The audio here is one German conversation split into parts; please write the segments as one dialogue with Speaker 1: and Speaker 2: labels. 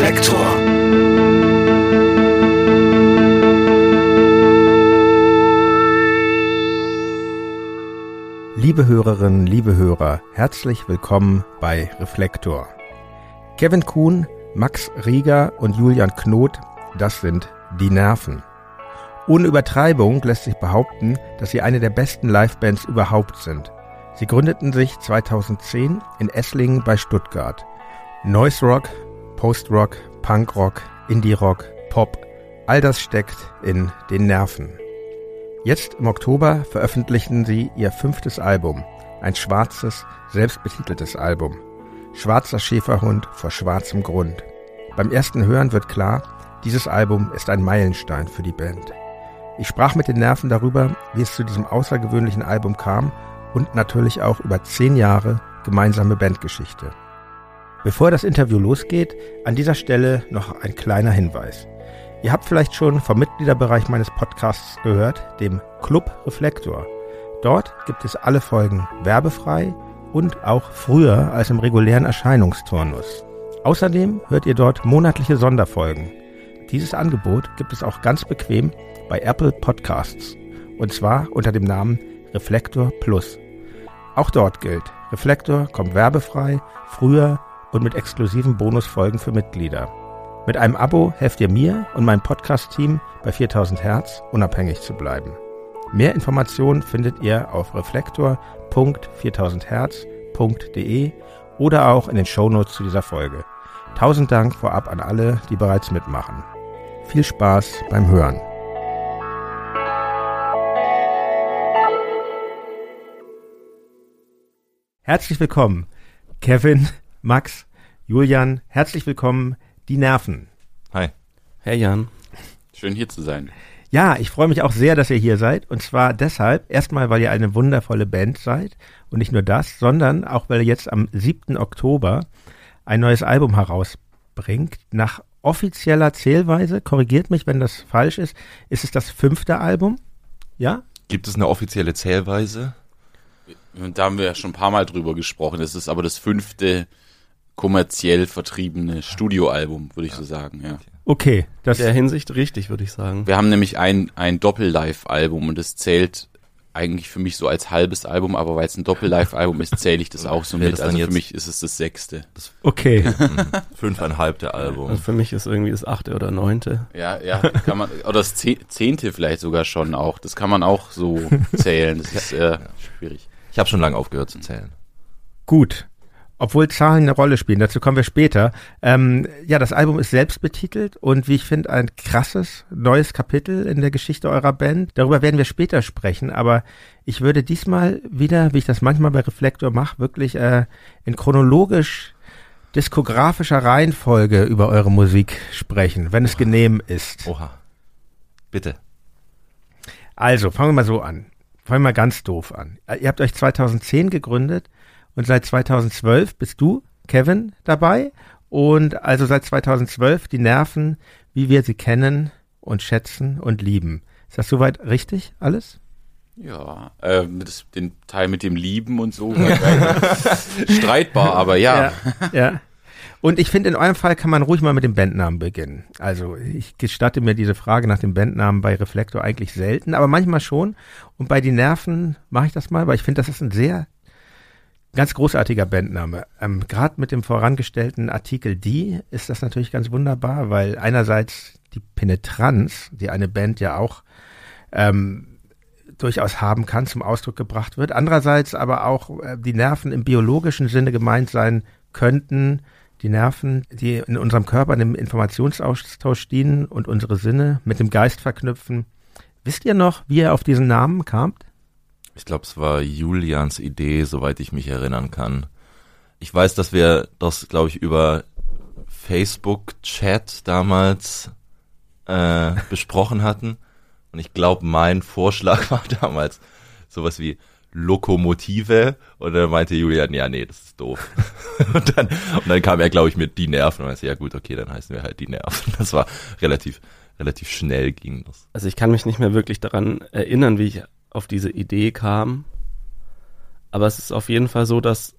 Speaker 1: Reflektor.
Speaker 2: Liebe Hörerinnen, liebe Hörer, herzlich willkommen bei Reflektor. Kevin Kuhn, Max Rieger und Julian Knot, das sind die Nerven. Ohne Übertreibung lässt sich behaupten, dass sie eine der besten Livebands überhaupt sind. Sie gründeten sich 2010 in Esslingen bei Stuttgart. Noise Rock, Post Rock, Punk Rock, Indie Rock, Pop, all das steckt in den Nerven. Jetzt im Oktober veröffentlichten sie ihr fünftes Album, ein schwarzes, selbstbetiteltes Album. Schwarzer Schäferhund vor schwarzem Grund. Beim ersten Hören wird klar, dieses Album ist ein Meilenstein für die Band. Ich sprach mit den Nerven darüber, wie es zu diesem außergewöhnlichen Album kam und natürlich auch über zehn Jahre gemeinsame Bandgeschichte. Bevor das Interview losgeht, an dieser Stelle noch ein kleiner Hinweis. Ihr habt vielleicht schon vom Mitgliederbereich meines Podcasts gehört, dem Club Reflektor. Dort gibt es alle Folgen werbefrei und auch früher als im regulären Erscheinungsturnus. Außerdem hört ihr dort monatliche Sonderfolgen. Dieses Angebot gibt es auch ganz bequem bei Apple Podcasts. Und zwar unter dem Namen Reflektor Plus. Auch dort gilt, Reflektor kommt werbefrei, früher und mit exklusiven Bonusfolgen für Mitglieder. Mit einem Abo helft ihr mir und meinem Podcast-Team bei 4000 Hertz unabhängig zu bleiben. Mehr Informationen findet ihr auf reflektor.4000herz.de oder auch in den Shownotes zu dieser Folge. Tausend Dank vorab an alle, die bereits mitmachen. Viel Spaß beim Hören. Herzlich willkommen, Kevin, Max, Julian. Herzlich willkommen, die Nerven.
Speaker 3: Hi.
Speaker 4: Herr Jan.
Speaker 3: Schön hier zu sein.
Speaker 2: Ja, ich freue mich auch sehr, dass ihr hier seid. Und zwar deshalb, erstmal, weil ihr eine wundervolle Band seid. Und nicht nur das, sondern auch, weil ihr jetzt am 7. Oktober ein neues Album herausbringt. Nach offizieller Zählweise, korrigiert mich, wenn das falsch ist, ist es das fünfte Album. Ja?
Speaker 3: Gibt es eine offizielle Zählweise? Da haben wir ja schon ein paar Mal drüber gesprochen. Es ist aber das fünfte kommerziell vertriebene Studioalbum, würde ich so sagen, ja.
Speaker 2: Okay,
Speaker 4: das in der Hinsicht richtig, würde ich sagen.
Speaker 3: Wir haben nämlich ein, ein Doppel-Live-Album und das zählt eigentlich für mich so als halbes Album, aber weil es ein Doppel-Live-Album ist, zähle ich das auch so mit. Also für mich ist es das sechste. Das
Speaker 2: okay.
Speaker 3: Fünfeinhalb der Album.
Speaker 4: Also für mich ist irgendwie das achte oder neunte.
Speaker 3: Ja, ja, kann man, oder das zehnte vielleicht sogar schon auch. Das kann man auch so zählen. Das ist äh, schwierig.
Speaker 5: Ich habe schon lange aufgehört zu zählen.
Speaker 2: Gut. Obwohl Zahlen eine Rolle spielen, dazu kommen wir später. Ähm, ja, das Album ist selbst betitelt und wie ich finde, ein krasses neues Kapitel in der Geschichte eurer Band. Darüber werden wir später sprechen, aber ich würde diesmal wieder, wie ich das manchmal bei Reflektor mache, wirklich äh, in chronologisch diskografischer Reihenfolge über eure Musik sprechen, wenn es genehm ist.
Speaker 5: Oha. Bitte.
Speaker 2: Also, fangen wir mal so an fangen wir mal ganz doof an. Ihr habt euch 2010 gegründet und seit 2012 bist du, Kevin, dabei. Und also seit 2012 die Nerven, wie wir sie kennen und schätzen und lieben. Ist das soweit richtig alles?
Speaker 3: Ja, äh, das, den Teil mit dem Lieben und so. streitbar, aber ja.
Speaker 2: Ja, ja. Und ich finde, in eurem Fall kann man ruhig mal mit dem Bandnamen beginnen. Also ich gestatte mir diese Frage nach dem Bandnamen bei Reflektor eigentlich selten, aber manchmal schon. Und bei die Nerven mache ich das mal, weil ich finde, das ist ein sehr ganz großartiger Bandname. Ähm, Gerade mit dem vorangestellten Artikel D ist das natürlich ganz wunderbar, weil einerseits die Penetranz, die eine Band ja auch ähm, durchaus haben kann, zum Ausdruck gebracht wird. Andererseits aber auch äh, die Nerven im biologischen Sinne gemeint sein könnten, die Nerven, die in unserem Körper einem Informationsaustausch dienen und unsere Sinne mit dem Geist verknüpfen. Wisst ihr noch, wie ihr auf diesen Namen kamt?
Speaker 5: Ich glaube, es war Julians Idee, soweit ich mich erinnern kann. Ich weiß, dass wir das, glaube ich, über Facebook-Chat damals äh, besprochen hatten. Und ich glaube, mein Vorschlag war damals sowas wie Lokomotive und dann meinte Julian, ja, nee, das ist doof. und, dann, und dann kam er, glaube ich, mit die Nerven und meinte, ja gut, okay, dann heißen wir halt die Nerven. Das war relativ, relativ schnell ging das.
Speaker 4: Also ich kann mich nicht mehr wirklich daran erinnern, wie ich auf diese Idee kam. Aber es ist auf jeden Fall so, dass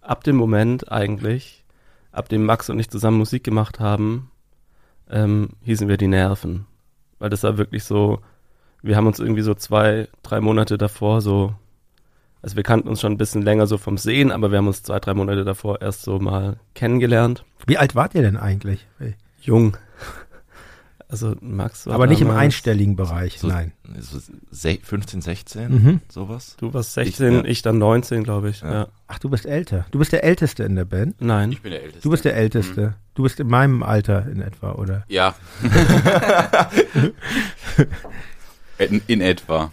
Speaker 4: ab dem Moment eigentlich, ab dem Max und ich zusammen Musik gemacht haben, ähm, hießen wir die Nerven. Weil das war wirklich so, wir haben uns irgendwie so zwei, drei Monate davor so, also wir kannten uns schon ein bisschen länger so vom Sehen, aber wir haben uns zwei, drei Monate davor erst so mal kennengelernt.
Speaker 2: Wie alt wart ihr denn eigentlich?
Speaker 4: Jung. Also Max war
Speaker 2: Aber nicht im einstelligen Bereich,
Speaker 5: So,
Speaker 2: nein.
Speaker 5: so se- 15, 16,
Speaker 2: Mhm.
Speaker 5: sowas.
Speaker 4: Du warst 16,
Speaker 5: Ich,
Speaker 4: ich, dann 19, glaube ich.
Speaker 5: Ja.
Speaker 4: Ja.
Speaker 2: Ach, du bist älter. Du bist der Älteste in der Band.
Speaker 4: Nein.
Speaker 3: Ich bin der Älteste.
Speaker 2: Du bist der Älteste. Du bist in meinem Alter in etwa, oder?
Speaker 3: Ja. in, in etwa.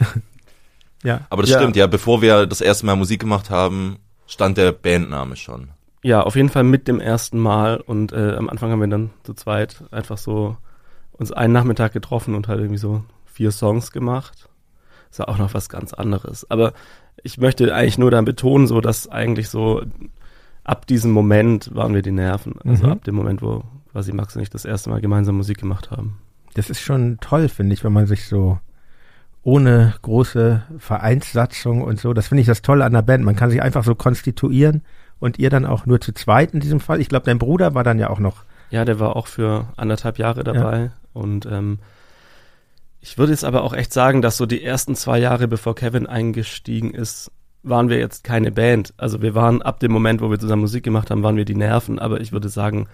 Speaker 2: Ja.
Speaker 5: Aber das
Speaker 4: Ja.
Speaker 5: stimmt, ja, bevor wir das erste Mal Musik gemacht haben, stand der Bandname schon.
Speaker 4: Ja, auf jeden Fall mit dem ersten Mal und äh, am Anfang haben wir dann zu zweit einfach so uns einen Nachmittag getroffen und halt irgendwie so vier Songs gemacht. Ist ja auch noch was ganz anderes. Aber ich möchte eigentlich nur dann betonen, so dass eigentlich so ab diesem Moment waren wir die Nerven. Also
Speaker 2: Mhm.
Speaker 4: ab dem Moment, wo quasi Max und ich das erste Mal gemeinsam Musik gemacht haben.
Speaker 2: Das ist schon toll, finde ich, wenn man sich so ohne große Vereinssatzung und so, das finde ich das Tolle an der Band. Man kann sich einfach so konstituieren und ihr dann auch nur zu zweit in diesem Fall. Ich glaube, dein Bruder war dann ja auch noch.
Speaker 4: Ja, der war auch für anderthalb Jahre dabei. Und ähm, ich würde jetzt aber auch echt sagen, dass so die ersten zwei Jahre, bevor Kevin eingestiegen ist, waren wir jetzt keine Band. Also wir waren ab dem Moment, wo wir zusammen Musik gemacht haben, waren wir die Nerven. Aber ich würde sagen,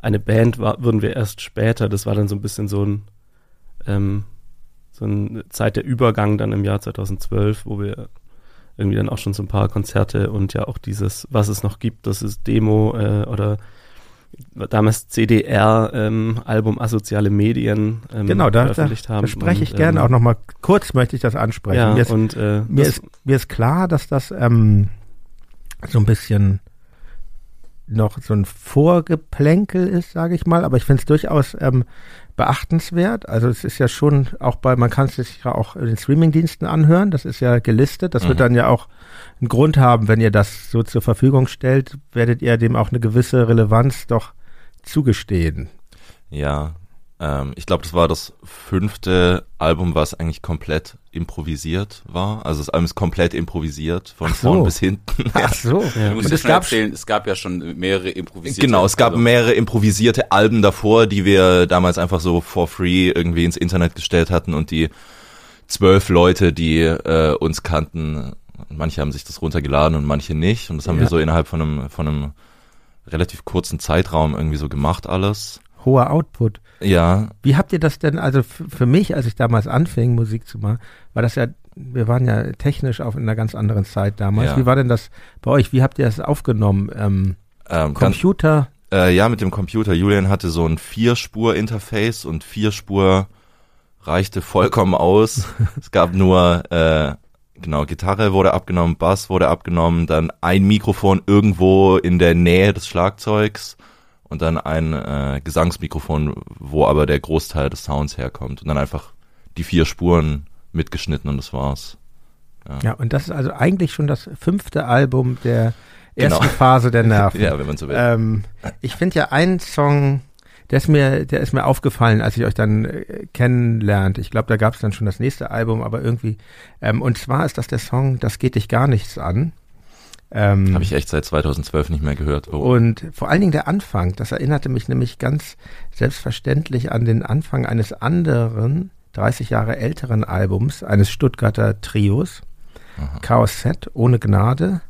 Speaker 4: eine Band war, würden wir erst später. Das war dann so ein bisschen so ein ähm, so eine Zeit der Übergang dann im Jahr 2012, wo wir irgendwie dann auch schon so ein paar Konzerte und ja auch dieses, was es noch gibt, das ist Demo äh, oder damals CDR-Album Asoziale Medien ähm,
Speaker 2: genau, da, da,
Speaker 4: veröffentlicht haben.
Speaker 2: da spreche ich
Speaker 4: Und,
Speaker 2: gerne
Speaker 4: ähm,
Speaker 2: auch nochmal kurz möchte ich das ansprechen.
Speaker 4: Ja,
Speaker 2: mir ist,
Speaker 4: und äh,
Speaker 2: mir, ist, mir ist klar, dass das ähm, so ein bisschen noch so ein Vorgeplänkel ist, sage ich mal, aber ich finde es durchaus ähm, beachtenswert. Also es ist ja schon auch bei, man kann es sich ja auch in den Streamingdiensten anhören, das ist ja gelistet. Das wird
Speaker 5: Mhm.
Speaker 2: dann ja auch einen Grund haben, wenn ihr das so zur Verfügung stellt, werdet ihr dem auch eine gewisse Relevanz doch zugestehen.
Speaker 5: Ja, ähm, ich glaube, das war das fünfte Album, was eigentlich komplett improvisiert war. Also das Album ist komplett improvisiert, von
Speaker 2: so.
Speaker 5: vorn bis hinten.
Speaker 2: Ach so.
Speaker 4: Ja.
Speaker 3: Du musst
Speaker 2: Und es gab
Speaker 3: erzählen, es gab ja schon mehrere improvisierte.
Speaker 5: Genau, es gab
Speaker 3: also,
Speaker 5: mehrere improvisierte Alben davor, die wir damals einfach so for free irgendwie ins Internet gestellt hatten und die zwölf Leute, die äh, uns kannten, manche haben sich das runtergeladen und manche nicht und das haben
Speaker 2: Ja.
Speaker 5: wir so innerhalb von einem, von einem relativ kurzen Zeitraum irgendwie so gemacht alles.
Speaker 2: Hoher Output.
Speaker 5: Ja,
Speaker 2: Wie habt ihr das denn, also für mich, als ich damals anfing, Musik zu machen, war das ja, wir waren ja technisch auf in einer ganz anderen Zeit damals.
Speaker 5: Ja.
Speaker 2: Wie war denn das bei euch? Wie habt ihr das aufgenommen? Ähm,
Speaker 5: ähm,
Speaker 2: Computer?
Speaker 5: Äh, ja, mit dem Computer. Julian hatte so ein Vierspur-Interface und Vierspur reichte vollkommen aus. es gab nur, äh, genau, Gitarre wurde abgenommen, Bass wurde abgenommen, dann ein Mikrofon irgendwo in der Nähe des Schlagzeugs und dann ein äh, Gesangsmikrofon, wo aber der Großteil des Sounds herkommt. Und dann einfach die vier Spuren mitgeschnitten und das war's.
Speaker 2: Ja, und das ist also eigentlich schon das fünfte Album der ersten
Speaker 5: Genau.
Speaker 2: Phase der Nerven.
Speaker 5: Ja, wenn man so will.
Speaker 2: Ähm, ich finde ja einen Song, der ist mir, der ist mir aufgefallen, als ich euch dann äh, kennenlernt. Ich glaube, da gab es dann schon das nächste Album, aber irgendwie. Ähm, und zwar ist das der Song "Das geht dich gar nichts an". Ähm,
Speaker 5: Habe ich echt seit 2012 nicht mehr gehört. Oh.
Speaker 2: und vor allen Dingen der Anfang, das erinnerte mich nämlich ganz selbstverständlich an den Anfang eines anderen, 30 Jahre älteren Albums, eines Stuttgarter Trios, Chaos Set, ohne Gnade.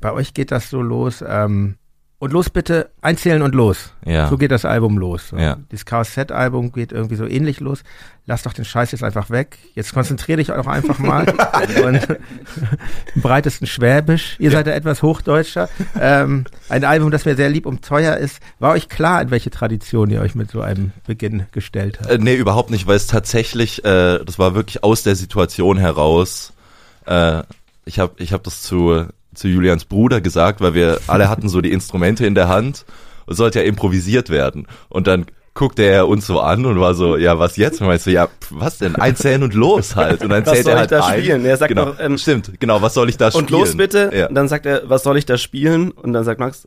Speaker 2: Bei euch geht das so los, ähm, und los bitte, einzählen und los.
Speaker 5: Ja.
Speaker 2: So geht das Album los. So.
Speaker 5: Ja.
Speaker 2: Das Chaos Set Album geht irgendwie so ähnlich los. Lass doch den Scheiß jetzt einfach weg. Jetzt konzentrier dich auch einfach mal. und im breitesten Schwäbisch. Ihr seid ja etwas Hochdeutscher. Ähm, ein Album, das mir sehr lieb und teuer ist. War euch klar, in welche Tradition ihr euch mit so einem Beginn gestellt habt?
Speaker 5: Äh, nee, überhaupt nicht, weil es tatsächlich, äh, das war wirklich aus der Situation heraus. Äh, ich habe ich hab das zu, zu Julians Bruder gesagt, weil wir alle hatten so die Instrumente in der Hand und sollte ja improvisiert werden. Und dann guckte er uns so an und war so, ja, was jetzt? Und meinst du, ja, was denn? Einzählen und los halt. Und dann
Speaker 4: Was
Speaker 5: zählt
Speaker 4: soll
Speaker 5: er
Speaker 4: ich
Speaker 5: halt
Speaker 4: da
Speaker 5: ein.
Speaker 4: spielen? Er sagt
Speaker 5: genau,
Speaker 4: doch, ähm,
Speaker 5: stimmt, genau, was soll ich da spielen?
Speaker 4: und los bitte.
Speaker 5: Ja.
Speaker 4: Und dann sagt er, was soll ich da spielen? Und dann sagt Max,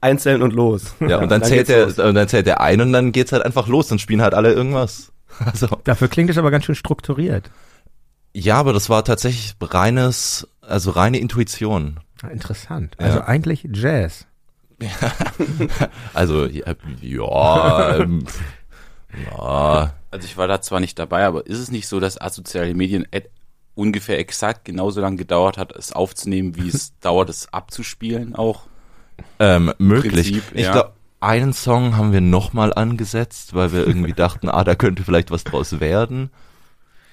Speaker 4: einzählen und los.
Speaker 5: Ja, und dann, zählt
Speaker 4: geht's
Speaker 5: er,
Speaker 4: los.
Speaker 5: und dann zählt er ein und dann geht's halt einfach los, dann spielen halt alle irgendwas. Also,
Speaker 2: Dafür klingt es aber ganz schön strukturiert.
Speaker 5: Ja, aber das war tatsächlich reines, also reine Intuition.
Speaker 2: Ah, Interessant.
Speaker 5: Ja.
Speaker 2: Also eigentlich Jazz.
Speaker 5: Also, ja, ja, ähm, ja,
Speaker 3: Also ich war da zwar nicht dabei, aber ist es nicht so, dass asoziale Medien ungefähr exakt genauso lange gedauert hat, es aufzunehmen, wie es dauert, es abzuspielen auch?
Speaker 5: ähm, möglich.
Speaker 3: Prinzip,
Speaker 5: ich
Speaker 3: ja.
Speaker 5: glaube, einen Song haben wir nochmal angesetzt, weil wir irgendwie dachten, ah, da könnte vielleicht was draus werden.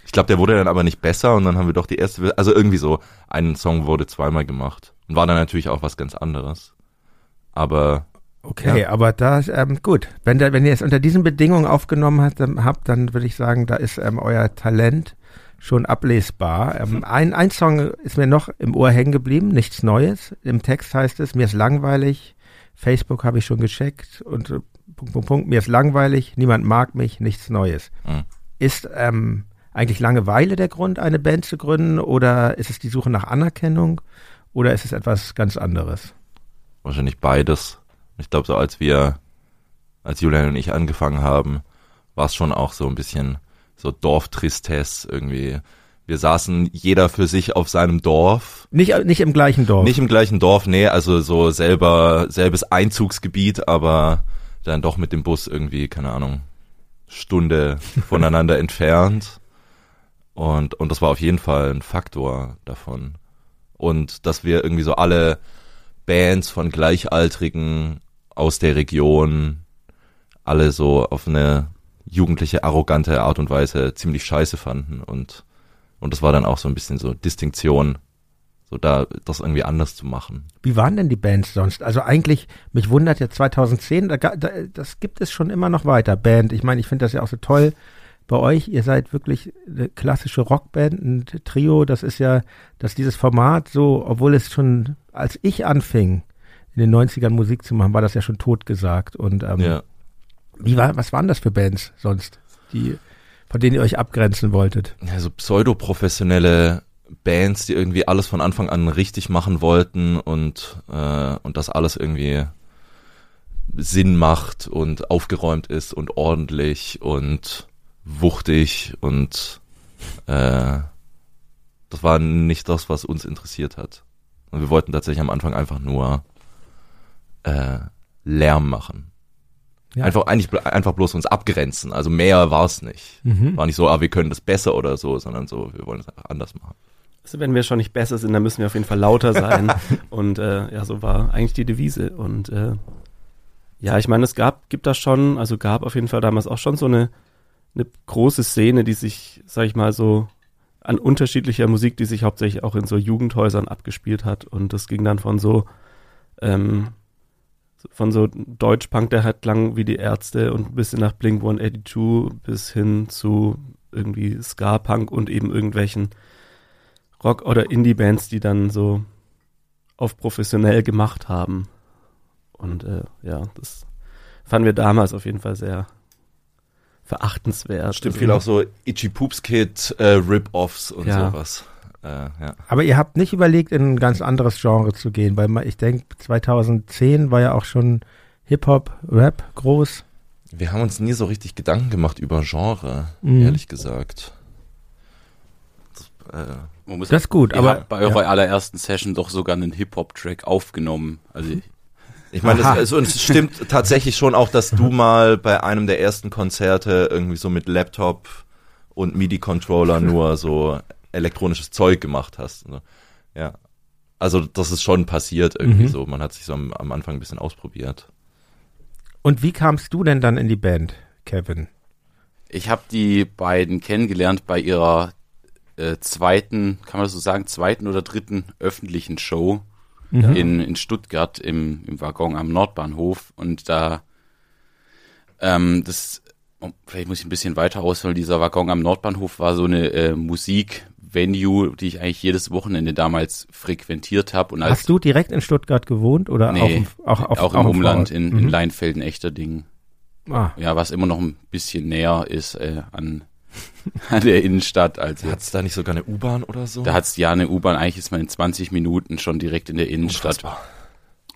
Speaker 5: Ich glaube, der wurde dann aber nicht besser und dann haben wir doch die erste, also irgendwie so, einen Song wurde zweimal gemacht und war dann natürlich auch was ganz anderes. Aber
Speaker 2: Okay, aber da, ähm, gut, wenn, da, wenn ihr es unter diesen Bedingungen aufgenommen habt, dann, habt, dann würde ich sagen, da ist ähm, euer Talent schon ablesbar. Ähm, ein, ein Song ist mir noch im Ohr hängen geblieben, nichts Neues. Im Text heißt es, mir ist langweilig, Facebook habe ich schon gecheckt und äh, Punkt, Punkt, Punkt, mir ist langweilig, niemand mag mich, nichts Neues.
Speaker 5: Mhm.
Speaker 2: Ist ähm, eigentlich Langeweile der Grund, eine Band zu gründen oder ist es die Suche nach Anerkennung oder ist es etwas ganz anderes?
Speaker 5: wahrscheinlich beides. Ich glaube, so als wir, als Julian und ich angefangen haben, war es schon auch so ein bisschen so Dorftristesse irgendwie. Wir saßen jeder für sich auf seinem Dorf.
Speaker 2: Nicht, nicht im gleichen Dorf.
Speaker 5: Nicht im gleichen Dorf, nee, also so selber, selbes Einzugsgebiet, aber dann doch mit dem Bus irgendwie, keine Ahnung, Stunde voneinander entfernt. Und, und das war auf jeden Fall ein Faktor davon. Und dass wir irgendwie so alle Bands von Gleichaltrigen aus der Region alle so auf eine jugendliche, arrogante Art und Weise ziemlich scheiße fanden. Und, und das war dann auch so ein bisschen so Distinktion, so da das irgendwie anders zu machen.
Speaker 2: Wie waren denn die Bands sonst? Also eigentlich, mich wundert ja 2010, da, da, das gibt es schon immer noch weiter, Band. Ich meine, ich finde das ja auch so toll bei euch. Ihr seid wirklich eine klassische Rockband, ein Trio. Das ist ja, dass dieses Format so, obwohl es schon, als ich anfing, in den 90ern Musik zu machen, war das ja schon totgesagt. Und ähm,
Speaker 5: Ja.
Speaker 2: wie war, was waren das für Bands sonst, die, von denen ihr euch abgrenzen wolltet?
Speaker 5: ja, so pseudoprofessionelle Bands, die irgendwie alles von Anfang an richtig machen wollten und, äh, und das alles irgendwie Sinn macht und aufgeräumt ist und ordentlich und wuchtig und äh, das war nicht das, was uns interessiert hat. Und wir wollten tatsächlich am Anfang einfach nur äh, Lärm machen.
Speaker 2: Ja.
Speaker 5: Einfach, eigentlich einfach bloß uns abgrenzen. Also mehr war es nicht.
Speaker 2: Mhm.
Speaker 5: War nicht so, ah, wir können das besser oder so, sondern so, wir wollen es einfach anders machen.
Speaker 4: Also wenn wir schon nicht besser sind, dann müssen wir auf jeden Fall lauter sein. und äh, ja, so war eigentlich die Devise. Und äh, ja, ich meine, es gab, gibt da schon, also gab auf jeden Fall damals auch schon so eine, eine große Szene, die sich, sag ich mal, so an unterschiedlicher Musik, die sich hauptsächlich auch in so Jugendhäusern abgespielt hat. Und das ging dann von so, ähm, von so Deutschpunk, der halt klang wie die Ärzte und ein bisschen nach Blink 182 bis hin zu irgendwie Ska-Punk und eben irgendwelchen Rock- oder Indie-Bands, die dann so auf professionell gemacht haben. Und äh, ja, das fanden wir damals auf jeden Fall sehr verachtenswert.
Speaker 5: Stimmt
Speaker 4: Also,
Speaker 5: viel auch so Itchy Poops Kid, äh, Rip-Offs und
Speaker 4: Ja.
Speaker 5: sowas. Äh, ja.
Speaker 2: Aber ihr habt nicht überlegt, in ein ganz anderes Genre zu gehen, weil ich denke, 2010 war ja auch schon Hip-Hop, Rap groß.
Speaker 5: Wir haben uns nie so richtig Gedanken gemacht über Genre,
Speaker 2: Mhm.
Speaker 5: ehrlich gesagt. Das, äh,
Speaker 2: Das ist gut,
Speaker 3: ihr
Speaker 2: aber-
Speaker 3: habt bei eurer allerersten Session doch sogar einen Hip-Hop-Track aufgenommen. Also ich-
Speaker 5: meine, es, also, es stimmt tatsächlich schon auch, dass du mal bei einem der ersten Konzerte irgendwie so mit Laptop und MIDI-Controller nur so elektronisches Zeug gemacht hast. Also, ja. Also das ist schon passiert irgendwie
Speaker 2: Mhm.
Speaker 5: so. Man hat sich so am, am Anfang ein bisschen ausprobiert.
Speaker 2: Und wie kamst du denn dann in die Band, Kevin?
Speaker 3: Ich habe die beiden kennengelernt bei ihrer äh, zweiten, kann man das so sagen, zweiten oder dritten öffentlichen Show
Speaker 2: Mhm.
Speaker 3: in, in Stuttgart im, im Waggon am Nordbahnhof. Und da, ähm, das, oh, vielleicht muss ich ein bisschen weiter ausholen, dieser Waggon am Nordbahnhof war so eine äh, Musikvenue, die ich eigentlich jedes Wochenende damals frequentiert habe. Und als
Speaker 2: Hast du direkt in Stuttgart gewohnt oder
Speaker 3: Nee,
Speaker 2: auch, auf,
Speaker 3: auch im Umland
Speaker 2: Vorort?
Speaker 3: in,
Speaker 2: Mhm.
Speaker 3: in Leinfelden, Echterdingen.
Speaker 2: Ah,
Speaker 3: Ja, was immer noch ein bisschen näher ist äh, an der Innenstadt als
Speaker 5: Hat es da nicht sogar eine U-Bahn oder so?
Speaker 3: Da hat's ja eine U-Bahn, eigentlich ist man in 20 Minuten schon direkt in der Innenstadt.
Speaker 5: Unfassbar.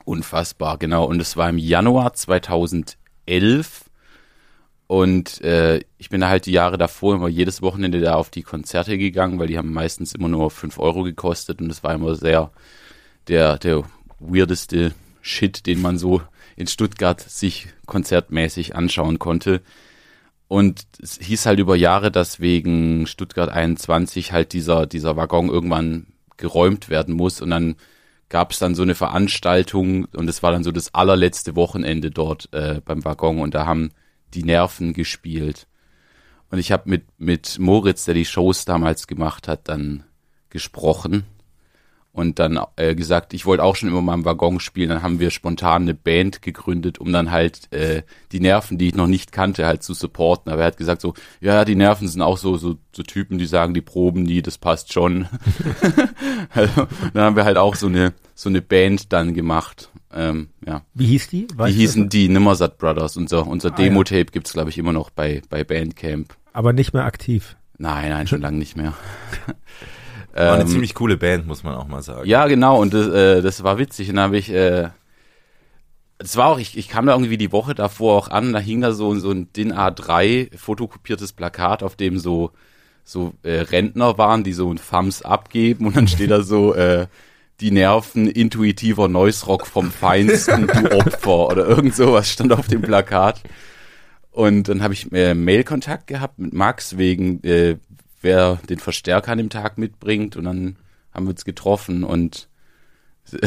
Speaker 3: Unfassbar, genau. Und es war im Januar 2011. Und äh, ich bin da halt die Jahre davor immer jedes Wochenende da auf die Konzerte gegangen, weil die haben meistens immer nur 5 Euro gekostet und es war immer sehr der, der weirdeste Shit, den man so in Stuttgart sich konzertmäßig anschauen konnte. Und es hieß halt über Jahre, dass wegen Stuttgart 21 halt dieser, dieser Waggon irgendwann geräumt werden muss. Und dann gab es dann so eine Veranstaltung und es war dann so das allerletzte Wochenende dort äh, beim Waggon und da haben die Nerven gespielt. Und ich habe mit, mit Moritz, der die Shows damals gemacht hat, dann gesprochen und dann äh, gesagt, ich wollte auch schon immer mal im Waggon spielen. Dann haben wir spontan eine Band gegründet, um dann halt äh, die Nerven, die ich noch nicht kannte, halt zu supporten. Aber er hat gesagt so, ja, die Nerven sind auch so so, so Typen, die sagen, die proben nie, das passt schon. also, dann haben wir halt auch so eine so eine Band dann gemacht. Ähm, ja.
Speaker 2: Wie hieß die?
Speaker 3: Weißt die hießen die Nimmersatt Brothers. Unser unser ah, Demo-Tape ja. gibt's glaube ich immer noch bei bei Bandcamp.
Speaker 2: Aber nicht mehr aktiv.
Speaker 3: Nein, nein, schon lange nicht mehr.
Speaker 5: War eine ähm, ziemlich coole Band, muss man auch mal sagen.
Speaker 3: Ja, genau, und das, äh, das war witzig. Und dann habe ich, äh, das war auch, ich, ich kam da irgendwie die Woche davor auch an, da hing da so, so ein DIN A3 fotokopiertes Plakat, auf dem so, so äh, Rentner waren, die so ein Thumbs abgeben und dann steht da so, äh, die Nerven intuitiver Noise Rock vom Feinsten, du Opfer oder irgend sowas stand auf dem Plakat. Und dann habe ich äh, Mail-Kontakt gehabt mit Max wegen, äh, wer den Verstärker an dem Tag mitbringt und dann haben wir uns getroffen und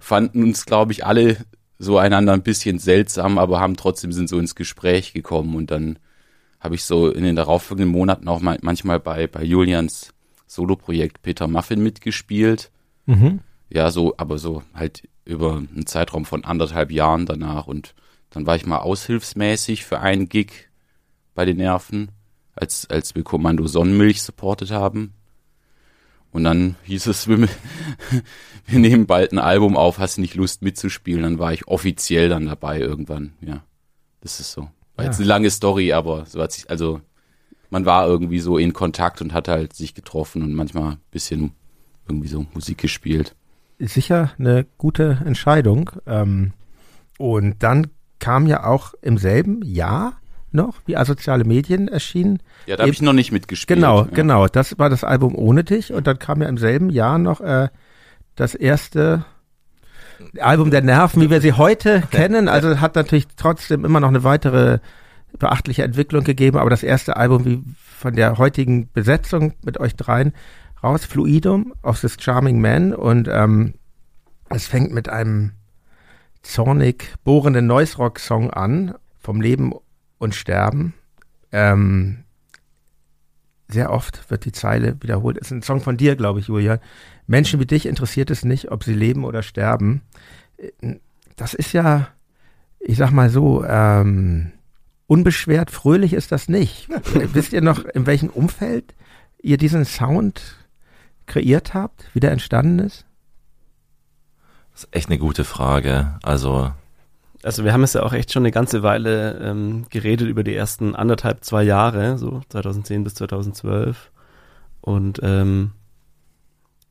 Speaker 3: fanden uns, glaube ich, alle so einander ein bisschen seltsam, aber haben trotzdem sind so ins Gespräch gekommen und dann habe ich so in den darauffolgenden Monaten auch mal, manchmal bei, bei Julians Soloprojekt Peter Muffin mitgespielt. Mhm. Ja, so, aber so halt über einen Zeitraum von anderthalb Jahren danach und dann war ich mal aushilfsmäßig für einen Gig bei den Nerven als, als wir Kommando Sonnenmilch supportet haben. Und dann hieß es, wir, wir nehmen bald ein Album auf, hast du nicht Lust mitzuspielen? Dann war ich offiziell dann dabei irgendwann, ja. Das ist so. War ja. jetzt eine lange Story, aber so hat sich, also man war irgendwie so in Kontakt und hat halt sich getroffen und manchmal ein bisschen irgendwie so Musik gespielt.
Speaker 2: Sicher eine gute Entscheidung. Ähm, und dann kam ja auch im selben Jahr noch, wie asoziale Medien erschienen.
Speaker 3: Ja, da habe ich noch nicht mitgespielt.
Speaker 2: Genau,
Speaker 3: ja.
Speaker 2: genau. Das war das Album ohne dich und dann kam ja im selben Jahr noch äh, das erste Album der Nerven, wie wir sie heute kennen. Also hat natürlich trotzdem immer noch eine weitere beachtliche Entwicklung gegeben, aber das erste Album wie von der heutigen Besetzung mit euch dreien raus, Fluidum of this Charming Man und ähm, es fängt mit einem zornig bohrenden Noise Rock Song an, vom Leben und sterben. Ähm, sehr oft wird die Zeile wiederholt. Es ist ein Song von dir, glaube ich, Julian. Menschen wie dich interessiert es nicht, ob sie leben oder sterben. Das ist ja, ich sag mal so, ähm, unbeschwert, fröhlich ist das nicht. Wisst ihr noch, in welchem Umfeld ihr diesen Sound kreiert habt, wie der entstanden ist?
Speaker 5: Das ist echt eine gute Frage. Also
Speaker 4: also wir haben es ja auch echt schon eine ganze Weile ähm, geredet über die ersten anderthalb, zwei Jahre, so 2010 bis 2012. Und ähm,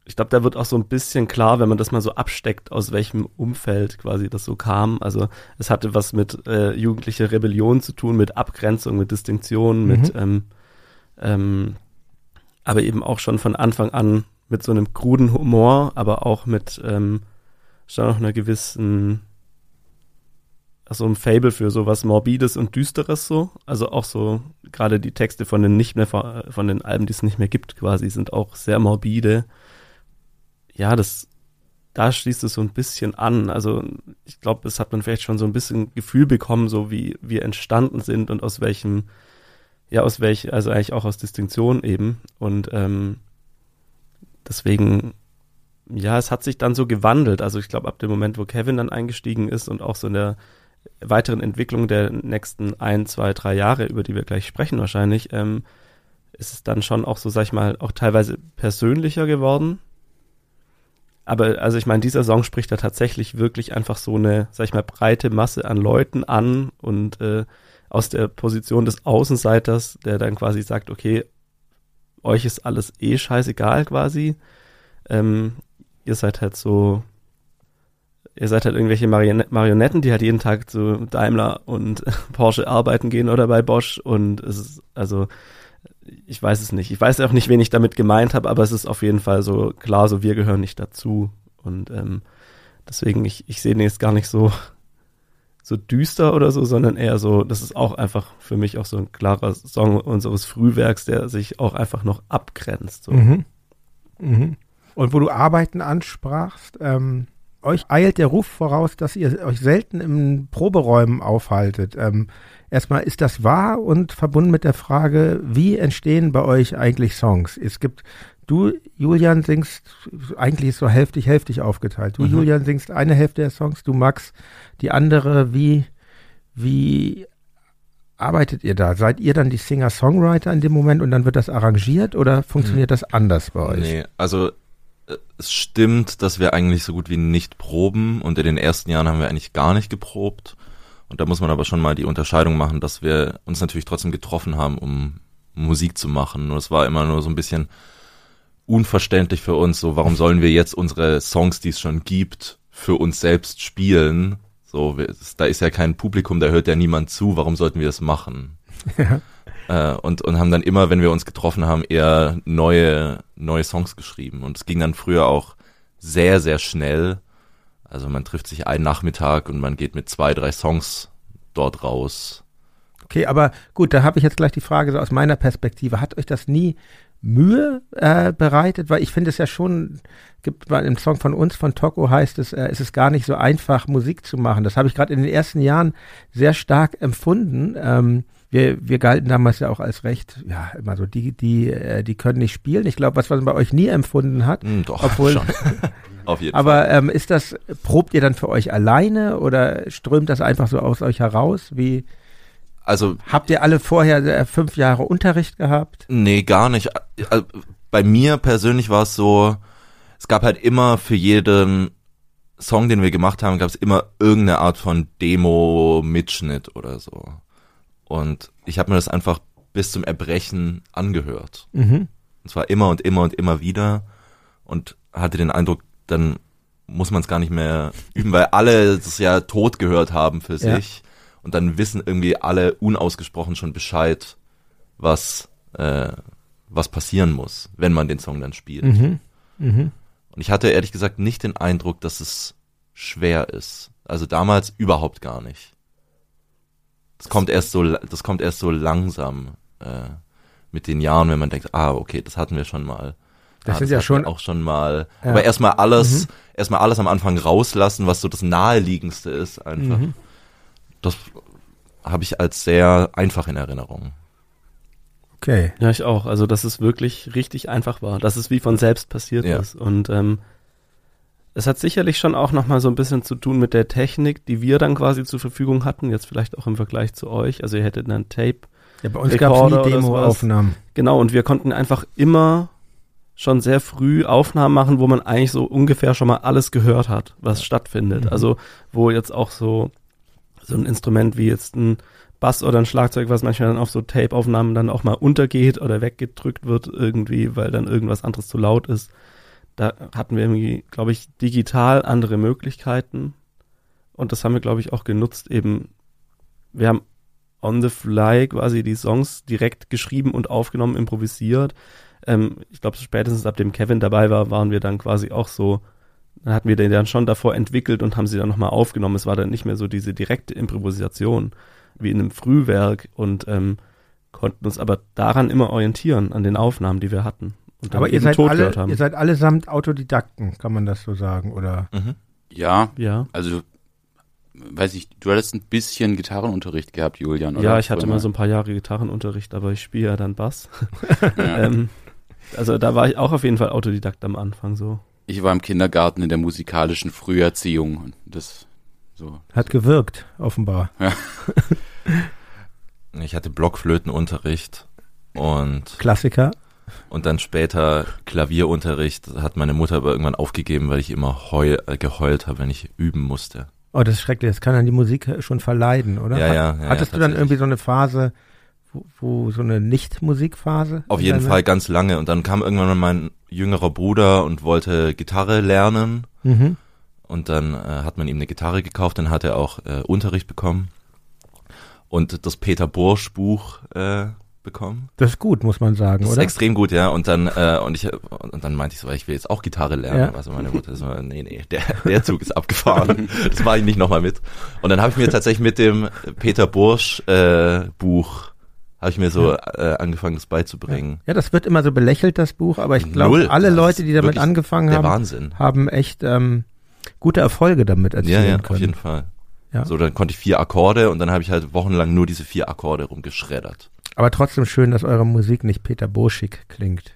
Speaker 4: ich glaube, da wird auch so ein bisschen klar, wenn man das mal so absteckt, aus welchem Umfeld quasi das so kam. Also es hatte was mit äh, jugendlicher Rebellion zu tun, mit Abgrenzung, mit Distinktion, mhm. mit ähm, ähm, aber eben auch schon von Anfang an mit so einem kruden Humor, aber auch mit ähm, schon noch einer gewissen so ein Fable für sowas Morbides und Düsteres so. Also auch so, gerade die Texte von den nicht mehr, von den Alben, die es nicht mehr gibt, quasi, sind auch sehr morbide. Ja, das, da schließt es so ein bisschen an. Also ich glaube, es hat man vielleicht schon so ein bisschen Gefühl bekommen, so wie wir entstanden sind und aus welchem, ja, aus welch, also eigentlich auch aus Distinktion eben. Und ähm, deswegen, ja, es hat sich dann so gewandelt. Also ich glaube, ab dem Moment, wo Kevin dann eingestiegen ist und auch so in der weiteren Entwicklung der nächsten ein, zwei, drei Jahre, über die wir gleich sprechen wahrscheinlich, ähm, ist es dann schon auch so, sag ich mal, auch teilweise persönlicher geworden. Aber also ich meine, dieser Song spricht da tatsächlich wirklich einfach so eine, sag ich mal, breite Masse an Leuten an und äh, aus der Position des Außenseiters, der dann quasi sagt, okay, euch ist alles eh scheißegal quasi. Ähm, ihr seid halt so ihr seid halt irgendwelche Marionetten, die halt jeden Tag zu Daimler und Porsche arbeiten gehen oder bei Bosch und es ist, also, ich weiß es nicht. Ich weiß auch nicht, wen ich damit gemeint habe, aber es ist auf jeden Fall so klar, so wir gehören nicht dazu und ähm, Deswegen, ich, ich sehe den jetzt gar nicht so, so düster oder so, sondern eher so, das ist auch einfach für mich auch so ein klarer Song unseres Frühwerks, der sich auch einfach noch abgrenzt. So.
Speaker 2: Mhm. Mhm. Und wo du Arbeiten ansprachst, ähm, euch eilt der Ruf voraus, dass ihr euch selten in Proberäumen aufhaltet. Ähm, erstmal, ist das wahr und verbunden mit der Frage, wie entstehen bei euch eigentlich Songs? Es gibt, du, Julian, singst, eigentlich ist so hälftig, hälftig aufgeteilt. Du,
Speaker 5: Mhm.
Speaker 2: Julian, singst eine Hälfte der Songs, du, Max, die andere. Wie, wie arbeitet ihr da? Seid ihr dann die Singer-Songwriter in dem Moment und dann wird das arrangiert oder funktioniert das anders bei euch?
Speaker 5: Nee, also es stimmt, dass wir eigentlich so gut wie nicht proben und in den ersten Jahren haben wir eigentlich gar nicht geprobt. Und da muss man aber schon mal die Unterscheidung machen, dass wir uns natürlich trotzdem getroffen haben, um Musik zu machen. Nur es war immer nur so ein bisschen unverständlich für uns, so warum sollen wir jetzt unsere Songs, die es schon gibt, für uns selbst spielen? So, wir, da ist ja kein Publikum, da hört ja niemand zu, warum sollten wir das machen?
Speaker 2: Ja.
Speaker 5: Äh, und, und haben dann immer, wenn wir uns getroffen haben, eher neue, neue Songs geschrieben. Und es ging dann früher auch sehr, sehr schnell. Also man trifft sich einen Nachmittag und man geht mit zwei, drei Songs dort raus.
Speaker 2: Okay, aber gut, da habe ich jetzt gleich die Frage so aus meiner Perspektive. Hat euch das nie Mühe äh, bereitet? Weil ich finde es ja schon, gibt bei einem Song von uns, von Toko heißt es, äh, es ist gar nicht so einfach, Musik zu machen. Das habe ich gerade in den ersten Jahren sehr stark empfunden. Ähm, wir, wir galten damals ja auch als recht, ja, immer so, die, die, äh, die können nicht spielen. Ich glaube, was man bei euch nie empfunden hat.
Speaker 5: Hm, doch,
Speaker 2: Obwohl-
Speaker 5: schon. Auf jeden Fall.
Speaker 2: Aber ähm, ist das, probt ihr dann für euch alleine oder strömt das einfach so aus euch heraus? Wie,
Speaker 5: Also
Speaker 2: Habt ihr alle vorher äh, fünf Jahre Unterricht gehabt?
Speaker 5: Nee, gar nicht. Also, Bei mir persönlich war es so, es gab halt immer für jeden Song, den wir gemacht haben, gab es immer irgendeine Art von Demo-Mitschnitt oder so. Und ich habe mir das einfach bis zum Erbrechen angehört.
Speaker 2: Mhm.
Speaker 5: Und zwar immer und immer und immer wieder und hatte den Eindruck, dann muss man es gar nicht mehr üben, weil alle das ja tot gehört haben für
Speaker 2: Ja.
Speaker 5: sich und dann wissen irgendwie alle unausgesprochen schon Bescheid, was äh, was passieren muss, wenn man den Song dann spielt.
Speaker 2: Mhm. Mhm.
Speaker 5: Und ich hatte ehrlich gesagt nicht den Eindruck, dass es schwer ist. Also damals überhaupt gar nicht. Das kommt erst so, das kommt erst so langsam äh, mit den Jahren, wenn man denkt, ah, okay, das hatten wir schon mal.
Speaker 2: Das
Speaker 5: ah,
Speaker 2: sind ja
Speaker 5: hatten
Speaker 2: schon-
Speaker 5: wir auch schon mal.
Speaker 2: Ja.
Speaker 5: Aber erstmal alles,
Speaker 2: Mhm.
Speaker 5: erstmal alles am Anfang rauslassen, was so das naheliegendste ist, einfach.
Speaker 2: Mhm.
Speaker 5: Das habe ich als sehr einfach in Erinnerung.
Speaker 2: Okay.
Speaker 4: Ja, ich auch. Also, dass es wirklich richtig einfach war. Dass es wie von selbst passiert
Speaker 5: Ja.
Speaker 4: ist. Und ähm, es hat sicherlich schon auch nochmal so ein bisschen zu tun mit der Technik, die wir dann quasi zur Verfügung hatten. Jetzt vielleicht auch im Vergleich zu euch. Also, ihr hättet dann Tape.
Speaker 2: Ja, bei uns gab es nie Demoaufnahmen.
Speaker 4: Genau, und wir konnten einfach immer schon sehr früh Aufnahmen machen, wo man eigentlich so ungefähr schon mal alles gehört hat, was stattfindet.
Speaker 2: Mhm.
Speaker 4: Also, wo jetzt auch so, so ein Instrument wie jetzt ein Bass oder ein Schlagzeug, was manchmal dann auf so Tape-Aufnahmen dann auch mal untergeht oder weggedrückt wird irgendwie, weil dann irgendwas anderes zu laut ist. Da hatten wir irgendwie, glaube ich, digital andere Möglichkeiten. Und das haben wir, glaube ich, auch genutzt. Eben, wir haben on the fly quasi die Songs direkt geschrieben und aufgenommen, improvisiert. Ähm, ich glaube, spätestens ab dem Kevin dabei war, waren wir dann quasi auch so, dann hatten wir den dann schon davor entwickelt und haben sie dann nochmal aufgenommen. Es war dann nicht mehr so diese direkte Improvisation wie in einem Frühwerk und ähm, konnten uns aber daran immer orientieren, an den Aufnahmen, die wir hatten. Und dann
Speaker 2: Aber ihr seid, alle, ihr seid allesamt Autodidakten, kann man das so sagen, oder?
Speaker 5: Mhm.
Speaker 3: Ja,
Speaker 4: ja.
Speaker 3: also weiß ich, du hattest ein bisschen Gitarrenunterricht gehabt, Julian, oder?
Speaker 4: Ja, ich hatte mal so ein paar Jahre Gitarrenunterricht, aber ich spiele ja dann Bass.
Speaker 3: Ja.
Speaker 4: ähm, also da war ich auch auf jeden Fall Autodidakt am Anfang so.
Speaker 3: Ich war im Kindergarten in der musikalischen Früherziehung und das so.
Speaker 2: Hat gewirkt, offenbar.
Speaker 5: Ich hatte Blockflötenunterricht und
Speaker 2: Klassiker.
Speaker 5: Und dann später Klavierunterricht hat meine Mutter aber irgendwann aufgegeben, weil ich immer heul, äh, geheult habe, wenn ich üben musste.
Speaker 2: Oh, das ist schrecklich. Das kann dann die Musik schon verleiden, oder?
Speaker 5: Ja,
Speaker 2: Hat-
Speaker 5: ja, ja,
Speaker 2: Hattest
Speaker 5: ja,
Speaker 2: du dann irgendwie so eine Phase, wo, wo so eine Nicht-Musikphase?
Speaker 5: Auf jeden Fall ganz lange. Und dann kam irgendwann mal mein jüngerer Bruder und wollte Gitarre lernen.
Speaker 2: Mhm.
Speaker 5: Und dann äh, hat man ihm eine Gitarre gekauft, dann hat er auch äh, Unterricht bekommen. Und das Peter Bursch Buch äh, bekommen.
Speaker 2: Das ist gut, muss man sagen,
Speaker 5: Das ist
Speaker 2: oder?
Speaker 5: extrem gut, ja. Und dann, äh, und ich, und dann meinte ich so, ich will jetzt auch Gitarre lernen.
Speaker 2: Ja.
Speaker 5: Also meine Mutter so, nee, nee, der, der Zug ist abgefahren. das mache ich nicht nochmal mit. Und dann habe ich mir tatsächlich mit dem Peter Bursch äh, Buch, habe ich mir so äh, angefangen, das beizubringen.
Speaker 2: Ja, das wird immer so belächelt, das Buch, aber ich glaube, alle
Speaker 5: Das
Speaker 2: Leute,
Speaker 5: ist
Speaker 2: die damit angefangen haben,
Speaker 5: Wahnsinn.
Speaker 2: haben echt ähm, gute Erfolge damit
Speaker 5: Ja,
Speaker 2: erzielen
Speaker 5: ja,
Speaker 2: können.
Speaker 5: auf jeden Fall.
Speaker 2: Ja.
Speaker 5: So, dann konnte ich vier Akkorde und dann habe ich halt wochenlang nur diese vier Akkorde rumgeschreddert.
Speaker 2: Aber trotzdem schön, dass eure Musik nicht Peter Boschig klingt.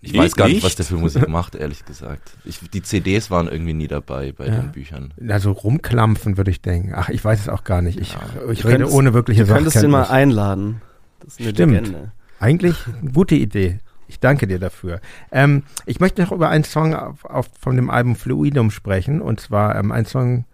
Speaker 5: Ich
Speaker 3: Nee,
Speaker 5: weiß gar nicht,
Speaker 3: nicht?
Speaker 5: was der für Musik macht, ehrlich gesagt. Ich, die CDs waren irgendwie nie dabei bei
Speaker 2: Ja.
Speaker 5: den Büchern.
Speaker 2: Also rumklampfen würde ich denken. Ach, ich weiß es auch gar nicht. Ich, ich
Speaker 4: Du
Speaker 2: rede
Speaker 4: könntest-
Speaker 2: ohne wirkliche
Speaker 4: Du könntest den mal einladen. Das ist eine
Speaker 2: Stimmt.
Speaker 4: Legende.
Speaker 2: Eigentlich eine gute Idee. Ich danke dir dafür. Ähm, ich möchte noch über einen Song auf, auf, von dem Album Fluidum sprechen. Und zwar ähm, ein Song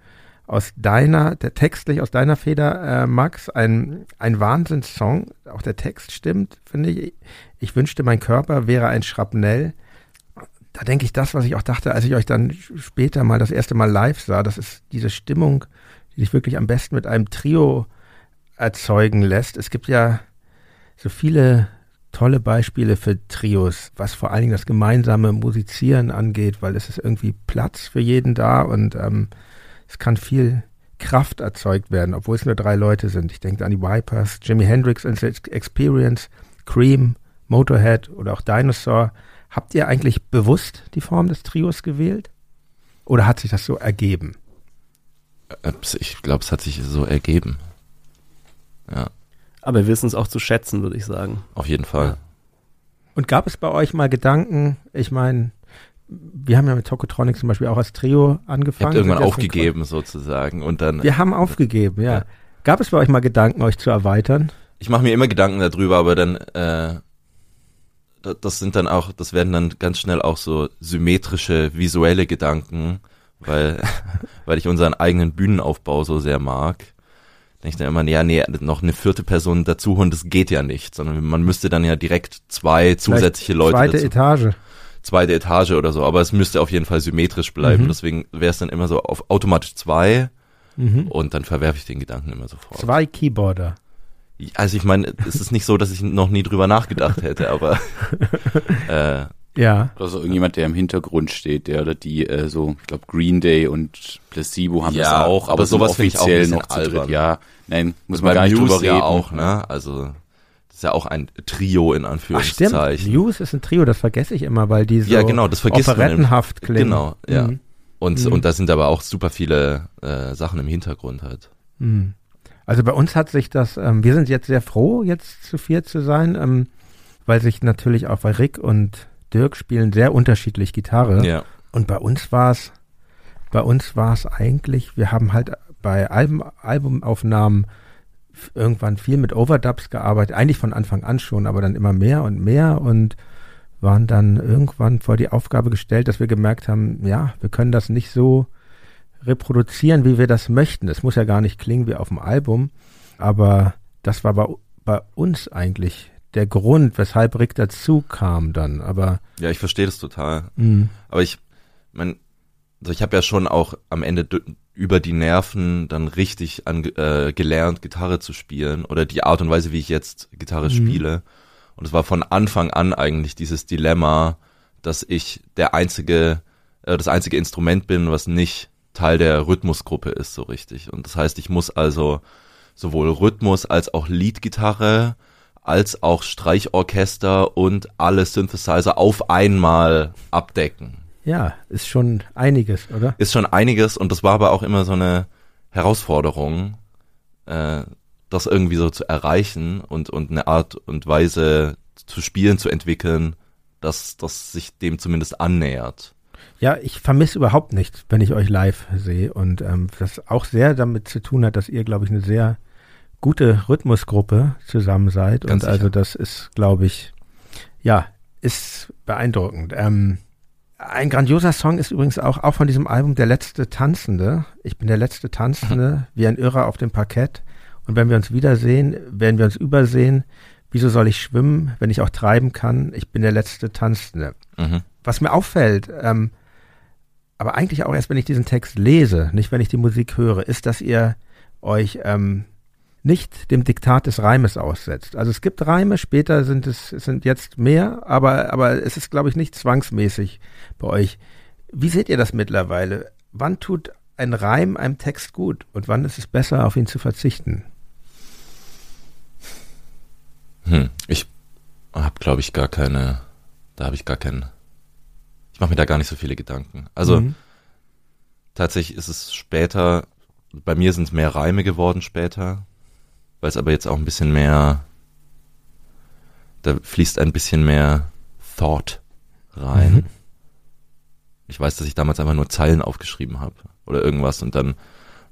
Speaker 2: aus deiner, der textlich aus deiner Feder, äh, Max. Ein, ein Wahnsinnssong. Auch der Text stimmt, finde ich. Ich wünschte, mein Körper wäre ein Schrapnell. Da denke ich das, was ich auch dachte, als ich euch dann später mal das erste Mal live sah. Das ist diese Stimmung, die sich wirklich am besten mit einem Trio erzeugen lässt. Es gibt ja so viele tolle Beispiele für Trios, was vor allen Dingen das gemeinsame Musizieren angeht, weil es ist irgendwie Platz für jeden da und ähm, es kann viel Kraft erzeugt werden, obwohl es nur drei Leute sind. Ich denke an die Vipers, Jimi Hendrix Experience, Cream, Motorhead oder auch Dinosaur. Habt ihr eigentlich bewusst die Form des Trios gewählt? Oder hat sich das so ergeben?
Speaker 5: Äh, Ich glaube, es hat sich so ergeben. Ja,
Speaker 4: Aber wir wissen es auch zu schätzen, würde ich sagen.
Speaker 5: auf jeden Fall.
Speaker 4: Ja.
Speaker 2: Und gab es bei euch mal Gedanken, ich meine, wir haben ja mit Tokotronic zum Beispiel auch als Trio angefangen.
Speaker 5: habe irgendwann aufgegeben sozusagen und dann.
Speaker 2: Wir haben aufgegeben, ja.
Speaker 5: Ja.
Speaker 2: Gab es bei euch mal Gedanken, euch zu erweitern?
Speaker 5: Ich mache mir immer Gedanken darüber, aber dann, äh, da- das sind dann auch, das werden dann ganz schnell auch so symmetrische visuelle Gedanken, weil, weil ich unseren eigenen Bühnenaufbau so sehr mag. Denke ich dann immer, ja, nee, noch eine vierte Person dazu holen, das geht ja nicht, sondern man müsste dann ja direkt zwei zusätzliche Leute
Speaker 2: Zweite
Speaker 5: dazu,
Speaker 2: Etage.
Speaker 5: Zweite Etage oder so, aber es müsste auf jeden Fall symmetrisch bleiben,
Speaker 2: Mhm.
Speaker 5: deswegen wäre es dann immer so auf automatisch zwei
Speaker 2: Mhm.
Speaker 5: und dann verwerfe ich den Gedanken immer sofort.
Speaker 2: Zwei Keyboarder.
Speaker 5: Also ich meine, es ist nicht so, dass ich noch nie drüber nachgedacht hätte, aber äh,
Speaker 2: Ja.
Speaker 3: Oder so irgendjemand, der im Hintergrund steht, der oder die äh, so, ich glaube Green Day und Placebo haben
Speaker 5: Ja,
Speaker 3: das auch, aber,
Speaker 5: aber
Speaker 3: so
Speaker 5: sowas finde ich auch
Speaker 3: noch zu dritt. Ja, nein, muss man gar nicht drüber reden.
Speaker 5: ja auch, ne? Also ist ja auch ein Trio in
Speaker 2: Ach stimmt,
Speaker 5: Anführungszeichen.
Speaker 2: Muse ist ein Trio, das vergesse ich immer, weil die so
Speaker 5: Ja, genau, das vergisst man
Speaker 2: operettenhaft klingen.
Speaker 5: Genau, ja.
Speaker 2: Mhm.
Speaker 5: Und
Speaker 2: Mhm.
Speaker 5: und da sind aber auch super viele äh, Sachen im Hintergrund halt.
Speaker 2: Mhm. Also bei uns hat sich das, ähm, wir sind jetzt sehr froh, jetzt zu viert zu sein, ähm, weil sich natürlich auch bei Rick und Dirk spielen sehr unterschiedlich Gitarre.
Speaker 5: Ja.
Speaker 2: Und bei uns war es, bei uns war es eigentlich, wir haben halt bei Album, Albumaufnahmen irgendwann viel mit Overdubs gearbeitet, eigentlich von Anfang an schon, aber dann immer mehr und mehr und waren dann irgendwann vor die Aufgabe gestellt, dass wir gemerkt haben, ja, wir können das nicht so reproduzieren, wie wir das möchten. Es muss ja gar nicht klingen wie auf dem Album, aber das war bei, bei uns eigentlich der Grund, weshalb Rick dazu kam dann. Aber
Speaker 5: Ja, ich verstehe das total.
Speaker 2: mh,
Speaker 5: Aber ich, mein, also ich habe ja schon auch am Ende über die Nerven dann richtig an, äh, gelernt, Gitarre zu spielen oder die Art und Weise, wie ich jetzt Gitarre
Speaker 2: Mhm.
Speaker 5: spiele. Und es war von Anfang an eigentlich dieses Dilemma, dass ich der einzige, äh, das einzige Instrument bin, was nicht Teil der Rhythmusgruppe ist, so richtig. Und das heißt, ich muss also sowohl Rhythmus als auch Leadgitarre als auch Streichorchester und alle Synthesizer auf einmal abdecken.
Speaker 2: Ja, ist schon einiges, oder?
Speaker 5: Ist schon einiges und das war aber auch immer so eine Herausforderung, äh, das irgendwie so zu erreichen und, und eine Art und Weise zu spielen, zu entwickeln, dass das sich dem zumindest annähert.
Speaker 2: Ja, ich vermisse überhaupt nichts, wenn ich euch live sehe und ähm, das auch sehr damit zu tun hat, dass ihr, glaube ich, eine sehr gute Rhythmusgruppe zusammen seid
Speaker 5: Ganz
Speaker 2: und also
Speaker 5: sicher.
Speaker 2: das ist, glaube ich, ja, ist beeindruckend. Ähm, ein grandioser Song ist übrigens auch, auch von diesem Album Der letzte Tanzende. Ich bin der letzte Tanzende, wie ein Irrer auf dem Parkett. Und wenn wir uns wiedersehen, werden wir uns übersehen. Wieso soll ich schwimmen, wenn ich auch treiben kann? Ich bin der letzte Tanzende
Speaker 5: Mhm.
Speaker 2: was mir auffällt, ähm, aber eigentlich auch erst, wenn ich diesen Text lese, nicht wenn ich die Musik höre, ist, dass ihr euch ähm, nicht dem Diktat des Reimes aussetzt. Also es gibt Reime, später sind es sind jetzt mehr, aber aber es ist glaube ich nicht zwangsmäßig bei euch. Wie seht ihr das mittlerweile? Wann tut ein Reim einem Text gut und wann ist es besser, auf ihn zu verzichten?
Speaker 5: Hm, ich habe, glaube ich, gar keine, da habe ich gar keinen, ich mache mir da gar nicht so viele Gedanken. Also mhm. tatsächlich ist es später, bei mir sind es mehr Reime geworden später, weil es aber jetzt auch ein bisschen mehr, da fließt ein bisschen mehr Thought rein. Mhm. Ich weiß, dass ich damals einfach nur Zeilen aufgeschrieben habe oder irgendwas und dann,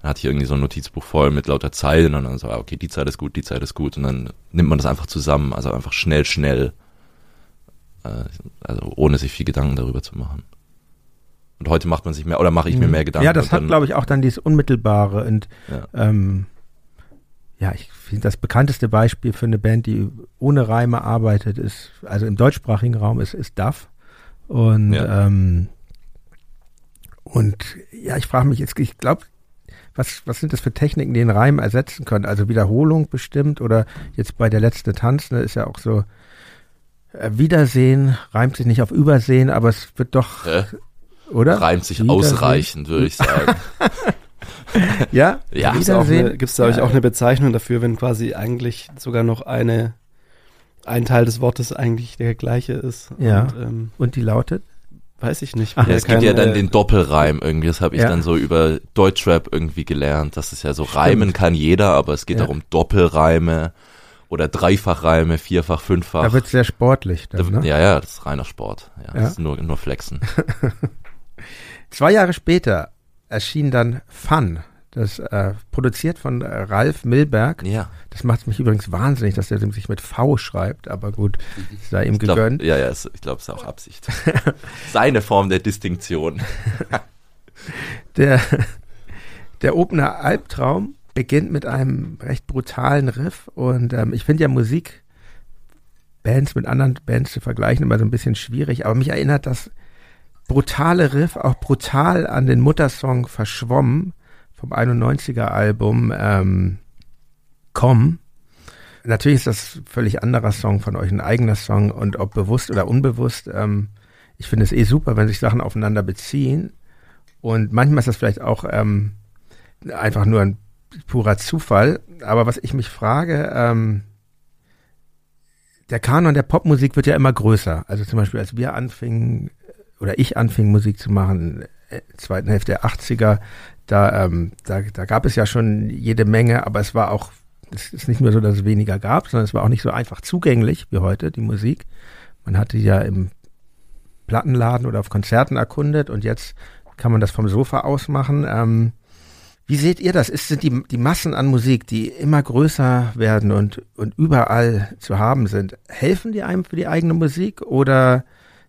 Speaker 5: dann hatte ich irgendwie so ein Notizbuch voll mit lauter Zeilen und dann so, ah, okay, die Zeit ist gut, die Zeit ist gut und dann nimmt man das einfach zusammen, also einfach schnell, schnell, äh, also ohne sich viel Gedanken darüber zu machen. Und heute macht man sich mehr, oder mache ich mir mhm. mehr Gedanken.
Speaker 2: Ja, das hat, glaube ich, auch dann dieses Unmittelbare und ja, ähm, ja ich finde das bekannteste Beispiel für eine Band, die ohne Reime arbeitet, ist, also im deutschsprachigen Raum ist, ist Duff. Und ja. ähm, und ja, ich frage mich jetzt, ich glaube, was, was sind das für Techniken, die den Reim ersetzen können? Also Wiederholung bestimmt oder jetzt bei der letzte Tanz, ne, ist ja auch so, äh, Wiedersehen reimt sich nicht auf Übersehen, aber es wird doch,
Speaker 5: Hä? oder? Reimt sich ausreichend, würde ich sagen.
Speaker 2: ja?
Speaker 4: Ja. Gibt es da, gibt's da ja. euch auch eine Bezeichnung dafür, wenn quasi eigentlich sogar noch eine, ein Teil des Wortes eigentlich der gleiche ist?
Speaker 2: Ja. Und, ähm, und die lautet?
Speaker 4: Weiß ich nicht.
Speaker 5: Ach, ja, es gibt ja dann den Doppelreim irgendwie, das habe ich ja. dann so über Deutschrap irgendwie gelernt, dass es ja so Stimmt. reimen kann jeder, aber es geht ja. darum Doppelreime oder Dreifachreime, Vierfach, Fünffach.
Speaker 2: Da wird sehr sportlich. Dann,
Speaker 5: ne? Ja, ja, das ist reiner Sport. Ja, ja. das ist nur, nur Flexen.
Speaker 2: Zwei Jahre später erschien dann Fun, das äh, produziert von äh, Ralf Milberg.
Speaker 5: Ja.
Speaker 2: Das macht mich übrigens wahnsinnig, dass er sich mit V schreibt, aber gut, sei ihm
Speaker 5: glaub,
Speaker 2: gegönnt.
Speaker 5: ja, ja, ich glaube, es ist auch Absicht. Seine Form der Distinktion.
Speaker 2: der, der Opener Albtraum beginnt mit einem recht brutalen Riff und ähm, ich finde ja Musik Bands mit anderen Bands zu vergleichen immer so ein bisschen schwierig, aber mich erinnert das brutale Riff auch brutal an den Muttersong Verschwommen vom 91er Album ähm, Komm. Natürlich ist das völlig anderer Song von euch, ein eigener Song und ob bewusst oder unbewusst, ähm, ich finde es eh super, wenn sich Sachen aufeinander beziehen. Und manchmal ist das vielleicht auch ähm, einfach nur ein purer Zufall. Aber was ich mich frage, ähm, der Kanon der Popmusik wird ja immer größer. Also zum Beispiel, als wir anfingen, oder ich anfing Musik zu machen, äh, zweiten Hälfte der 80er, da, ähm, da, da gab es ja schon jede Menge, aber es war auch, es ist nicht nur so, dass es weniger gab, sondern es war auch nicht so einfach zugänglich wie heute, die Musik. Man hatte ja im Plattenladen oder auf Konzerten erkundet und jetzt kann man das vom Sofa aus machen. Ähm, wie seht ihr das? Ist, sind die, die Massen an Musik, die immer größer werden und, und überall zu haben sind, helfen die einem für die eigene Musik oder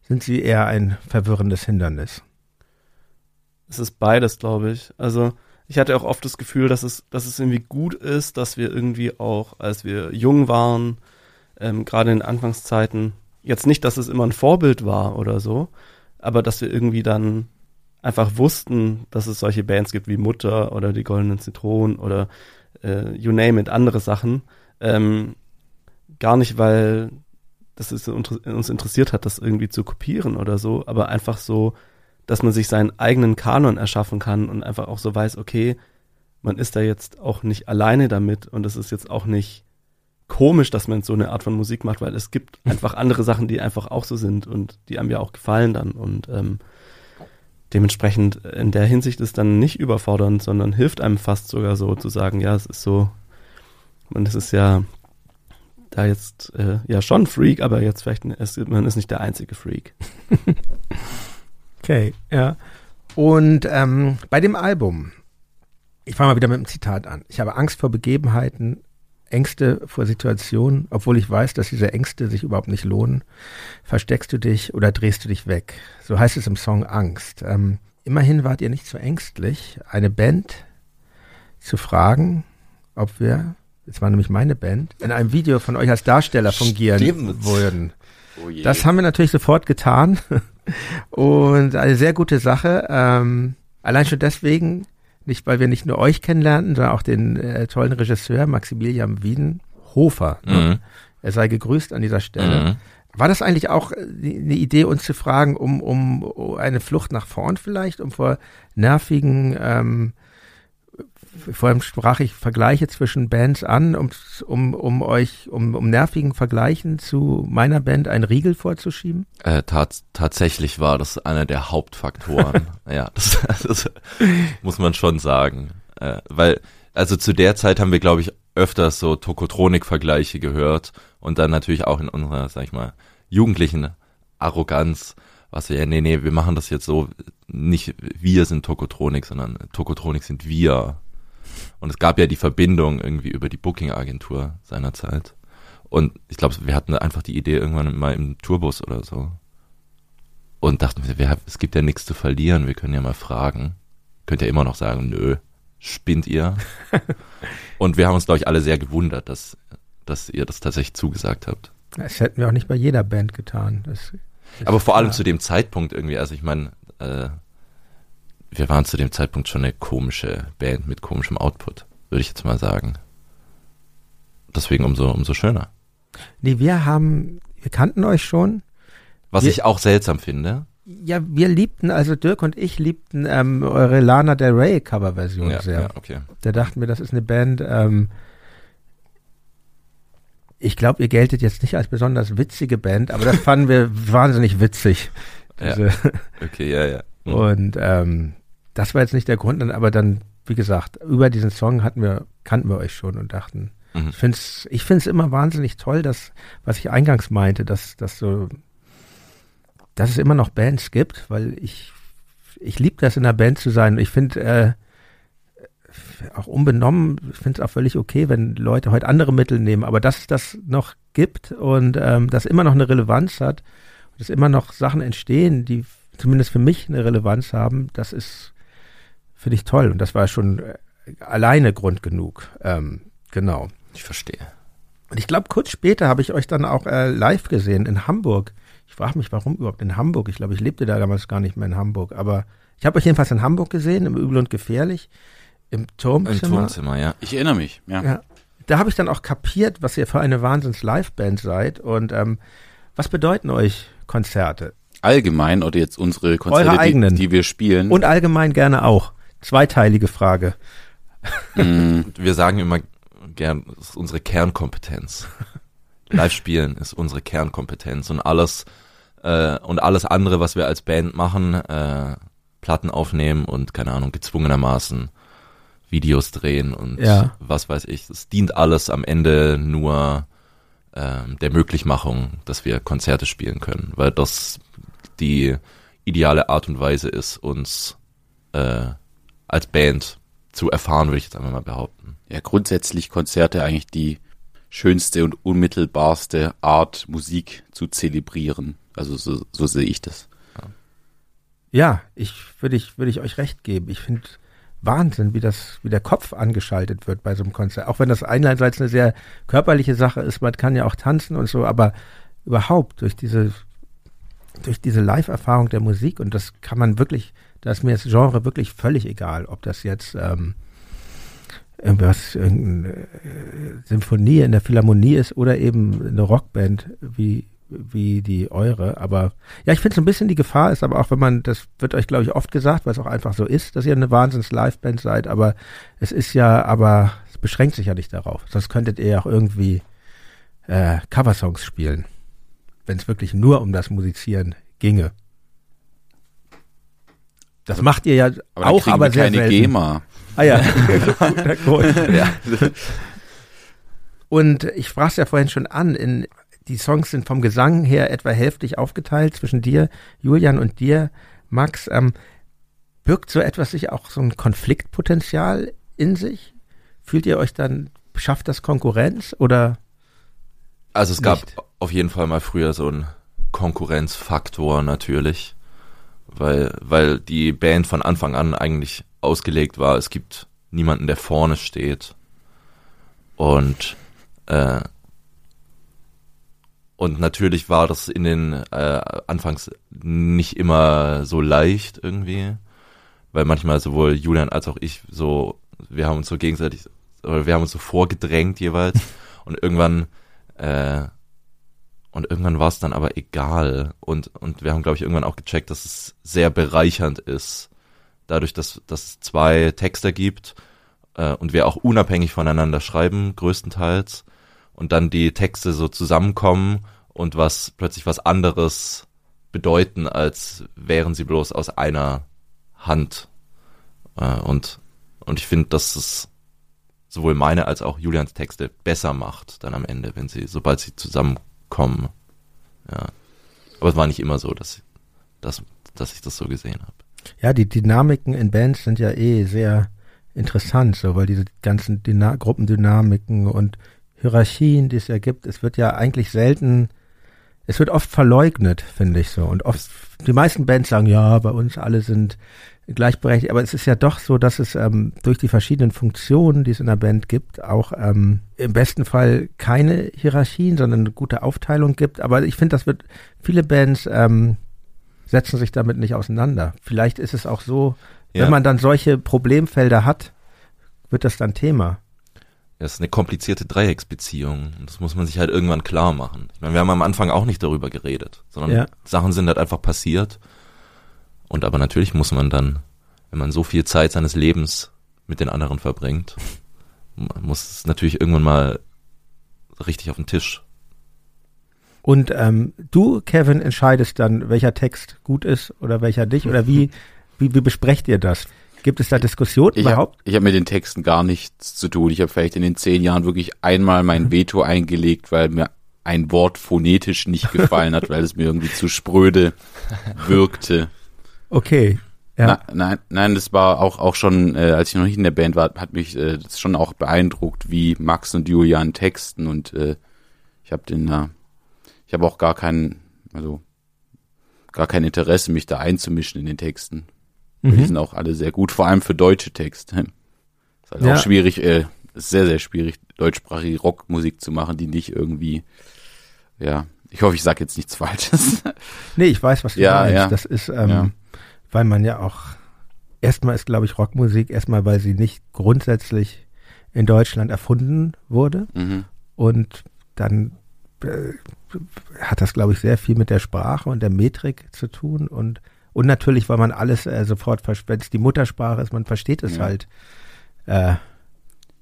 Speaker 2: sind sie eher ein verwirrendes Hindernis?
Speaker 4: es ist beides, glaube ich. Also ich hatte auch oft das Gefühl, dass es, dass es irgendwie gut ist, dass wir irgendwie auch, als wir jung waren, ähm, gerade in Anfangszeiten, jetzt nicht, dass es immer ein Vorbild war oder so, aber dass wir irgendwie dann einfach wussten, dass es solche Bands gibt wie Mutter oder die Goldenen Zitronen oder äh, you name it, andere Sachen. Ähm, gar nicht, weil das ist, uns interessiert hat, das irgendwie zu kopieren oder so, aber einfach so, dass man sich seinen eigenen Kanon erschaffen kann und einfach auch so weiß, okay, man ist da jetzt auch nicht alleine damit und es ist jetzt auch nicht komisch, dass man so eine Art von Musik macht, weil es gibt einfach andere Sachen, die einfach auch so sind und die einem ja auch gefallen dann und ähm, dementsprechend in der Hinsicht ist dann nicht überfordernd, sondern hilft einem fast sogar so zu sagen, ja, es ist so, man ist es ja da jetzt äh, ja schon Freak, aber jetzt vielleicht man ist nicht der einzige Freak.
Speaker 2: Okay, ja. Und ähm, bei dem Album, ich fange mal wieder mit einem Zitat an. Ich habe Angst vor Begebenheiten, Ängste vor Situationen, obwohl ich weiß, dass diese Ängste sich überhaupt nicht lohnen. Versteckst du dich oder drehst du dich weg? So heißt es im Song Angst. Ähm, immerhin wart ihr nicht so ängstlich, eine Band zu fragen, ob wir, jetzt war nämlich meine Band, in einem Video von euch als Darsteller fungieren Stimmt. würden. Oh das haben wir natürlich sofort getan. Und eine sehr gute Sache. Ähm, allein schon deswegen, nicht weil wir nicht nur euch kennenlernten, sondern auch den äh, tollen Regisseur Maximilian Wiedenhofer. Ne?
Speaker 5: Mhm.
Speaker 2: Er sei gegrüßt an dieser Stelle.
Speaker 5: Mhm.
Speaker 2: War das eigentlich auch äh, eine Idee, uns zu fragen, um, um, um eine Flucht nach vorn vielleicht, um vor nervigen, ähm, vor allem sprach ich Vergleiche zwischen Bands an, um, um, um euch, um, um nervigen Vergleichen zu meiner Band einen Riegel vorzuschieben?
Speaker 5: Äh, tats tatsächlich war das einer der Hauptfaktoren. ja, das, das muss man schon sagen. Äh, weil, also zu der Zeit haben wir, glaube ich, öfters so Tokotronik-Vergleiche gehört und dann natürlich auch in unserer, sag ich mal, jugendlichen Arroganz, was wir, ja, nee, nee, wir machen das jetzt so, nicht wir sind Tokotronik, sondern Tokotronik sind wir. Und es gab ja die Verbindung irgendwie über die Booking-Agentur seinerzeit. Und ich glaube, wir hatten einfach die Idee irgendwann mal im Tourbus oder so. Und dachten wir, wir es gibt ja nichts zu verlieren, wir können ja mal fragen. Könnt ihr immer noch sagen, nö, spinnt ihr? Und wir haben uns, glaube ich, alle sehr gewundert, dass, dass ihr das tatsächlich zugesagt habt.
Speaker 2: Das hätten wir auch nicht bei jeder Band getan. Das, das
Speaker 5: Aber vor allem
Speaker 2: klar.
Speaker 5: zu dem Zeitpunkt irgendwie, also ich meine, äh, wir waren zu dem Zeitpunkt schon eine komische Band mit komischem Output, würde ich jetzt mal sagen. Deswegen umso, umso schöner.
Speaker 2: Nee, wir haben, wir kannten euch schon.
Speaker 5: Was
Speaker 2: Wir-
Speaker 5: ich auch seltsam finde.
Speaker 2: Ja, wir liebten, also Dirk und ich liebten ähm, eure Lana Del Rey Coverversion
Speaker 5: Ja,
Speaker 2: sehr.
Speaker 5: ja, okay.
Speaker 2: Da dachten wir, das ist eine Band, ähm, ich glaube, ihr geltet jetzt nicht als besonders witzige Band, aber das fanden wir wahnsinnig witzig.
Speaker 5: Ja.
Speaker 2: Diese,
Speaker 5: Okay, ja, ja. Mhm.
Speaker 2: Und ähm, das war jetzt nicht der Grund, aber dann, wie gesagt, über diesen Song hatten wir, kannten wir euch schon und dachten,
Speaker 5: Mhm.
Speaker 2: ich finde es ich find's immer wahnsinnig toll, dass, was ich eingangs meinte, dass, dass so, dass es immer noch Bands gibt, weil ich, ich liebe das in einer Band zu sein. Ich finde, äh, auch unbenommen, ich finde es auch völlig okay, wenn Leute heute andere Mittel nehmen, aber dass es das noch gibt und ähm, das immer noch eine Relevanz hat, dass immer noch Sachen entstehen, die zumindest für mich eine Relevanz haben, das ist, finde ich toll. Und das war schon äh, alleine Grund genug. Ähm, genau.
Speaker 5: Ich verstehe.
Speaker 2: Und ich glaube, kurz später habe ich euch dann auch äh, live gesehen in Hamburg. Ich frage mich, warum überhaupt in Hamburg? Ich glaube, ich lebte da damals gar nicht mehr in Hamburg. Aber ich habe euch jedenfalls in Hamburg gesehen, im Übel und Gefährlich, im Turmzimmer.
Speaker 5: Im Turmzimmer, ja.
Speaker 3: Ich erinnere mich, ja.
Speaker 2: Ja. Da habe ich dann auch kapiert, was ihr für eine Wahnsinns-Live-Band seid. Und ähm, was bedeuten euch Konzerte?
Speaker 3: Allgemein oder jetzt unsere Konzerte, die,
Speaker 2: eigenen.
Speaker 3: die wir spielen.
Speaker 2: Und allgemein gerne auch. Zweiteilige Frage.
Speaker 3: Mm,
Speaker 5: Wir sagen immer gern, das ist unsere Kernkompetenz. Live spielen ist unsere Kernkompetenz und alles äh, und alles andere, was wir als Band machen, äh, Platten aufnehmen und keine Ahnung gezwungenermaßen Videos drehen und
Speaker 2: Ja.
Speaker 5: was weiß ich. Es dient alles am Ende nur ähm, der Möglichmachung, dass wir Konzerte spielen können, weil das die ideale Art und Weise ist, uns äh, als Band zu erfahren, würde ich jetzt einfach mal behaupten.
Speaker 3: ja, grundsätzlich Konzerte eigentlich die schönste und unmittelbarste Art, Musik zu zelebrieren. Also so, so sehe ich das.
Speaker 2: Ja, ich würde ich, würde ich euch recht geben. Ich finde Wahnsinn, wie das, wie der Kopf angeschaltet wird bei so einem Konzert. Auch wenn das einerseits eine sehr körperliche Sache ist, man kann ja auch tanzen und so, aber überhaupt durch diese, durch diese Live-Erfahrung der Musik und das kann man wirklich, da ist mir das Genre wirklich völlig egal, ob das jetzt ähm, irgendwas, irgendeine äh, Symphonie in der Philharmonie ist oder eben eine Rockband wie, wie die eure. Aber ja, ich finde so ein bisschen die Gefahr ist aber auch, wenn man, das wird euch glaube ich oft gesagt, weil es auch einfach so ist, dass ihr eine Wahnsinns-Liveband seid, aber es ist ja, aber es beschränkt sich ja nicht darauf. Sonst könntet ihr ja auch irgendwie äh, Coversongs spielen, wenn es wirklich nur um das Musizieren ginge. Das macht ihr ja
Speaker 3: Aber
Speaker 2: auch, aber sehr
Speaker 3: keine
Speaker 2: selten.
Speaker 3: GEMA.
Speaker 2: Ah ja, Grund. Und ich sprach es ja vorhin schon an, in, die Songs sind vom Gesang her etwa hälftig aufgeteilt zwischen dir, Julian, und dir, Max. Ähm, birgt so etwas sich auch so ein Konfliktpotenzial in sich? Fühlt ihr euch dann, schafft das Konkurrenz oder?
Speaker 5: Also es gab
Speaker 2: Nicht.
Speaker 5: auf jeden Fall mal früher so einen Konkurrenzfaktor natürlich, weil, weil die Band von Anfang an eigentlich ausgelegt war, es gibt niemanden, der vorne steht. Und äh, und natürlich war das in den äh, Anfangs nicht immer so leicht irgendwie. weil manchmal sowohl Julian als auch ich so, wir haben uns so gegenseitig, oder wir haben uns so vorgedrängt jeweils und irgendwann, äh, und irgendwann war es dann aber egal und, und wir haben, glaube ich, irgendwann auch gecheckt, dass es sehr bereichernd ist, dadurch, dass, dass es zwei Texte gibt äh, und wir auch unabhängig voneinander schreiben, größtenteils, und dann die Texte so zusammenkommen und was plötzlich was anderes bedeuten, als wären sie bloß aus einer Hand. Äh, und, und ich finde, dass es sowohl meine als auch Julians Texte besser macht dann am Ende, wenn sie, sobald sie zusammenkommen. Ja. Aber es war nicht immer so, dass, dass, dass ich das so gesehen habe.
Speaker 2: Ja, die Dynamiken in Bands sind ja eh sehr interessant, so, weil diese ganzen Dyna Gruppendynamiken und Hierarchien, die es ja gibt, es wird ja eigentlich selten, es wird oft verleugnet, finde ich so. Und oft, die meisten Bands sagen, ja, bei uns alle sind gleichberechtigt, aber es ist ja doch so, dass es ähm, durch die verschiedenen Funktionen, die es in der Band gibt, auch ähm, im besten Fall keine Hierarchien, sondern eine gute Aufteilung gibt. Aber ich finde, das wird, viele Bands ähm, setzen sich damit nicht auseinander. Vielleicht ist es auch so, ja. wenn man dann solche Problemfelder hat, wird das dann Thema.
Speaker 5: Das ist eine komplizierte Dreiecksbeziehung. Das muss man sich halt irgendwann klar machen. Ich meine, wir haben am Anfang auch nicht darüber geredet, sondern ja. Sachen sind halt einfach passiert und aber natürlich muss man dann, wenn man so viel Zeit seines Lebens mit den anderen verbringt, muss es natürlich irgendwann mal richtig auf den Tisch.
Speaker 2: Und ähm, du, Kevin, entscheidest dann, welcher Text gut ist oder welcher nicht oder wie, wie, wie besprecht ihr das? Gibt es da Diskussionen
Speaker 3: ich
Speaker 2: überhaupt?
Speaker 3: Hab, ich habe mit den Texten gar nichts zu tun. Ich habe vielleicht in den zehn Jahren wirklich einmal mein mhm. Veto eingelegt, weil mir ein Wort phonetisch nicht gefallen hat, weil es mir irgendwie zu spröde wirkte.
Speaker 2: Okay.
Speaker 3: Ja. Na, nein, nein, das war auch auch schon, äh, als ich noch nicht in der Band war, hat mich äh, das schon auch beeindruckt, wie Max und Julian texten und äh, ich habe den, äh, ich habe auch gar keinen, also gar kein Interesse, mich da einzumischen in den Texten. Mhm. Die sind auch alle sehr gut, vor allem für deutsche Texte. Ist halt ja. auch schwierig, äh, ist sehr sehr schwierig, deutschsprachige Rockmusik zu machen, die nicht irgendwie, ja, ich hoffe, ich sage jetzt nichts Falsches.
Speaker 2: nee, ich weiß, was du
Speaker 3: ja,
Speaker 2: meinst.
Speaker 3: Ja.
Speaker 2: Das ist, ähm, ja weil man ja auch, erstmal ist, glaube ich, Rockmusik, erstmal, weil sie nicht grundsätzlich in Deutschland erfunden wurde.
Speaker 3: Mhm.
Speaker 2: Und dann äh, hat das, glaube ich, sehr viel mit der Sprache und der Metrik zu tun. Und, und natürlich, weil man alles äh, sofort, wenn es die Muttersprache ist, man versteht es ja. halt. Äh,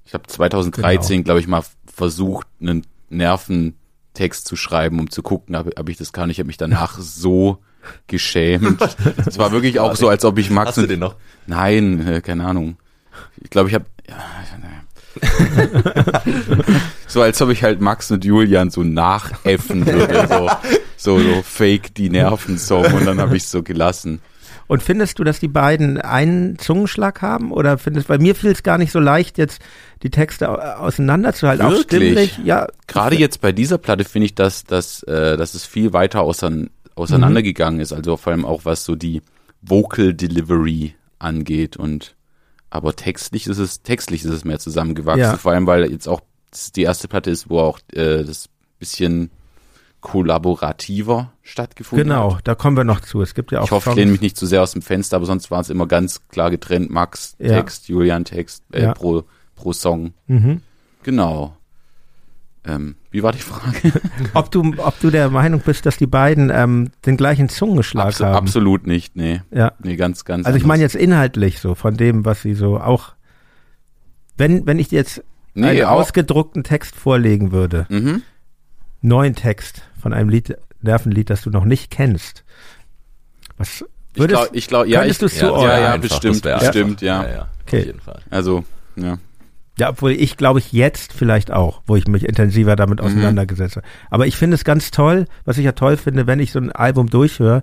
Speaker 3: ich habe 2013, genau. glaube ich, mal versucht, einen Nerventext zu schreiben, um zu gucken, ob, ob ich das kann. Ich habe mich danach so geschämt. Es war wirklich auch so, als ob ich Max.
Speaker 5: Hast du den noch?
Speaker 3: Nein, äh, keine Ahnung. Ich glaube, ich habe. Ja, so als ob ich halt Max und Julian so nachäffen würde, so, so, so fake die Nerven-Song und dann habe ich so gelassen.
Speaker 2: Und findest du, dass die beiden einen Zungenschlag haben? Oder findest, bei mir fiel es gar nicht so leicht, jetzt die Texte auseinanderzuhalten.
Speaker 3: Wirklich? Auch stimmlich,
Speaker 2: ja.
Speaker 3: Gerade jetzt bei dieser Platte finde ich, dass, dass, äh, dass es viel weiter auseinander auseinandergegangen mhm. ist, also vor allem auch was so die Vocal Delivery angeht und aber textlich ist es textlich ist es mehr zusammengewachsen, ja. vor allem weil jetzt auch die erste Platte ist, wo auch äh, das bisschen kollaborativer stattgefunden
Speaker 2: genau,
Speaker 3: hat.
Speaker 2: da kommen wir noch zu. Es gibt ja auch
Speaker 3: Ich hoffe, ich lehne mich nicht zu sehr aus dem Fenster, aber sonst war es immer ganz klar getrennt. Max ja. Text, Julian Text äh, ja. pro pro Song.
Speaker 2: Mhm.
Speaker 3: Genau. Ähm, wie war die Frage?
Speaker 2: ob du, ob du der Meinung bist, dass die beiden ähm, den gleichen Zungenschlag
Speaker 3: Abs
Speaker 2: haben?
Speaker 3: Absolut nicht, nee.
Speaker 2: Ja.
Speaker 3: Nee, ganz, ganz.
Speaker 2: Also ich meine jetzt inhaltlich so, von dem, was sie so auch, wenn, wenn ich dir jetzt nee, einen auch. ausgedruckten Text vorlegen würde,
Speaker 3: mhm.
Speaker 2: neuen Text von einem Lied, Nervenlied, das du noch nicht kennst, was würdest,
Speaker 3: ich glaube, glaub, ja,
Speaker 2: könntest
Speaker 3: du
Speaker 2: es zuordnen?
Speaker 3: Ja, ja, bestimmt, bestimmt, ja. ja, ja.
Speaker 2: Okay.
Speaker 5: Auf jeden Fall.
Speaker 3: Also, ja.
Speaker 2: Ja, obwohl ich glaube ich jetzt vielleicht auch, wo ich mich intensiver damit mhm. auseinandergesetzt habe. Aber ich finde es ganz toll, was ich ja toll finde, wenn ich so ein Album durchhöre.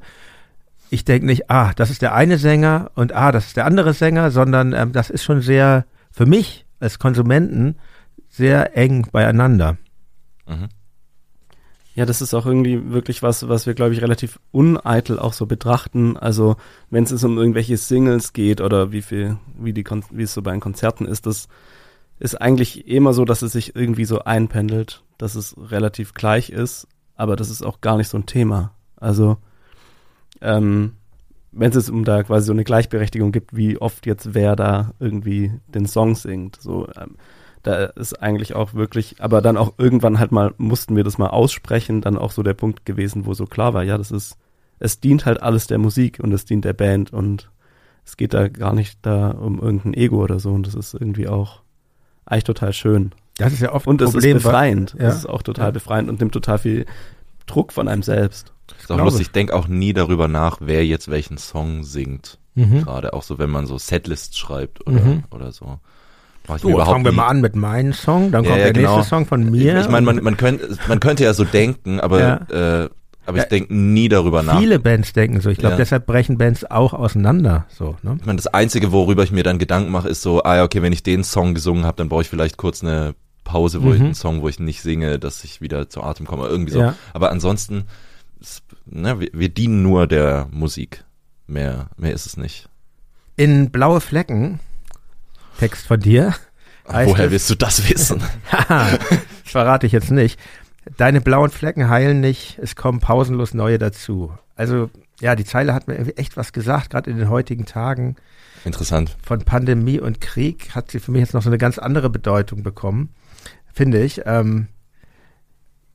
Speaker 2: Ich denke nicht, ah, das ist der eine Sänger und ah, das ist der andere Sänger, sondern ähm, das ist schon sehr, für mich als Konsumenten, sehr eng beieinander.
Speaker 4: Mhm. Ja, das ist auch irgendwie wirklich was, was wir, glaube ich, relativ uneitel auch so betrachten. Also, wenn es um irgendwelche Singles geht oder wie viel, wie die, wie es so bei den Konzerten ist, das ist eigentlich immer so, dass es sich irgendwie so einpendelt, dass es relativ gleich ist, aber das ist auch gar nicht so ein Thema. Also ähm, wenn es um da quasi so eine Gleichberechtigung gibt, wie oft jetzt wer da irgendwie den Song singt. So, ähm, da ist eigentlich auch wirklich, aber dann auch irgendwann halt mal mussten wir das mal aussprechen, dann auch so der Punkt gewesen, wo so klar war, ja, das ist, es dient halt alles der Musik und es dient der Band und es geht da gar nicht da um irgendein Ego oder so und das ist irgendwie auch eigentlich total schön.
Speaker 2: Das ist ja oft
Speaker 4: Und
Speaker 2: ein
Speaker 4: es
Speaker 2: Problem.
Speaker 4: ist befreiend.
Speaker 2: Ja.
Speaker 4: Es ist auch total befreiend und nimmt total viel Druck von einem selbst.
Speaker 5: Ist auch lustig,
Speaker 2: ich.
Speaker 5: ich denke auch nie darüber nach, wer jetzt welchen Song singt.
Speaker 2: Mhm.
Speaker 5: Gerade auch so, wenn man so Setlists schreibt oder,
Speaker 2: Mhm.
Speaker 5: oder so. Ich
Speaker 2: So, fangen wir mal an mit meinem Song, dann
Speaker 5: Ja,
Speaker 2: kommt
Speaker 5: ja,
Speaker 2: der
Speaker 5: genau.
Speaker 2: nächste Song von mir.
Speaker 5: Ich meine, man, man, könnte, man könnte ja so denken, aber, äh, aber
Speaker 2: Ja.
Speaker 5: ich denke nie darüber nach.
Speaker 2: Viele Bands denken so. Ich glaube,
Speaker 5: Ja.
Speaker 2: deshalb brechen Bands auch auseinander. So, ne?
Speaker 5: Ich meine, das Einzige, worüber ich mir dann Gedanken mache, ist so, ah ja, okay, wenn ich den Song gesungen habe, dann brauche ich vielleicht kurz eine Pause, wo ich
Speaker 2: Mhm.
Speaker 5: einen Song, wo ich nicht singe, dass ich wieder zu Atem komme, irgendwie so.
Speaker 2: Ja.
Speaker 5: Aber ansonsten, es, ne, wir, wir dienen nur der Musik. Mehr, mehr ist es nicht.
Speaker 2: In Blaue Flecken, Text von dir.
Speaker 5: Woher
Speaker 2: es-
Speaker 5: willst du das wissen?
Speaker 2: Verrate ich jetzt nicht. Deine blauen Flecken heilen nicht, es kommen pausenlos neue dazu. Also, ja, die Zeile hat mir irgendwie echt was gesagt, gerade in den heutigen Tagen
Speaker 5: Interessant.
Speaker 2: von Pandemie und Krieg hat sie für mich jetzt noch so eine ganz andere Bedeutung bekommen, finde ich. Ähm,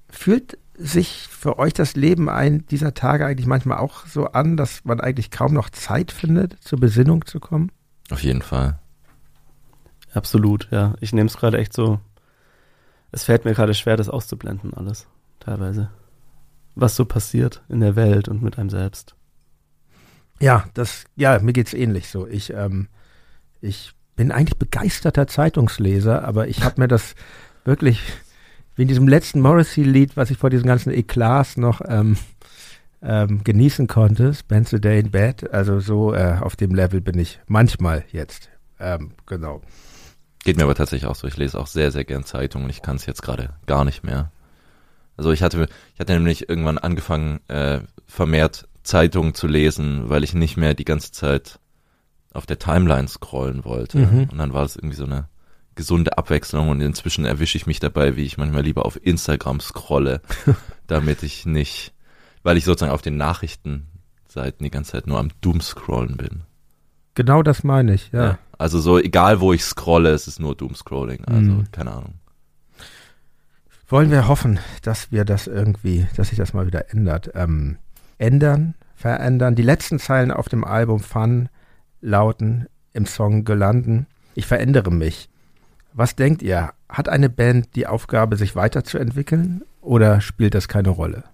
Speaker 2: fühlt sich für euch das Leben ein dieser Tage eigentlich manchmal auch so an, dass man eigentlich kaum noch Zeit findet, zur Besinnung zu kommen?
Speaker 5: Auf jeden Fall.
Speaker 4: Absolut, ja. Ich nehme es gerade echt so. Es fällt mir gerade schwer, das auszublenden, alles. Teilweise. Was so passiert in der Welt und mit einem selbst.
Speaker 2: Ja, das, ja, mir geht's ähnlich so. Ich, ähm, ich bin eigentlich begeisterter Zeitungsleser, aber ich habe mir das wirklich, wie in diesem letzten Morrissey-Lied, was ich vor diesen ganzen Eklats noch ähm, ähm, genießen konnte, Spend the Day in Bed, also so äh, auf dem Level bin ich manchmal jetzt. Ähm, genau.
Speaker 5: Geht mir aber tatsächlich auch so. Ich lese auch sehr, sehr gern Zeitungen. Ich kann es jetzt gerade gar nicht mehr. Also ich hatte, ich hatte nämlich irgendwann angefangen, äh, vermehrt Zeitungen zu lesen, weil ich nicht mehr die ganze Zeit auf der Timeline scrollen wollte.
Speaker 2: Mhm.
Speaker 5: Und dann war das irgendwie so eine gesunde Abwechslung und inzwischen erwische ich mich dabei, wie ich manchmal lieber auf Instagram scrolle, damit ich nicht, weil ich sozusagen auf den Nachrichtenseiten die ganze Zeit nur am Doomscrollen bin.
Speaker 2: Genau das meine ich, ja.
Speaker 5: Also so, egal wo ich scrolle, es ist nur Doomscrolling. Also,
Speaker 2: Mhm.
Speaker 5: keine Ahnung.
Speaker 2: Wollen wir hoffen, dass wir das irgendwie, dass sich das mal wieder ändert. Ähm, ändern, verändern. Die letzten Zeilen auf dem Album Fun lauten im Song Gelanden. Ich verändere mich. Was denkt ihr? Hat eine Band die Aufgabe, sich weiterzuentwickeln oder spielt das keine Rolle?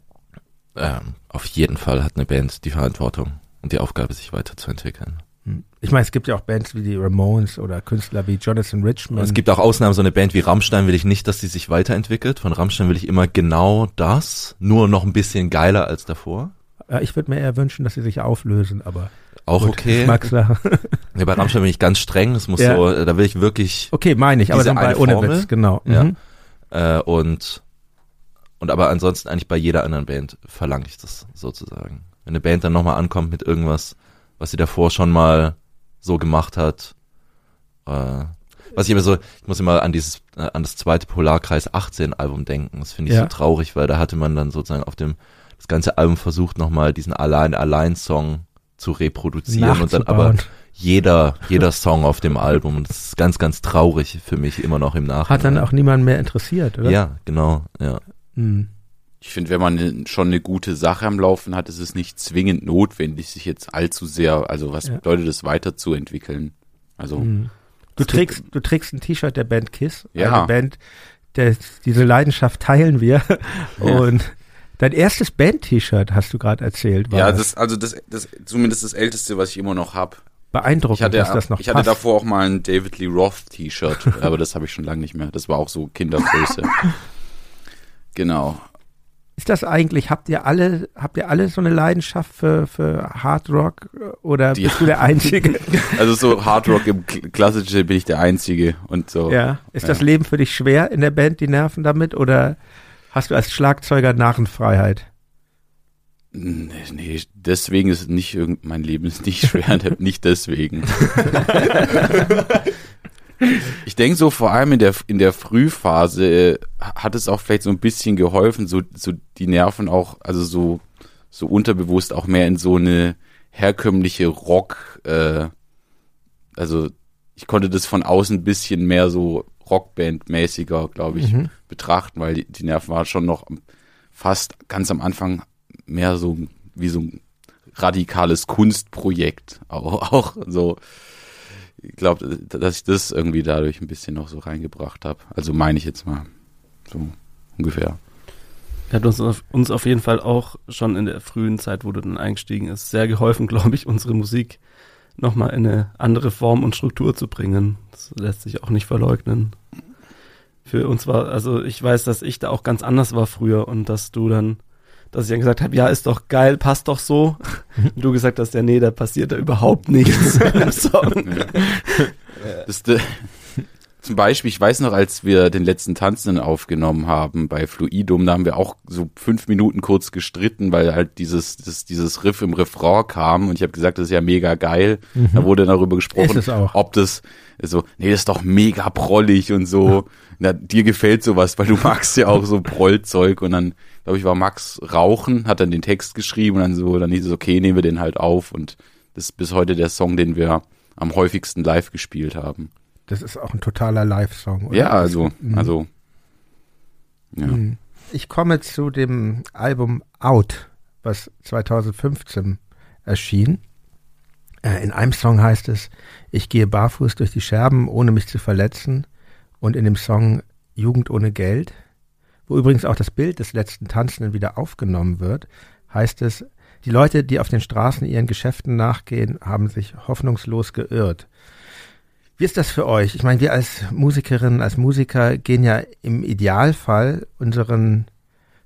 Speaker 5: Ähm, auf jeden Fall hat eine Band die Verantwortung und die Aufgabe, sich weiterzuentwickeln.
Speaker 2: Hm. Ich meine, es gibt ja auch Bands wie die Ramones oder Künstler wie Jonathan
Speaker 5: Und
Speaker 2: Richman.
Speaker 5: es gibt auch Ausnahmen, so eine Band wie Rammstein will ich nicht, dass die sich weiterentwickelt. Von Rammstein will ich immer genau das, nur noch ein bisschen geiler als davor.
Speaker 2: Ja, ich würde mir eher wünschen, dass sie sich auflösen, aber
Speaker 5: Auch
Speaker 2: gut,
Speaker 5: okay.
Speaker 2: Geschmackssache.
Speaker 5: Ja, bei Rammstein bin ich ganz streng, das muss
Speaker 2: Ja.
Speaker 5: so, da will ich wirklich,
Speaker 2: Okay, meine ich, aber dann bei
Speaker 5: eine
Speaker 2: ohne
Speaker 5: Formel?
Speaker 2: Witz, genau.
Speaker 5: Ja.
Speaker 2: Mhm.
Speaker 5: äh, und, und aber ansonsten eigentlich bei jeder anderen Band verlange ich das sozusagen. Wenn eine Band dann nochmal ankommt mit irgendwas, was sie davor schon mal so gemacht hat, äh, was ich immer so, ich muss immer an dieses, äh, an das zweite Polarkreis 18 Album denken. Das finde ich
Speaker 2: Ja.
Speaker 5: so traurig, weil da hatte man dann sozusagen auf dem, das ganze Album versucht nochmal diesen Allein Allein Song zu reproduzieren und dann aber jeder, jeder Song auf dem Album. Und das ist ganz, ganz traurig für mich immer noch im Nachhinein.
Speaker 2: Hat dann auch niemand mehr interessiert, oder?
Speaker 5: Ja, genau, ja.
Speaker 2: Mhm.
Speaker 3: Ich finde, wenn man ne- schon eine gute Sache am Laufen hat, ist es nicht zwingend notwendig, sich jetzt allzu sehr, also was
Speaker 2: Ja.
Speaker 3: bedeutet es, weiterzuentwickeln? Also,
Speaker 2: Mhm. Du trägst, du trägst ein T-Shirt der Band Kiss,
Speaker 3: Ja.
Speaker 2: eine Band, der, diese Leidenschaft teilen wir. Und dein erstes Band-T-Shirt hast du gerade erzählt. War
Speaker 3: ja, das, also das, das, zumindest das älteste, was ich immer noch hab.
Speaker 2: beeindruckend,
Speaker 3: Ich hatte,
Speaker 2: dass das noch
Speaker 3: ich hatte
Speaker 2: passt.
Speaker 3: davor auch mal ein David Lee Roth T-Shirt, aber das habe ich schon lange nicht mehr. Das war auch so Kindergröße. genau.
Speaker 2: Ist das eigentlich, habt ihr alle, habt ihr alle so eine Leidenschaft für, für Hard Rock oder
Speaker 3: Die-
Speaker 2: bist du der Einzige?
Speaker 3: Also so Hard Rock im Kl- klassischen bin ich der Einzige und so.
Speaker 2: ja. Ist das
Speaker 3: Ja.
Speaker 2: Leben für dich schwer in der Band, die Nerven damit? Oder hast du als Schlagzeuger Narrenfreiheit?
Speaker 3: Nee, nee, deswegen ist nicht irgend, mein Leben ist nicht schwer, nicht deswegen. Ich denke so vor allem in der in der Frühphase äh, hat es auch vielleicht so ein bisschen geholfen, so so die Nerven auch also so so unterbewusst auch mehr in so eine herkömmliche Rock, äh, also ich konnte das von außen ein bisschen mehr so Rockband-mäßiger, glaube ich,
Speaker 2: Mhm.
Speaker 3: betrachten, weil die, die Nerven waren schon noch fast ganz am Anfang mehr so wie so ein radikales Kunstprojekt. Auch, auch so, glaube, dass ich das irgendwie dadurch ein bisschen noch so reingebracht habe. Also meine ich jetzt mal so ungefähr.
Speaker 4: Hat uns auf, uns auf jeden Fall auch schon in der frühen Zeit, wo du dann eingestiegen ist, sehr geholfen, glaube ich, unsere Musik nochmal in eine andere Form und Struktur zu bringen. Das lässt sich auch nicht verleugnen. Für uns war, also ich weiß, dass ich da auch ganz anders war früher und dass du dann, dass ich dann gesagt habe, ja, ist doch geil, passt doch so. Und du gesagt hast, ja, nee, da passiert da überhaupt nichts Song.
Speaker 3: Das, äh, zum Beispiel, ich weiß noch, als wir den letzten Tanzenden aufgenommen haben bei Fluidum, da haben wir auch so fünf Minuten kurz gestritten, weil halt dieses, das, dieses Riff im Refrain kam und ich habe gesagt, das ist ja mega geil. Da wurde darüber gesprochen,
Speaker 2: Ist es auch.
Speaker 3: ob das so, nee, das ist doch mega prollig und so. Na, dir gefällt sowas, weil du magst ja auch so Prollzeug und dann, glaube ich, war Max rauchen, hat dann den Text geschrieben und dann so, dann hieß es, okay, nehmen wir den halt auf und das ist bis heute der Song, den wir am häufigsten live gespielt haben.
Speaker 2: Das ist auch ein totaler Live-Song, oder?
Speaker 3: Ja, also,
Speaker 2: Mhm.
Speaker 3: also, ja.
Speaker 2: Mhm. Ich komme zu dem Album Out, was 2015 erschien. Äh, In einem Song heißt es, ich gehe barfuß durch die Scherben, ohne mich zu verletzen. Und in dem Song Jugend ohne Geld, wo übrigens auch das Bild des letzten Tanzenden wieder aufgenommen wird, heißt es, die Leute, die auf den Straßen ihren Geschäften nachgehen, haben sich hoffnungslos geirrt. Wie ist das für euch? Ich meine, wir als Musikerinnen, als Musiker gehen ja im Idealfall unseren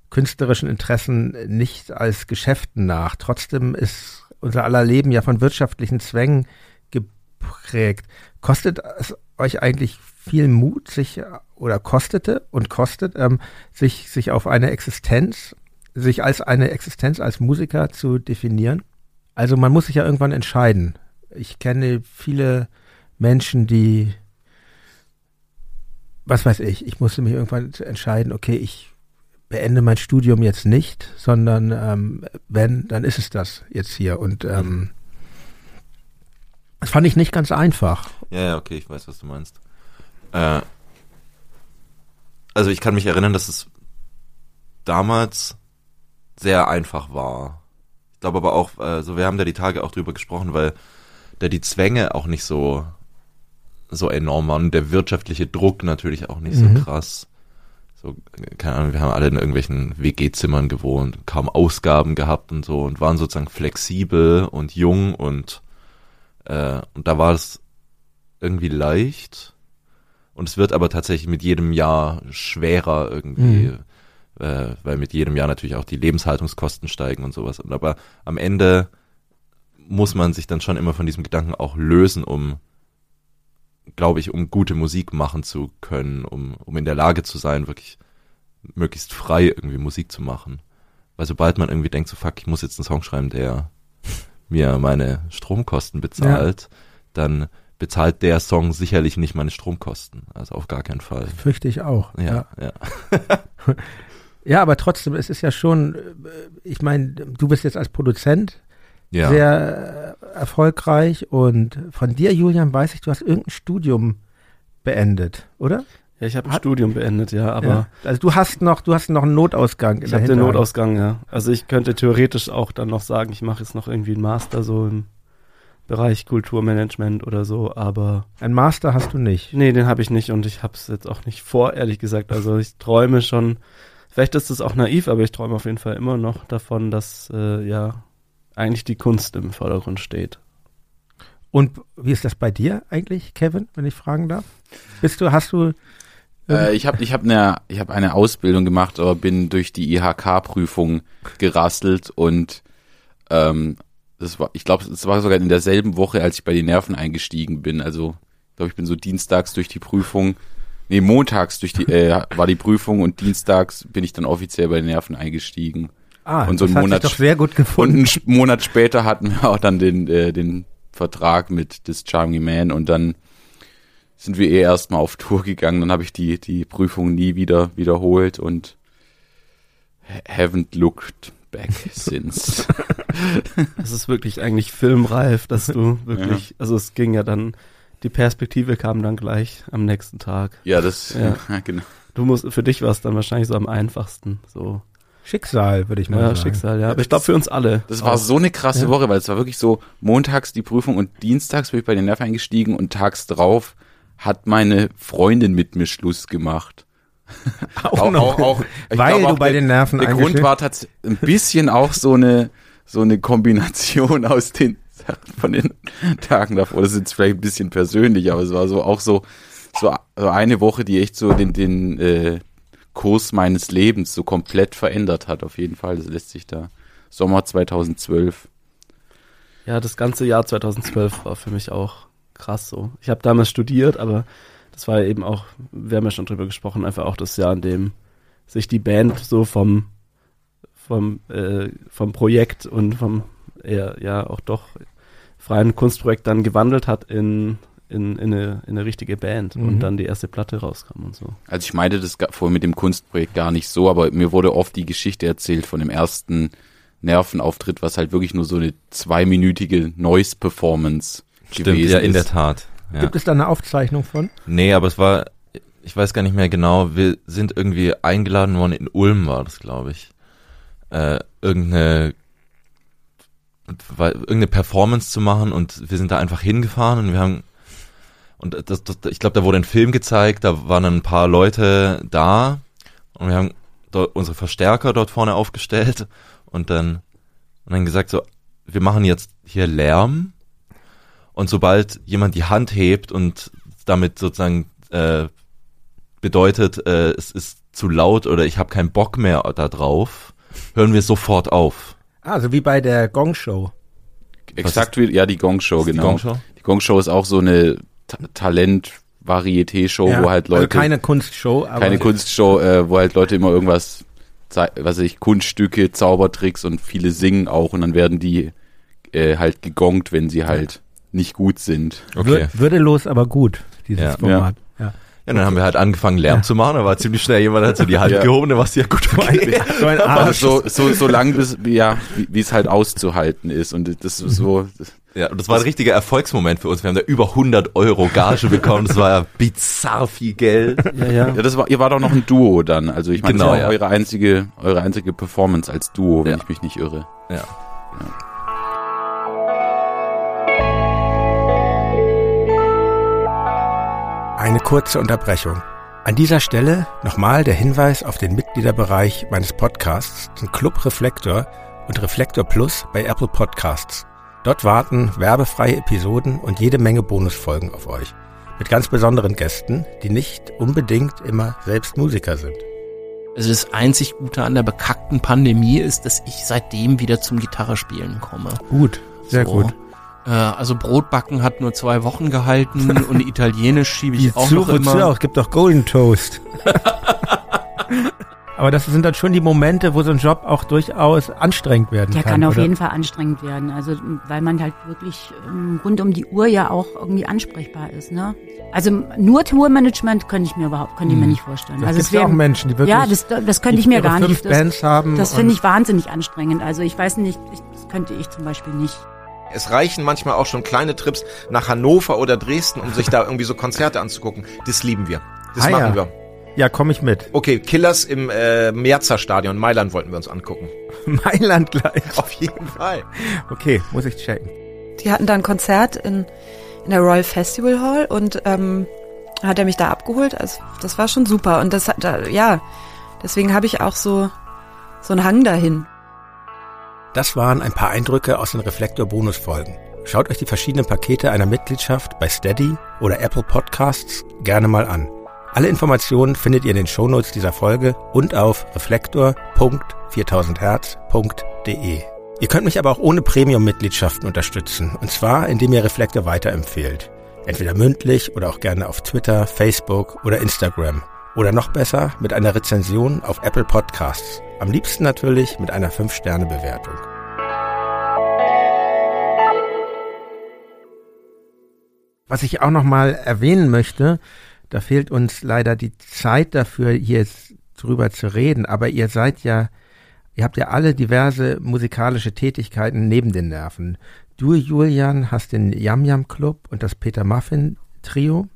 Speaker 2: künstlerischen Interessen nicht als Geschäften nach. Trotzdem ist unser aller Leben ja von wirtschaftlichen Zwängen geprägt. Kostet es euch eigentlich viel Mut, sich oder kostete und kostet, ähm, sich, sich auf eine Existenz, sich als eine Existenz als Musiker zu definieren? Also man muss sich ja irgendwann entscheiden. Ich kenne viele Menschen, die, was weiß ich, ich musste mich irgendwann entscheiden, okay, ich beende mein Studium jetzt nicht, sondern ähm, wenn, dann ist es das jetzt hier. Und ähm, das fand ich nicht ganz einfach.
Speaker 5: Ja, okay, ich weiß, was du meinst. Äh, also ich kann mich erinnern, dass es damals sehr einfach war. Ich glaube aber auch, äh, so wir haben da die Tage auch drüber gesprochen, weil da die Zwänge auch nicht so so enorm waren und der wirtschaftliche Druck natürlich auch nicht
Speaker 2: Mhm.
Speaker 5: so krass. So, keine Ahnung, wir haben alle in irgendwelchen WG-Zimmern gewohnt, kaum Ausgaben gehabt und so und waren sozusagen flexibel und jung und äh, und da war es irgendwie leicht und es wird aber tatsächlich mit jedem Jahr schwerer irgendwie, äh, weil mit jedem Jahr natürlich auch die Lebenshaltungskosten steigen und sowas. Und aber am Ende muss man sich dann schon immer von diesem Gedanken auch lösen, um, glaube ich, um gute Musik machen zu können, um, um in der Lage zu sein, wirklich möglichst frei irgendwie Musik zu machen. Weil sobald man irgendwie denkt, so fuck, ich muss jetzt einen Song schreiben, der mir meine Stromkosten bezahlt, dann bezahlt der Song sicherlich nicht meine Stromkosten. Also auf gar keinen Fall.
Speaker 2: Fürchte ich auch.
Speaker 5: Ja, ja.
Speaker 2: Ja, aber trotzdem, es ist ja schon, äh, ich meine, du bist jetzt als Produzent
Speaker 5: Ja.
Speaker 2: sehr äh, erfolgreich und von dir, Julian, weiß ich, du hast irgendein Studium beendet, oder?
Speaker 4: Ja, ich habe ein
Speaker 2: Hat-
Speaker 4: Studium beendet, ja, aber
Speaker 2: ja. Also du hast noch, du hast noch einen Notausgang in
Speaker 4: ich habe den. Notausgang, ja. Also ich könnte theoretisch auch dann noch sagen, ich mache jetzt noch irgendwie einen Master so im Bereich Kulturmanagement oder so, aber
Speaker 2: Ein Master hast du nicht.
Speaker 4: nee, den habe ich nicht und ich habe es jetzt auch nicht vor, ehrlich gesagt. Also ich träume schon, vielleicht ist es auch naiv, aber ich träume auf jeden Fall immer noch davon, dass äh, ja eigentlich die Kunst im Vordergrund steht.
Speaker 2: Und wie ist das bei dir eigentlich, Kevin, wenn ich fragen darf? Bist du, hast du,
Speaker 3: Äh, ich habe ich hab eine, ich hab eine Ausbildung gemacht, aber bin durch die IHK-Prüfung gerasselt und ähm, das war, ich glaube, es war sogar in derselben Woche, als ich bei den Nerven eingestiegen bin. Also, ich glaube, ich bin so dienstags durch die Prüfung, nee, montags durch die, äh, war die Prüfung und dienstags bin ich dann offiziell bei den Nerven eingestiegen.
Speaker 2: ah,
Speaker 3: Und so
Speaker 2: das
Speaker 3: einen
Speaker 2: hat
Speaker 3: Monat
Speaker 2: doch sehr gut
Speaker 3: Und
Speaker 2: gefunden.
Speaker 3: einen Sch- Monat später hatten wir auch dann den, äh, den Vertrag mit This Charming Man und dann sind wir eh erstmal auf Tour gegangen. Dann habe ich die, die Prüfung nie wieder wiederholt und ha- haven't looked back since.
Speaker 4: Das ist wirklich eigentlich filmreif, dass du wirklich, also es ging ja dann, die Perspektive kam dann gleich am nächsten Tag.
Speaker 3: Ja, das,
Speaker 4: Ja.
Speaker 3: ja. genau.
Speaker 4: Du musst, für dich war es dann wahrscheinlich so am einfachsten, so.
Speaker 2: Schicksal, würde ich mal
Speaker 4: Ja,
Speaker 2: sagen.
Speaker 4: Schicksal, ja. Aber ich glaube für uns alle.
Speaker 3: Das war
Speaker 4: Auch.
Speaker 3: so eine krasse
Speaker 4: Ja.
Speaker 3: Woche, weil es war wirklich so montags die Prüfung und dienstags bin ich bei den Nerven eingestiegen und tags drauf hat meine Freundin mit mir Schluss gemacht.
Speaker 2: Auch noch.
Speaker 3: ich
Speaker 2: Weil
Speaker 3: glaube
Speaker 2: du
Speaker 3: auch
Speaker 2: bei
Speaker 3: der,
Speaker 2: den Nerven
Speaker 3: Der Grund
Speaker 2: eingestiegen-
Speaker 3: war tatsächlich ein bisschen auch so eine, so eine Kombination aus den von den Tagen davor. Das ist jetzt vielleicht ein bisschen persönlich, aber es war so auch so, so, so eine Woche, die echt so den, den äh, Kurs meines Lebens so komplett verändert hat, auf jeden Fall. Das lässt sich da. Sommer 2012.
Speaker 4: Ja, das ganze Jahr 2012 war für mich auch krass so. Ich habe damals studiert, aber das war eben auch, wir haben ja schon drüber gesprochen, einfach auch das Jahr, in dem sich die Band so vom vom äh, vom Projekt und vom eher ja auch doch freien Kunstprojekt dann gewandelt hat in in, in, eine, in eine richtige Band
Speaker 2: Mhm.
Speaker 4: und dann die erste Platte rauskam und so.
Speaker 3: Also ich meinte das vorhin mit dem Kunstprojekt gar nicht so, aber mir wurde oft die Geschichte erzählt von dem ersten Nervenauftritt, was halt wirklich nur so eine zweiminütige Noise-Performance gewesen
Speaker 5: ja, in der
Speaker 3: ist.
Speaker 5: Tat. Ja.
Speaker 2: Gibt es da eine Aufzeichnung von?
Speaker 5: Nee, aber es war, ich weiß gar nicht mehr genau, wir sind irgendwie eingeladen worden, in Ulm war das, glaube ich. Äh, irgendeine, irgendeine Performance zu machen und wir sind da einfach hingefahren und wir haben, und das, das, ich glaube, da wurde ein Film gezeigt, da waren ein paar Leute da und wir haben dort unsere Verstärker dort vorne aufgestellt und dann, und dann gesagt so, wir machen jetzt hier Lärm und sobald jemand die Hand hebt und damit sozusagen äh, bedeutet, äh, es ist zu laut oder ich habe keinen Bock mehr da drauf, hören wir sofort auf.
Speaker 2: Ah, so wie bei der Gong Show.
Speaker 3: Exakt wie, ja, die Gong Show,
Speaker 5: Ist die
Speaker 3: genau.
Speaker 5: Gong Show?
Speaker 3: Die Gong Show ist auch so eine Ta Talent-Varieté-Show,
Speaker 2: Ja,
Speaker 3: wo halt Leute,
Speaker 2: Also keine Kunstshow, aber
Speaker 3: keine Kunstshow, äh, wo halt Leute immer irgendwas, was weiß ich, Kunststücke, Zaubertricks und viele singen auch und dann werden die äh, halt gegongt, wenn sie halt nicht gut sind.
Speaker 5: Okay.
Speaker 2: Wür würdelos, aber gut, dieses
Speaker 5: Ja.
Speaker 2: Format. Ja.
Speaker 5: Ja, dann haben wir halt angefangen Lärm
Speaker 2: Ja.
Speaker 5: zu machen, da war ziemlich schnell jemand hat so die Hand
Speaker 3: Ja.
Speaker 5: gehoben, dann war es ja gut okay.
Speaker 2: So Arsch.
Speaker 3: so, so, so lang bis, ja, wie es halt auszuhalten ist und das ist so, das,
Speaker 5: Ja, und das war ein richtiger Erfolgsmoment für uns. Wir haben da über 100 Euro Gage bekommen. Das war ja bizarr viel Geld.
Speaker 4: Ja, ja.
Speaker 3: Ja, das war, ihr war doch noch ein Duo dann. Also ich meine,
Speaker 5: Genau,
Speaker 3: das war
Speaker 5: ja.
Speaker 3: eure einzige, eure einzige Performance als Duo, wenn
Speaker 5: Ja.
Speaker 3: ich mich nicht irre.
Speaker 5: Ja.
Speaker 2: Eine kurze Unterbrechung. An dieser Stelle nochmal der Hinweis auf den Mitgliederbereich meines Podcasts, den Club Reflektor und Reflektor Plus bei Apple Podcasts. Dort warten werbefreie Episoden und jede Menge Bonusfolgen auf euch. Mit ganz besonderen Gästen, die nicht unbedingt immer selbst Musiker sind.
Speaker 1: Also das einzig Gute an der bekackten Pandemie ist, dass ich seitdem wieder zum Gitarrespielen komme.
Speaker 2: Gut, sehr
Speaker 1: So.
Speaker 2: gut.
Speaker 1: Äh, also Brotbacken hat nur zwei Wochen gehalten und Italienisch schiebe ich auch
Speaker 2: zu,
Speaker 1: noch immer.
Speaker 2: auch? Es gibt doch Golden Toast. Aber das sind dann schon die Momente, wo so ein Job auch durchaus anstrengend werden
Speaker 6: Der
Speaker 2: kann.
Speaker 6: kann auf
Speaker 2: oder?
Speaker 6: jeden Fall anstrengend werden. Also weil man halt wirklich ähm, rund um die Uhr ja auch irgendwie ansprechbar ist. Ne? Also nur Tourmanagement könnte ich mir überhaupt, könnte ich mir nicht vorstellen.
Speaker 2: Das
Speaker 6: also
Speaker 2: gibt
Speaker 6: es
Speaker 2: ja auch Menschen, die wirklich
Speaker 6: ja, das, das könnte ich mir gar
Speaker 2: fünf
Speaker 6: nicht. Das,
Speaker 2: Bands haben.
Speaker 6: das finde ich wahnsinnig anstrengend. Also ich weiß nicht, ich, das könnte ich zum Beispiel nicht.
Speaker 7: Es reichen manchmal auch schon kleine Trips nach Hannover oder Dresden, um sich da irgendwie so Konzerte anzugucken. Das lieben wir. Das
Speaker 2: Ah,
Speaker 7: machen
Speaker 2: ja.
Speaker 7: wir.
Speaker 2: Ja, komme ich mit.
Speaker 7: Okay, Killers im äh, Merzer Stadion Mailand wollten wir uns angucken.
Speaker 2: Mailand gleich.
Speaker 7: Auf jeden Fall.
Speaker 2: Okay, muss ich checken.
Speaker 8: Die hatten da ein Konzert in, in der Royal Festival Hall und ähm, hat er mich da abgeholt. Also das war schon super. Und das hat, da, ja, deswegen habe ich auch so, so einen Hang dahin.
Speaker 2: Das waren ein paar Eindrücke aus den Reflektor-Bonusfolgen. Schaut euch die verschiedenen Pakete einer Mitgliedschaft bei Steady oder Apple Podcasts gerne mal an. Alle Informationen findet ihr in den Shownotes dieser Folge und auf reflektor.4000herz.de. Ihr könnt mich aber auch ohne Premium-Mitgliedschaften unterstützen, und zwar indem ihr Reflektor weiterempfehlt. Entweder mündlich oder auch gerne auf Twitter, Facebook oder Instagram. Oder noch besser mit einer Rezension auf Apple Podcasts. Am liebsten natürlich mit einer 5-Sterne-Bewertung. Was ich auch noch mal erwähnen möchte, da fehlt uns leider die Zeit dafür, hier drüber zu reden, aber ihr seid ja ihr habt ja alle diverse musikalische Tätigkeiten neben den Nerven. Du, Julian, hast den Yam Yam Club und das Peter Muffin Trio.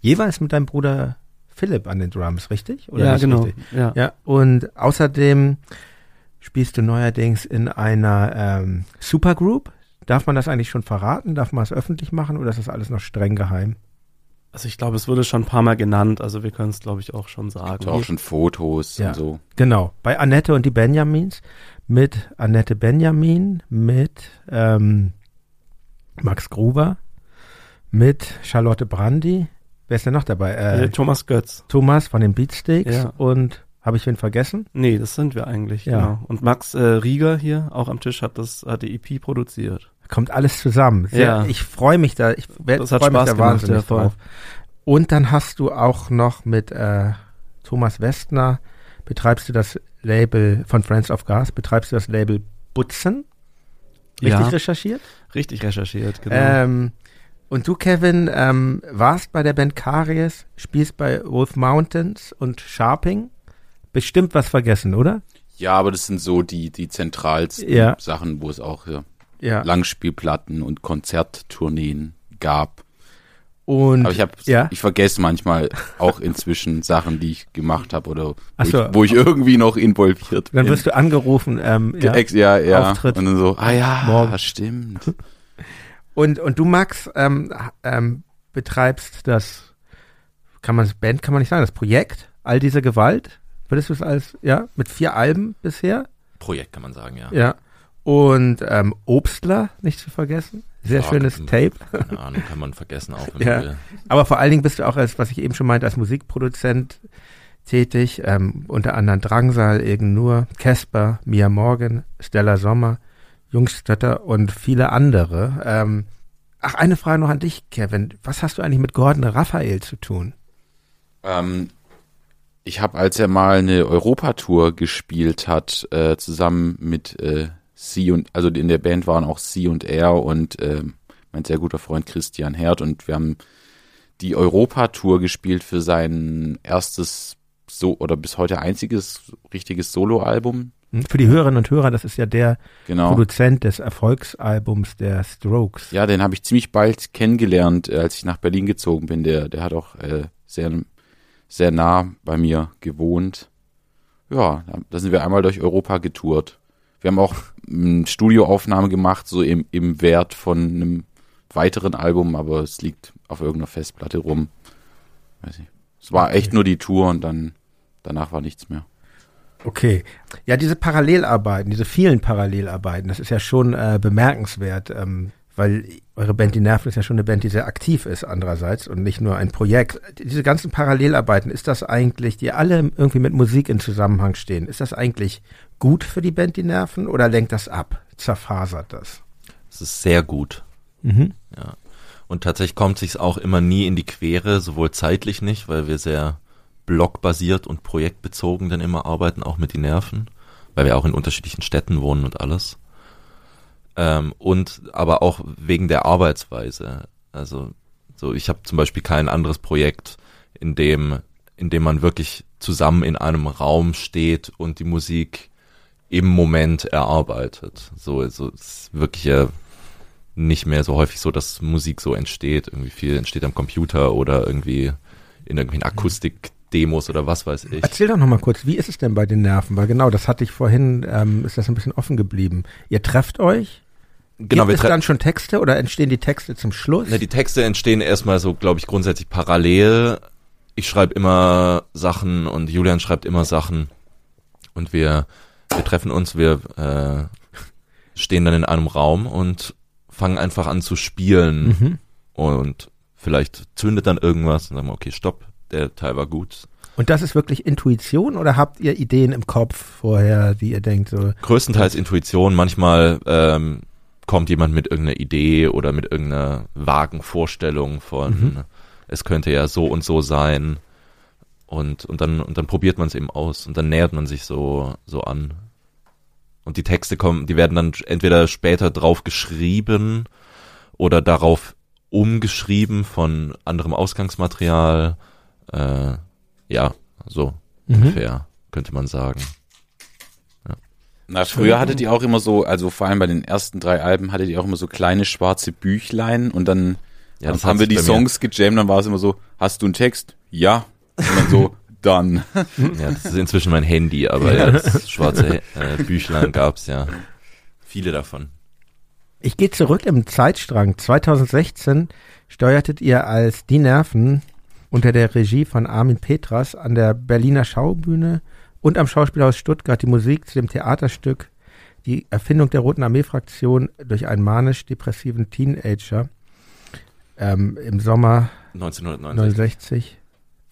Speaker 2: Jeweils mit deinem Bruder Philipp an den Drums, richtig?
Speaker 4: ja,
Speaker 2: nicht
Speaker 4: genau.
Speaker 2: Richtig?
Speaker 4: Ja.
Speaker 2: Ja, und außerdem spielst du neuerdings in einer ähm, Supergroup. Darf man das eigentlich schon verraten? Darf man es öffentlich machen oder ist das alles noch streng geheim?
Speaker 4: Also ich glaube, es wurde schon ein paar Mal genannt, also wir können es, glaube ich, auch schon sagen.
Speaker 3: Gibt auch schon Fotos
Speaker 2: Ja.
Speaker 3: und so.
Speaker 2: Genau, bei Annette und die Benjamins mit Annette Benjamin, mit ähm, Max Gruber, mit Charlotte Brandy. Wer ist denn noch dabei? Äh,
Speaker 4: Thomas Götz.
Speaker 2: Thomas von den Beatsteaks
Speaker 4: Ja.
Speaker 2: und habe ich wen vergessen?
Speaker 4: Nee, das sind wir eigentlich,
Speaker 2: Ja.
Speaker 4: genau. Und Max äh, Rieger hier, auch am Tisch, hat das, hat die EP produziert.
Speaker 2: Kommt alles zusammen. Sehr,
Speaker 4: Ja.
Speaker 2: Ich freue mich da, ich werd-
Speaker 4: Das hat
Speaker 2: freu mich
Speaker 4: Spaß
Speaker 2: da
Speaker 4: gemacht,
Speaker 2: wahnsinnig
Speaker 4: ja,
Speaker 2: drauf. Und dann hast du auch noch mit äh, Thomas Westner, betreibst du das Label von Friends of Gas, betreibst du das Label Butzen? Richtig
Speaker 4: Ja.
Speaker 2: recherchiert?
Speaker 4: Richtig recherchiert, genau.
Speaker 2: Ähm, und du, Kevin, ähm, warst bei der Band Karies, spielst bei Wolf Mountains und Sharping. Bestimmt was vergessen, oder?
Speaker 3: Ja, aber das sind so die, die zentralsten
Speaker 2: Ja.
Speaker 3: Sachen, wo es auch ja,
Speaker 2: Ja.
Speaker 3: Langspielplatten und Konzerttourneen gab.
Speaker 2: Und
Speaker 3: Aber ich habe,
Speaker 2: ja.
Speaker 3: ich vergesse manchmal auch inzwischen Sachen, die ich gemacht habe oder wo,
Speaker 2: so.
Speaker 3: ich, wo ich irgendwie noch involviert bin.
Speaker 2: dann wirst du angerufen. Ähm, ja.
Speaker 3: Ja, ja.
Speaker 2: Auftritt.
Speaker 3: Und dann so, ah ja,
Speaker 2: Morgen.
Speaker 3: stimmt.
Speaker 2: Und, und du, Max, ähm, ähm, betreibst das, kann man das Band, kann man nicht sagen, das Projekt, all diese Gewalt. Würdest du es als, ja, mit vier Alben bisher?
Speaker 5: Projekt kann man sagen, ja.
Speaker 2: Ja. Und ähm, Obstler, nicht zu vergessen. Sehr
Speaker 5: Ja,
Speaker 2: schönes
Speaker 5: kann-
Speaker 2: Tape.
Speaker 5: Keine Ahnung, kann man vergessen auch. Wenn
Speaker 2: Ja.
Speaker 5: will.
Speaker 2: Aber vor allen Dingen bist du auch als, was ich eben schon meinte, als Musikproduzent tätig. Ähm, unter anderem Drangsal, Egen Nur, Casper, Mia Morgan, Stella Sommer, Jungstötter und viele andere. Ähm, ach, eine Frage noch an dich, Kevin. Was hast du eigentlich mit Gordon Raphael zu tun?
Speaker 3: Ähm, ich habe, als er mal eine Europatour gespielt hat, äh, zusammen mit äh, Sie und, also in der Band waren auch Sie und er und äh, mein sehr guter Freund Christian Herd und wir haben die Europatour gespielt für sein erstes so oder bis heute einziges richtiges Soloalbum.
Speaker 2: Hm? Für die Hörerinnen und Hörer, das ist ja der
Speaker 3: Genau.
Speaker 2: Produzent des Erfolgsalbums der Strokes.
Speaker 3: Ja, den habe ich ziemlich bald kennengelernt, äh, als ich nach Berlin gezogen bin. Der, der hat auch äh, sehr, sehr nah bei mir gewohnt. Ja, da- sind wir einmal durch Europa getourt. Wir haben auch eine Studioaufnahme gemacht, so im, im Wert von einem weiteren Album, aber es liegt auf irgendeiner Festplatte rum. Weiß nicht. Es war echt nur die Tour und dann danach war nichts mehr.
Speaker 2: Okay. Ja, diese Parallelarbeiten, diese vielen Parallelarbeiten, das ist ja schon äh, bemerkenswert, ähm, weil eure Band Die Nerven ist ja schon eine Band, die sehr aktiv ist andererseits und nicht nur ein Projekt. Diese ganzen Parallelarbeiten, ist das eigentlich, die alle irgendwie mit Musik in Zusammenhang stehen, ist das eigentlich gut für die Band Die Nerven oder lenkt das ab? Zerfasert das?
Speaker 5: Es ist sehr gut.
Speaker 2: Mhm.
Speaker 5: Ja. Und tatsächlich kommt sich's auch immer nie in die Quere, sowohl zeitlich nicht, weil wir sehr blockbasiert und projektbezogen dann immer arbeiten, auch mit den Nerven, weil wir auch in unterschiedlichen Städten wohnen und alles. Ähm, und aber auch wegen der Arbeitsweise. Also so, ich habe zum Beispiel kein anderes Projekt, in dem, in dem man wirklich zusammen in einem Raum steht und die Musik im Moment erarbeitet. So, so es ist wirklich ja nicht mehr so häufig so, dass Musik so entsteht. Irgendwie viel entsteht am Computer oder irgendwie in irgendwelchen Akustikdemos oder was weiß ich.
Speaker 2: Erzähl doch noch mal kurz, wie ist es denn bei den Nerven? Weil genau, das hatte ich vorhin, ähm, ist das ein bisschen offen geblieben. Ihr trefft euch?
Speaker 5: Genau, wir
Speaker 2: Gibt es dann schon Texte oder entstehen die Texte zum Schluss?
Speaker 5: Na, die Texte entstehen erstmal so, glaube ich, grundsätzlich parallel. Ich schreibe immer Sachen und Julian schreibt immer Sachen. Und wir, wir treffen uns, wir äh, stehen dann in einem Raum und fangen einfach an zu spielen.
Speaker 2: mhm.
Speaker 5: Und vielleicht zündet dann irgendwas und sagen wir, okay, stopp, der Teil war gut.
Speaker 2: Und das ist wirklich Intuition oder habt ihr Ideen im Kopf vorher, die ihr denkt so?
Speaker 5: Größtenteils Intuition, manchmal ähm, kommt jemand mit irgendeiner Idee oder mit irgendeiner vagen Vorstellung von,
Speaker 2: Mhm.
Speaker 5: es könnte ja so und so sein. Und, und dann, und dann probiert man es eben aus und dann nähert man sich so, so an. Und die Texte kommen, die werden dann entweder später drauf geschrieben oder darauf umgeschrieben von anderem Ausgangsmaterial. Äh, ja, so
Speaker 2: Mhm.
Speaker 5: ungefähr, könnte man sagen.
Speaker 3: Na, früher hattet ihr auch immer so, also vor allem bei den ersten drei Alben hattet ihr auch immer so kleine schwarze Büchlein und dann,
Speaker 5: Ja,
Speaker 3: dann
Speaker 5: das
Speaker 3: haben wir die Songs gejammt, dann war es immer so, hast du einen Text? Ja. Und dann so, dann.
Speaker 5: Ja, das ist inzwischen mein Handy, aber ja, das schwarze äh, Büchlein gab's ja. Viele davon.
Speaker 2: Ich gehe zurück im Zeitstrang. 2016 steuertet ihr als Die Nerven unter der Regie von Armin Petras an der Berliner Schaubühne und am Schauspielhaus Stuttgart die Musik zu dem Theaterstück Die Erfindung der Roten Armee-Fraktion durch einen manisch-depressiven Teenager ähm, im Sommer
Speaker 5: 1969.
Speaker 2: 69.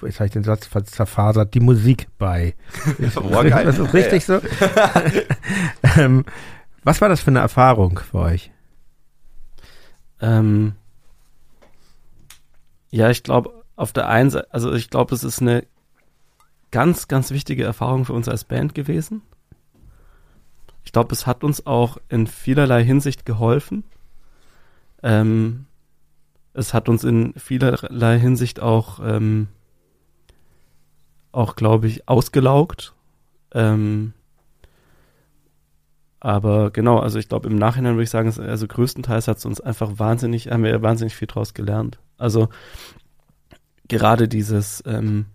Speaker 2: Jetzt habe ich den Satz zerfasert. Die Musik bei.
Speaker 5: Boah, geil.
Speaker 2: Das ist richtig so. ähm, was war das für eine Erfahrung für euch?
Speaker 4: Ähm, ja, ich glaube, auf der einen Seite, also ich glaube, es ist eine ganz, ganz wichtige Erfahrung für uns als Band gewesen. Ich glaube, es hat uns auch in vielerlei Hinsicht geholfen. Ähm, es hat uns in vielerlei Hinsicht auch, ähm, auch glaube ich, ausgelaugt. Ähm, aber genau, also ich glaube im Nachhinein würde ich sagen, also größtenteils hat es uns einfach wahnsinnig, haben wir wahnsinnig viel draus gelernt. Also gerade dieses, ähm,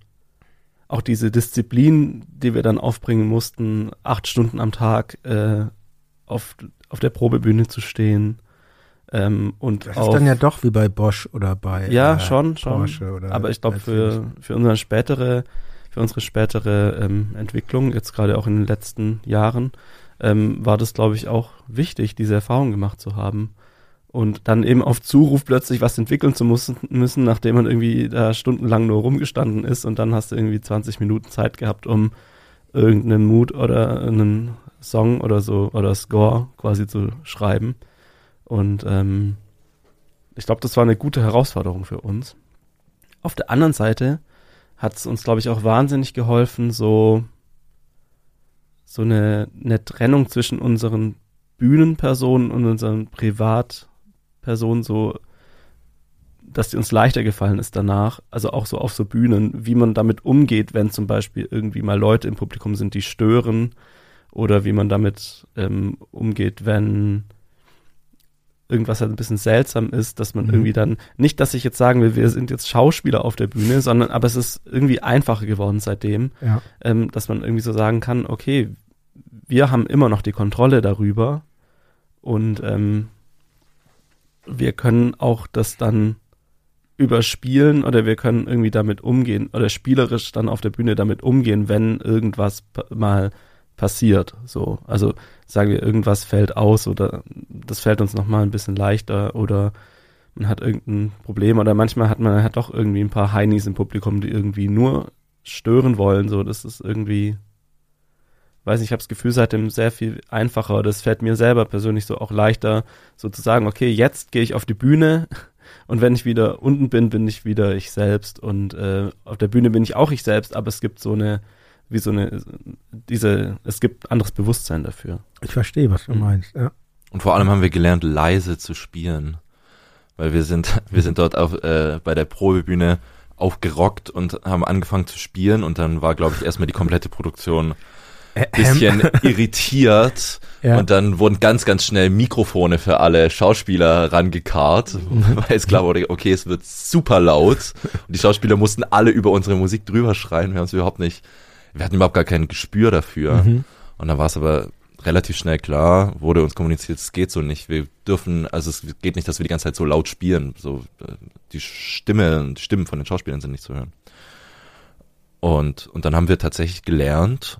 Speaker 4: auch diese Disziplin, die wir dann aufbringen mussten, acht Stunden am Tag äh, auf, auf der Probebühne zu stehen. Ähm, und
Speaker 2: Das
Speaker 4: auf,
Speaker 2: ist dann ja doch wie bei Bosch oder bei
Speaker 4: ja,
Speaker 2: äh,
Speaker 4: schon, schon. Aber ich glaube, für, für unsere spätere, für unsere spätere ähm, Entwicklung, jetzt gerade auch in den letzten Jahren, ähm, war das, glaube ich, auch wichtig, diese Erfahrung gemacht zu haben. Und dann eben auf Zuruf plötzlich was entwickeln zu müssen, nachdem man irgendwie da stundenlang nur rumgestanden ist und dann hast du irgendwie 20 Minuten Zeit gehabt, um irgendeinen Mood oder einen Song oder so oder Score quasi zu schreiben. Und ähm, ich glaube, das war eine gute Herausforderung für uns. Auf der anderen Seite hat es uns, glaube ich, auch wahnsinnig geholfen, so, so eine, eine Trennung zwischen unseren Bühnenpersonen und unseren Privatpersonen so, dass die uns leichter gefallen ist danach, also auch so auf so Bühnen, wie man damit umgeht, wenn zum Beispiel irgendwie mal Leute im Publikum sind, die stören oder wie man damit ähm, umgeht, wenn irgendwas halt ein bisschen seltsam ist, dass man
Speaker 2: Mhm.
Speaker 4: irgendwie dann, nicht, dass ich jetzt sagen will, wir sind jetzt Schauspieler auf der Bühne, sondern aber es ist irgendwie einfacher geworden seitdem,
Speaker 2: Ja.
Speaker 4: ähm, dass man irgendwie so sagen kann, okay, wir haben immer noch die Kontrolle darüber und ähm, wir können auch das dann überspielen oder wir können irgendwie damit umgehen oder spielerisch dann auf der Bühne damit umgehen, wenn irgendwas mal passiert. So, also sagen wir, irgendwas fällt aus oder das fällt uns nochmal ein bisschen leichter oder man hat irgendein Problem oder manchmal hat man halt doch irgendwie ein paar Heinis im Publikum, die irgendwie nur stören wollen. So, das ist irgendwie, weiß nicht, ich habe das Gefühl seitdem sehr viel einfacher. Das fällt mir selber persönlich so auch leichter, so zu sagen, okay, jetzt gehe ich auf die Bühne und wenn ich wieder unten bin, bin ich wieder ich selbst und äh, auf der Bühne bin ich auch ich selbst, aber es gibt so eine, wie so eine, diese, es gibt anderes Bewusstsein dafür.
Speaker 2: Ich verstehe, was du
Speaker 4: Mhm.
Speaker 2: meinst. Ja.
Speaker 5: Und vor allem haben wir gelernt, leise zu spielen. Weil wir sind, wir sind dort auf, äh, bei der Probebühne aufgerockt und haben angefangen zu spielen und dann war, glaube ich, erstmal die komplette Produktion bisschen irritiert
Speaker 2: Ja.
Speaker 5: und dann wurden ganz, ganz schnell Mikrofone für alle Schauspieler rangekarrt, weil es klar wurde, okay, es wird super laut. Und die Schauspieler mussten alle über unsere Musik drüber schreien, wir haben es überhaupt nicht, wir hatten überhaupt gar kein Gespür dafür.
Speaker 2: Mhm.
Speaker 5: und dann war es aber relativ schnell klar, wurde uns kommuniziert, es geht so nicht, wir dürfen, also es geht nicht, dass wir die ganze Zeit so laut spielen, so äh, die Stimme, die Stimmen von den Schauspielern sind nicht zu hören. Und, und dann haben wir tatsächlich gelernt,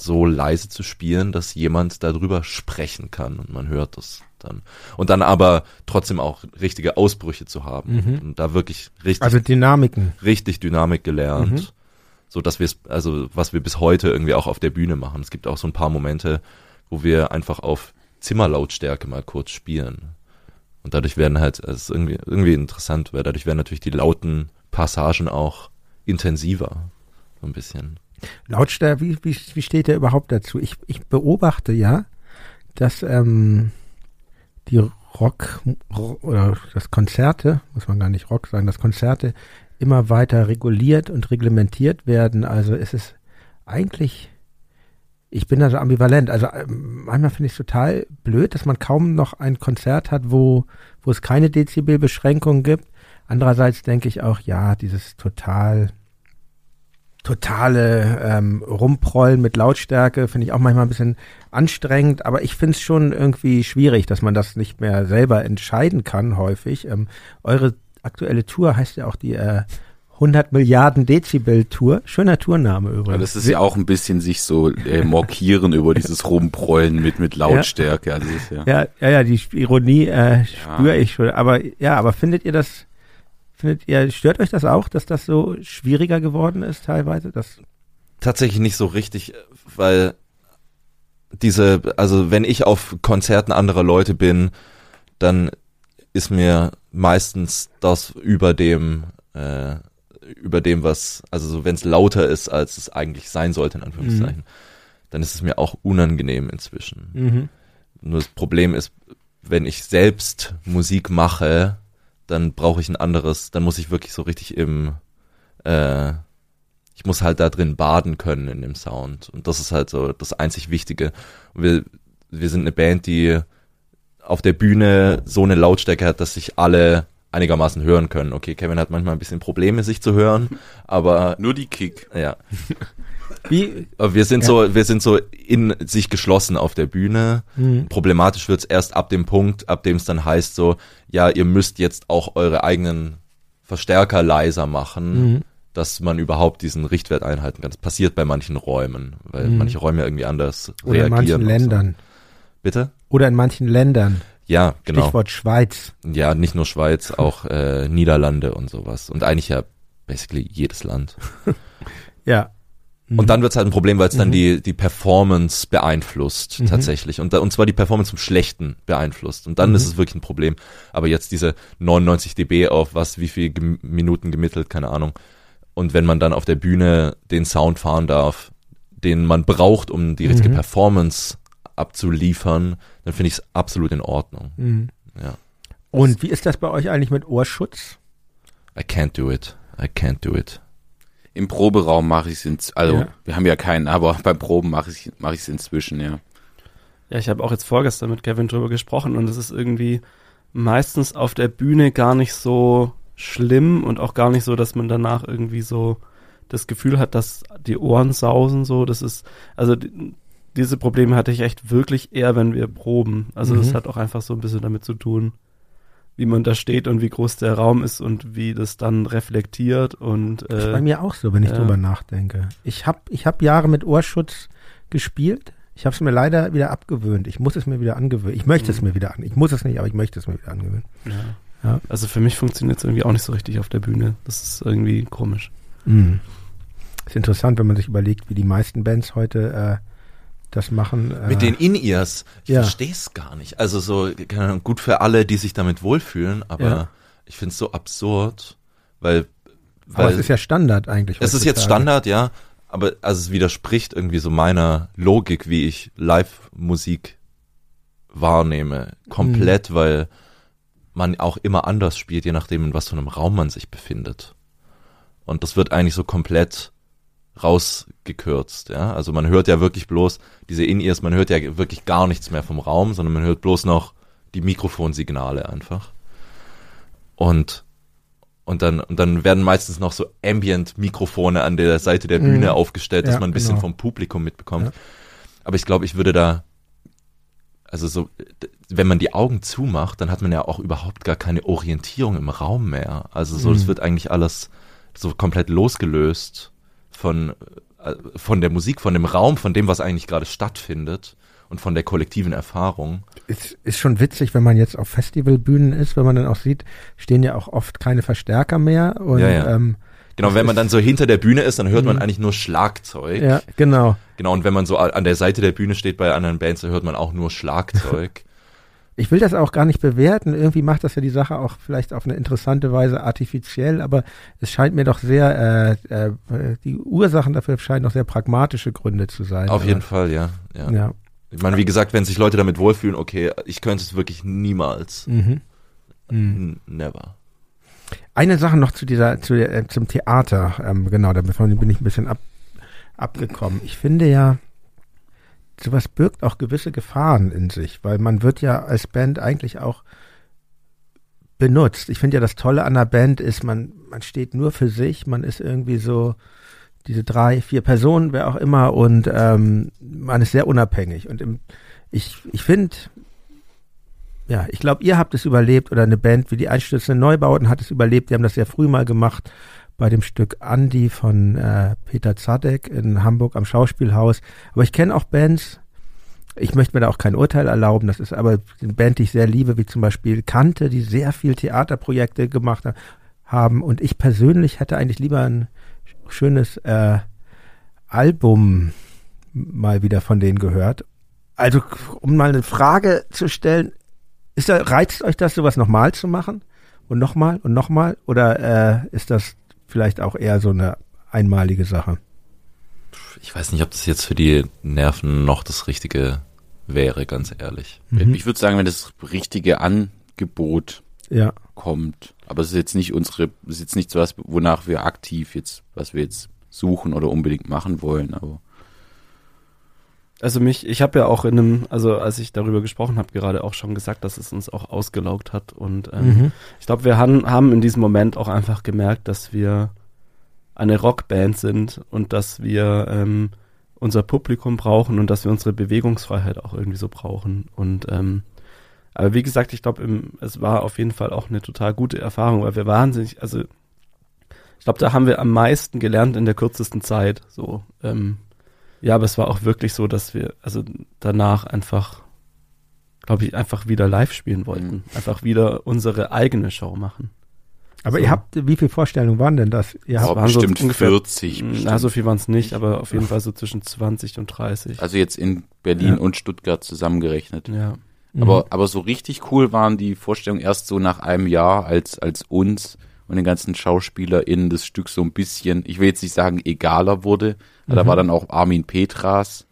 Speaker 5: so leise zu spielen, dass jemand darüber sprechen kann und man hört das dann. Und dann aber trotzdem auch richtige Ausbrüche zu haben.
Speaker 2: Mhm.
Speaker 5: Und da wirklich richtig,
Speaker 2: Also Dynamiken.
Speaker 5: richtig Dynamik gelernt.
Speaker 2: Mhm.
Speaker 5: So dass wir es, also was wir bis heute irgendwie auch auf der Bühne machen. Es gibt auch so ein paar Momente, wo wir einfach auf Zimmerlautstärke mal kurz spielen. Und dadurch werden halt, es ist irgendwie, irgendwie interessant, weil dadurch werden natürlich die lauten Passagen auch intensiver. So ein bisschen.
Speaker 2: Lautstärke, wie, wie, wie steht der überhaupt dazu? Ich, ich beobachte ja, dass ähm, die Rock Ro- oder das Konzerte, muss man gar nicht Rock sagen, dass Konzerte immer weiter reguliert und reglementiert werden. Also es ist eigentlich ich bin da so ambivalent. Also ähm, manchmal finde ich es total blöd, dass man kaum noch ein Konzert hat, wo, wo es keine Dezibelbeschränkung gibt. Andererseits denke ich auch, ja, dieses total totale ähm, Rumprollen mit Lautstärke finde ich auch manchmal ein bisschen anstrengend, aber ich finde es schon irgendwie schwierig, dass man das nicht mehr selber entscheiden kann häufig. Ähm, eure aktuelle Tour heißt ja auch die äh, 100 Milliarden Dezibel Tour. Schöner Tourname übrigens.
Speaker 3: Ja, das ist ja auch ein bisschen sich so äh, morkieren über dieses Rumprollen mit, mit Lautstärke. Also ist, ja.
Speaker 2: ja, ja, ja, die Ironie äh, spüre ich schon. Aber ja, aber findet ihr das, findet ihr, stört euch das auch, dass das so schwieriger geworden ist teilweise? Das
Speaker 5: Tatsächlich nicht so richtig, weil diese, also wenn ich auf Konzerten anderer Leute bin, dann ist mir meistens das über dem äh, über dem, was, also so, wenn es lauter ist, als es eigentlich sein sollte, in Anführungszeichen, mhm. dann ist es mir auch unangenehm inzwischen. Mhm. Nur das Problem ist, wenn ich selbst Musik mache, dann brauche ich ein anderes, dann muss ich wirklich so richtig im, äh, ich muss halt da drin baden können in dem Sound. Und das ist halt so das einzig Wichtige. Wir, wir sind eine Band, die auf der Bühne so eine Lautstärke hat, dass sich alle einigermaßen hören können. Okay, Kevin hat manchmal ein bisschen Probleme, sich zu hören, aber
Speaker 3: nur die Kick.
Speaker 5: Ja. Wie? Wir sind ja. so, wir sind so in sich geschlossen auf der Bühne. Mhm. Problematisch wird's erst ab dem Punkt, ab dem es dann heißt so, ja, ihr müsst jetzt auch eure eigenen Verstärker leiser machen, mhm. dass man überhaupt diesen Richtwert einhalten kann. Das passiert bei manchen Räumen, weil mhm. manche Räume irgendwie anders
Speaker 2: Oder
Speaker 5: reagieren.
Speaker 2: In manchen Ländern.
Speaker 5: So. Bitte?
Speaker 2: Oder in manchen Ländern.
Speaker 5: Ja, genau.
Speaker 2: Stichwort Schweiz.
Speaker 5: Ja, nicht nur Schweiz, auch äh, Niederlande und sowas. Und eigentlich ja basically jedes Land.
Speaker 2: ja.
Speaker 5: Mhm. Und dann wird's halt ein Problem, weil es dann mhm. die, die Performance beeinflusst, mhm. tatsächlich. Und, da, und zwar die Performance zum Schlechten beeinflusst. Und dann mhm. ist es wirklich ein Problem. Aber jetzt diese 99 dB auf was, wie viel gem Minuten gemittelt, keine Ahnung. Und wenn man dann auf der Bühne den Sound fahren darf, den man braucht, um die richtige mhm. Performance abzuliefern, dann finde ich es absolut in Ordnung. Mhm. Ja.
Speaker 2: Und wie ist das bei euch eigentlich mit Ohrschutz?
Speaker 5: I can't do it. I can't do it.
Speaker 3: Im Proberaum mache ich es, also ja. wir haben ja keinen, aber beim Proben mache ich es inzwischen, ja.
Speaker 4: Ja, ich habe auch jetzt vorgestern mit Kevin drüber gesprochen und es ist irgendwie meistens auf der Bühne gar nicht so schlimm und auch gar nicht so, dass man danach irgendwie so das Gefühl hat, dass die Ohren sausen so. Das ist, also diese Probleme hatte ich echt wirklich eher, wenn wir proben. Also mhm. das hat auch einfach so ein bisschen damit zu tun, wie man da steht und wie groß der Raum ist und wie das dann reflektiert und äh,
Speaker 2: das ist bei mir auch so, wenn ich ja. drüber nachdenke. Ich habe ich hab Jahre mit Ohrschutz gespielt. Ich habe es mir leider wieder abgewöhnt. Ich muss es mir wieder angewöhnen. Ich möchte mhm. es mir wieder an. Ich muss es nicht, aber ich möchte es mir wieder angewöhnen.
Speaker 4: Ja. ja. Also für mich funktioniert es irgendwie auch nicht so richtig auf der Bühne. Das ist irgendwie komisch.
Speaker 2: Mhm. Ist interessant, wenn man sich überlegt, wie die meisten Bands heute äh, das machen.
Speaker 5: Äh, Mit den In-Ears. Ich ja. verstehe es gar nicht. Also so gut für alle, die sich damit wohlfühlen, aber ja. ich finde es so absurd, weil, weil
Speaker 2: Aber es ist ja Standard eigentlich.
Speaker 5: Es ist jetzt Standard, ja. Aber also es widerspricht irgendwie so meiner Logik, wie ich Live-Musik wahrnehme. Komplett, mhm. weil man auch immer anders spielt, je nachdem, in was für einem Raum man sich befindet. Und das wird eigentlich so komplett rausgekürzt, ja. Also man hört ja wirklich bloß diese In-Ears, man hört ja wirklich gar nichts mehr vom Raum, sondern man hört bloß noch die Mikrofonsignale einfach. Und und dann, und dann werden meistens noch so Ambient-Mikrofone an der Seite der Bühne mhm. aufgestellt, dass ja, man ein bisschen genau. vom Publikum mitbekommt. Ja. Aber ich glaube, ich würde da, also so, wenn man die Augen zumacht, dann hat man ja auch überhaupt gar keine Orientierung im Raum mehr. Also so, mhm. das wird eigentlich alles so komplett losgelöst von, äh, von der Musik, von dem Raum, von dem, was eigentlich gerade stattfindet und von der kollektiven Erfahrung.
Speaker 2: Es ist schon witzig, wenn man jetzt auf Festivalbühnen ist, wenn man dann auch sieht, stehen ja auch oft keine Verstärker mehr. Und,
Speaker 5: ja, ja.
Speaker 2: Ähm,
Speaker 5: Genau, wenn man dann so hinter der Bühne ist, dann hört man mhm. eigentlich nur Schlagzeug.
Speaker 2: Ja, genau.
Speaker 5: Genau, und wenn man so an der Seite der Bühne steht bei anderen Bands, dann hört man auch nur Schlagzeug.
Speaker 2: ich will das auch gar nicht bewerten. Irgendwie macht das ja die Sache auch vielleicht auf eine interessante Weise artifiziell, aber es scheint mir doch sehr, äh, äh, die Ursachen dafür scheinen doch sehr pragmatische Gründe zu sein.
Speaker 5: Auf jeden Fall, ja, ja. ja. Ich meine, wie gesagt, wenn sich Leute damit wohlfühlen, okay, ich könnte es wirklich niemals. Mhm. Mhm. Never.
Speaker 2: Eine Sache noch zu dieser, zu der, äh, zum Theater, ähm, genau, davon bin ich ein bisschen ab, abgekommen. Ich finde ja, sowas birgt auch gewisse Gefahren in sich, weil man wird ja als Band eigentlich auch benutzt. Ich finde ja das Tolle an einer Band ist, man, man steht nur für sich, man ist irgendwie so diese drei, vier Personen, wer auch immer, und ähm, man ist sehr unabhängig. Und im, ich, ich finde, ja, ich glaube, ihr habt es überlebt oder eine Band wie die Einstürzenden Neubauten hat es überlebt. Die haben das sehr früh mal gemacht bei dem Stück Andi von äh, Peter Zadek in Hamburg am Schauspielhaus. Aber ich kenne auch Bands, ich möchte mir da auch kein Urteil erlauben, das ist aber eine Band, die ich sehr liebe, wie zum Beispiel Kante, die sehr viel Theaterprojekte gemacht haben. Und ich persönlich hätte eigentlich lieber ein schönes äh, Album mal wieder von denen gehört. Also, um mal eine Frage zu stellen, ist da, reizt euch das, sowas nochmal zu machen? Und nochmal und nochmal? Oder äh, ist das vielleicht auch eher so eine einmalige Sache?
Speaker 5: Ich weiß nicht, ob das jetzt für die Nerven noch das Richtige wäre, ganz ehrlich.
Speaker 3: Mhm. Ich würde sagen, wenn das richtige Angebot
Speaker 2: ja.
Speaker 3: kommt, aber es ist jetzt nicht unsere, es ist jetzt nicht so was, wonach wir aktiv jetzt, was wir jetzt suchen oder unbedingt machen wollen, aber
Speaker 4: also mich, ich habe ja auch in einem, also als ich darüber gesprochen habe, gerade auch schon gesagt, dass es uns auch ausgelaugt hat. Und ähm, mhm. ich glaube, wir han, haben in diesem Moment auch einfach gemerkt, dass wir eine Rockband sind und dass wir ähm, unser Publikum brauchen und dass wir unsere Bewegungsfreiheit auch irgendwie so brauchen. Und ähm, aber wie gesagt, ich glaube, es war auf jeden Fall auch eine total gute Erfahrung, weil wir wahnsinnig, also ich glaube, da haben wir am meisten gelernt in der kürzesten Zeit. So, ähm, ja, aber es war auch wirklich so, dass wir also danach einfach, glaube ich, einfach wieder live spielen wollten. Mhm. Einfach wieder unsere eigene Show machen.
Speaker 2: Aber so. ihr habt, wie viele Vorstellungen waren denn das? Ihr
Speaker 3: habt oh, bestimmt so ungefähr, 40.
Speaker 4: Bestimmt. Na, so viel waren es nicht, aber auf jeden Fall so zwischen 20 und 30.
Speaker 3: Also jetzt in Berlin ja. und Stuttgart zusammengerechnet.
Speaker 4: Ja.
Speaker 3: Aber, mhm. aber so richtig cool waren die Vorstellungen erst so nach einem Jahr, als, als uns und den ganzen SchauspielerInnen das Stück so ein bisschen, ich will jetzt nicht sagen egaler wurde, mhm. da war dann auch Armin Petras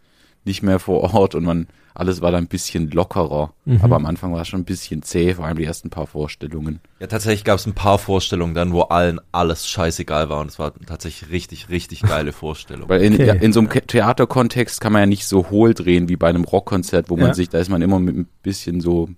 Speaker 3: nicht mehr vor Ort und man, alles war dann ein bisschen lockerer. Mhm. Aber am Anfang war es schon ein bisschen zäh, vor allem die ersten paar Vorstellungen.
Speaker 5: Ja, tatsächlich gab es ein paar Vorstellungen dann, wo allen alles scheißegal war und es war tatsächlich richtig, richtig geile Vorstellungen.
Speaker 3: Weil in, okay. ja, in so einem Theaterkontext kann man ja nicht so hohl drehen wie bei einem Rockkonzert, wo ja. man sich, da ist man immer mit ein bisschen so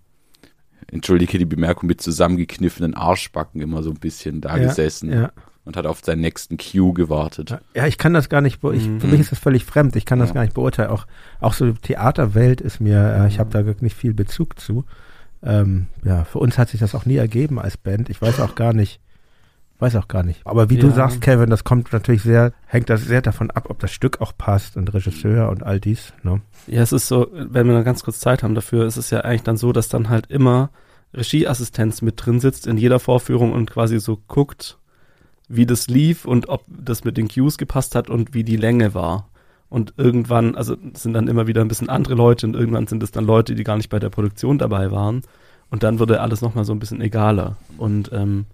Speaker 3: entschuldige die Bemerkung, mit zusammengekniffenen Arschbacken immer so ein bisschen da ja, gesessen ja. und hat auf seinen nächsten Cue gewartet.
Speaker 2: Ja, ich kann das gar nicht, ich, mhm. für mich ist das völlig fremd, ich kann das ja. gar nicht beurteilen. Auch, auch so Theaterwelt ist mir, äh, ich habe da nicht viel Bezug zu. Ähm, ja, für uns hat sich das auch nie ergeben als Band. Ich weiß auch gar nicht, weiß auch gar nicht. Aber wie ja. du sagst, Kevin, das kommt natürlich sehr, hängt das sehr davon ab, ob das Stück auch passt und Regisseur und all dies. Ne?
Speaker 4: Ja, es ist so, wenn wir noch ganz kurz Zeit haben dafür, ist es ja eigentlich dann so, dass dann halt immer Regieassistenz mit drin sitzt in jeder Vorführung und quasi so guckt, wie das lief und ob das mit den Cues gepasst hat und wie die Länge war. Und irgendwann, also sind dann immer wieder ein bisschen andere Leute und irgendwann sind es dann Leute, die gar nicht bei der Produktion dabei waren. Und dann wurde alles nochmal so ein bisschen egaler. Und ähm,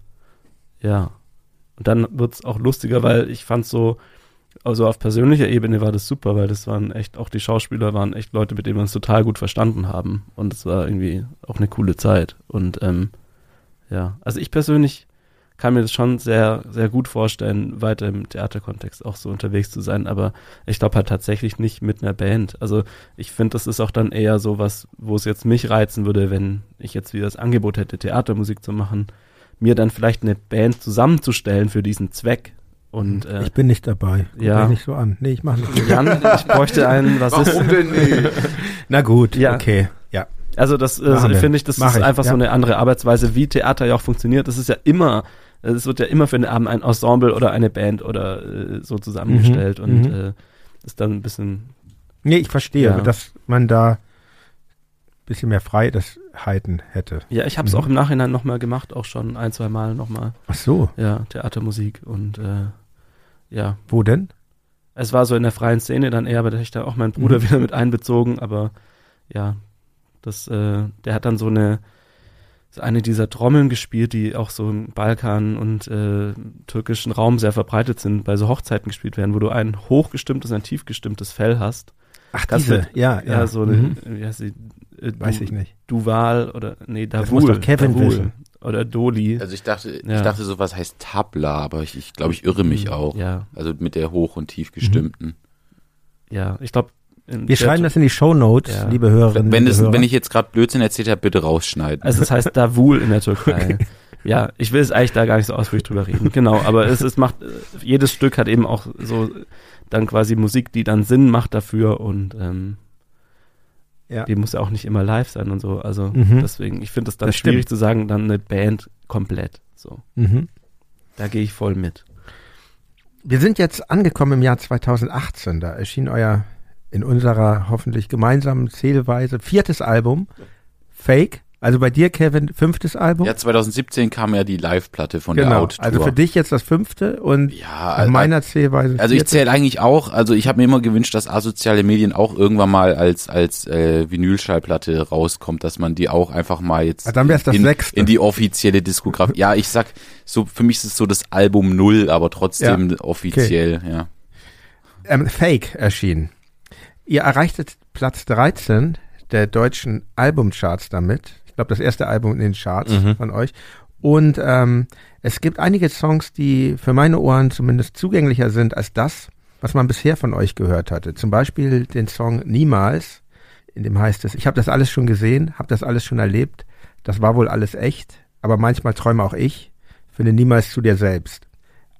Speaker 4: ja. Und dann wird's auch lustiger, weil ich fand so, also auf persönlicher Ebene war das super, weil das waren echt, auch die Schauspieler waren echt Leute, mit denen wir uns total gut verstanden haben. Und es war irgendwie auch eine coole Zeit. Und ähm, ja, also ich persönlich kann mir das schon sehr, sehr gut vorstellen, weiter im Theaterkontext auch so unterwegs zu sein, aber ich glaube halt tatsächlich nicht mit einer Band. Also ich finde, das ist auch dann eher so was, wo es jetzt mich reizen würde, wenn ich jetzt wieder das Angebot hätte, Theatermusik zu machen, mir dann vielleicht eine Band zusammenzustellen für diesen Zweck. Und, äh,
Speaker 2: ich bin nicht dabei.
Speaker 4: Guck ja.
Speaker 2: mich nicht so an. Nee, ich mache nicht.
Speaker 4: Jan, ich bräuchte einen, was
Speaker 7: Warum denn nicht?
Speaker 2: Na gut, ja. okay. Ja.
Speaker 4: Also das äh, finde ich, das Mach ist ich. einfach ja. so eine andere Arbeitsweise, wie Theater ja auch funktioniert. Das ist ja immer, es wird ja immer für einen Abend ein Ensemble oder eine Band oder äh, so zusammengestellt mhm. und mhm. Äh, ist dann ein bisschen.
Speaker 2: Nee, ich verstehe, ja. dass man da bisschen mehr Freiheiten hätte.
Speaker 4: Ja, ich habe es mhm. auch im Nachhinein nochmal gemacht, auch schon ein, zwei Mal nochmal.
Speaker 2: Ach so.
Speaker 4: Ja, Theatermusik und äh, ja.
Speaker 2: Wo denn?
Speaker 4: Es war so in der freien Szene dann eher, aber da hätte ich da auch meinen Bruder mhm. wieder mit einbezogen, aber ja, das, äh, der hat dann so eine, so eine dieser Trommeln gespielt, die auch so im Balkan und äh, türkischen Raum sehr verbreitet sind, bei so Hochzeiten gespielt werden, wo du ein hochgestimmtes, ein tiefgestimmtes Fell hast.
Speaker 2: Ach, das diese, wird, ja,
Speaker 4: ja. Ja, so mhm. eine, wie heißt sie?
Speaker 2: Äh, Weiß ich nicht.
Speaker 4: Duval oder, nee, Davul.
Speaker 2: Das muss doch Kevin Davul. wissen.
Speaker 4: Oder Doli.
Speaker 3: Also ich dachte, ja. ich dachte, sowas heißt Tabla, aber ich, ich glaube, ich irre mich mhm, auch.
Speaker 4: Ja.
Speaker 3: Also mit der hoch- und tiefgestimmten.
Speaker 4: Ja, ich glaube,
Speaker 2: Wir schreiben das in die Show Notes,
Speaker 4: Ja.
Speaker 2: liebe Hörerinnen
Speaker 3: Wenn, es,
Speaker 2: Hörer.
Speaker 3: wenn ich jetzt gerade Blödsinn erzählt habe, bitte rausschneiden.
Speaker 4: Also es heißt Davul in der Türkei. Ja, ich will es eigentlich da gar nicht so ausführlich drüber reden. Genau, aber es, es macht, jedes Stück hat eben auch so dann quasi Musik, die dann Sinn macht dafür und ähm,
Speaker 2: Ja.
Speaker 4: die muss ja auch nicht immer live sein und so. Also
Speaker 2: Mhm.
Speaker 4: deswegen, ich finde es dann
Speaker 2: Das
Speaker 4: schwierig
Speaker 2: stimmt.
Speaker 4: zu sagen, dann eine Band komplett. So,
Speaker 2: mhm.
Speaker 4: da gehe ich voll mit.
Speaker 2: Wir sind jetzt angekommen im Jahr 2018. Da erschien euer in unserer hoffentlich gemeinsamen Zählweise viertes Album, Fake. Also bei dir, Kevin, fünftes Album.
Speaker 3: ja, 2017 kam ja die Live-Platte von der
Speaker 2: genau.
Speaker 3: Out-Tour.
Speaker 2: Also für dich jetzt das fünfte und
Speaker 3: ja,
Speaker 2: nach meiner Zählweise.
Speaker 3: Also ich zähle eigentlich auch, also ich habe mir immer gewünscht, dass asoziale Medien auch irgendwann mal als als äh, Vinylschallplatte rauskommt, dass man die auch einfach mal jetzt
Speaker 2: Ah, dann wär's das
Speaker 3: in,
Speaker 2: sechste.
Speaker 3: in die offizielle Diskografie. ja, ich sag so für mich ist es so das Album null, aber trotzdem offiziell, ja.
Speaker 2: ähm, Fake erschien. Ihr erreichtet Platz 13 der deutschen Albumcharts damit. Ich glaube, das erste Album in den Charts
Speaker 5: Mhm.
Speaker 2: von euch. Und ähm, es gibt einige Songs, die für meine Ohren zumindest zugänglicher sind als das, was man bisher von euch gehört hatte. Zum Beispiel den Song Niemals, in dem heißt es, ich habe das alles schon gesehen, habe das alles schon erlebt, das war wohl alles echt, aber manchmal träume auch ich, finde niemals zu dir selbst.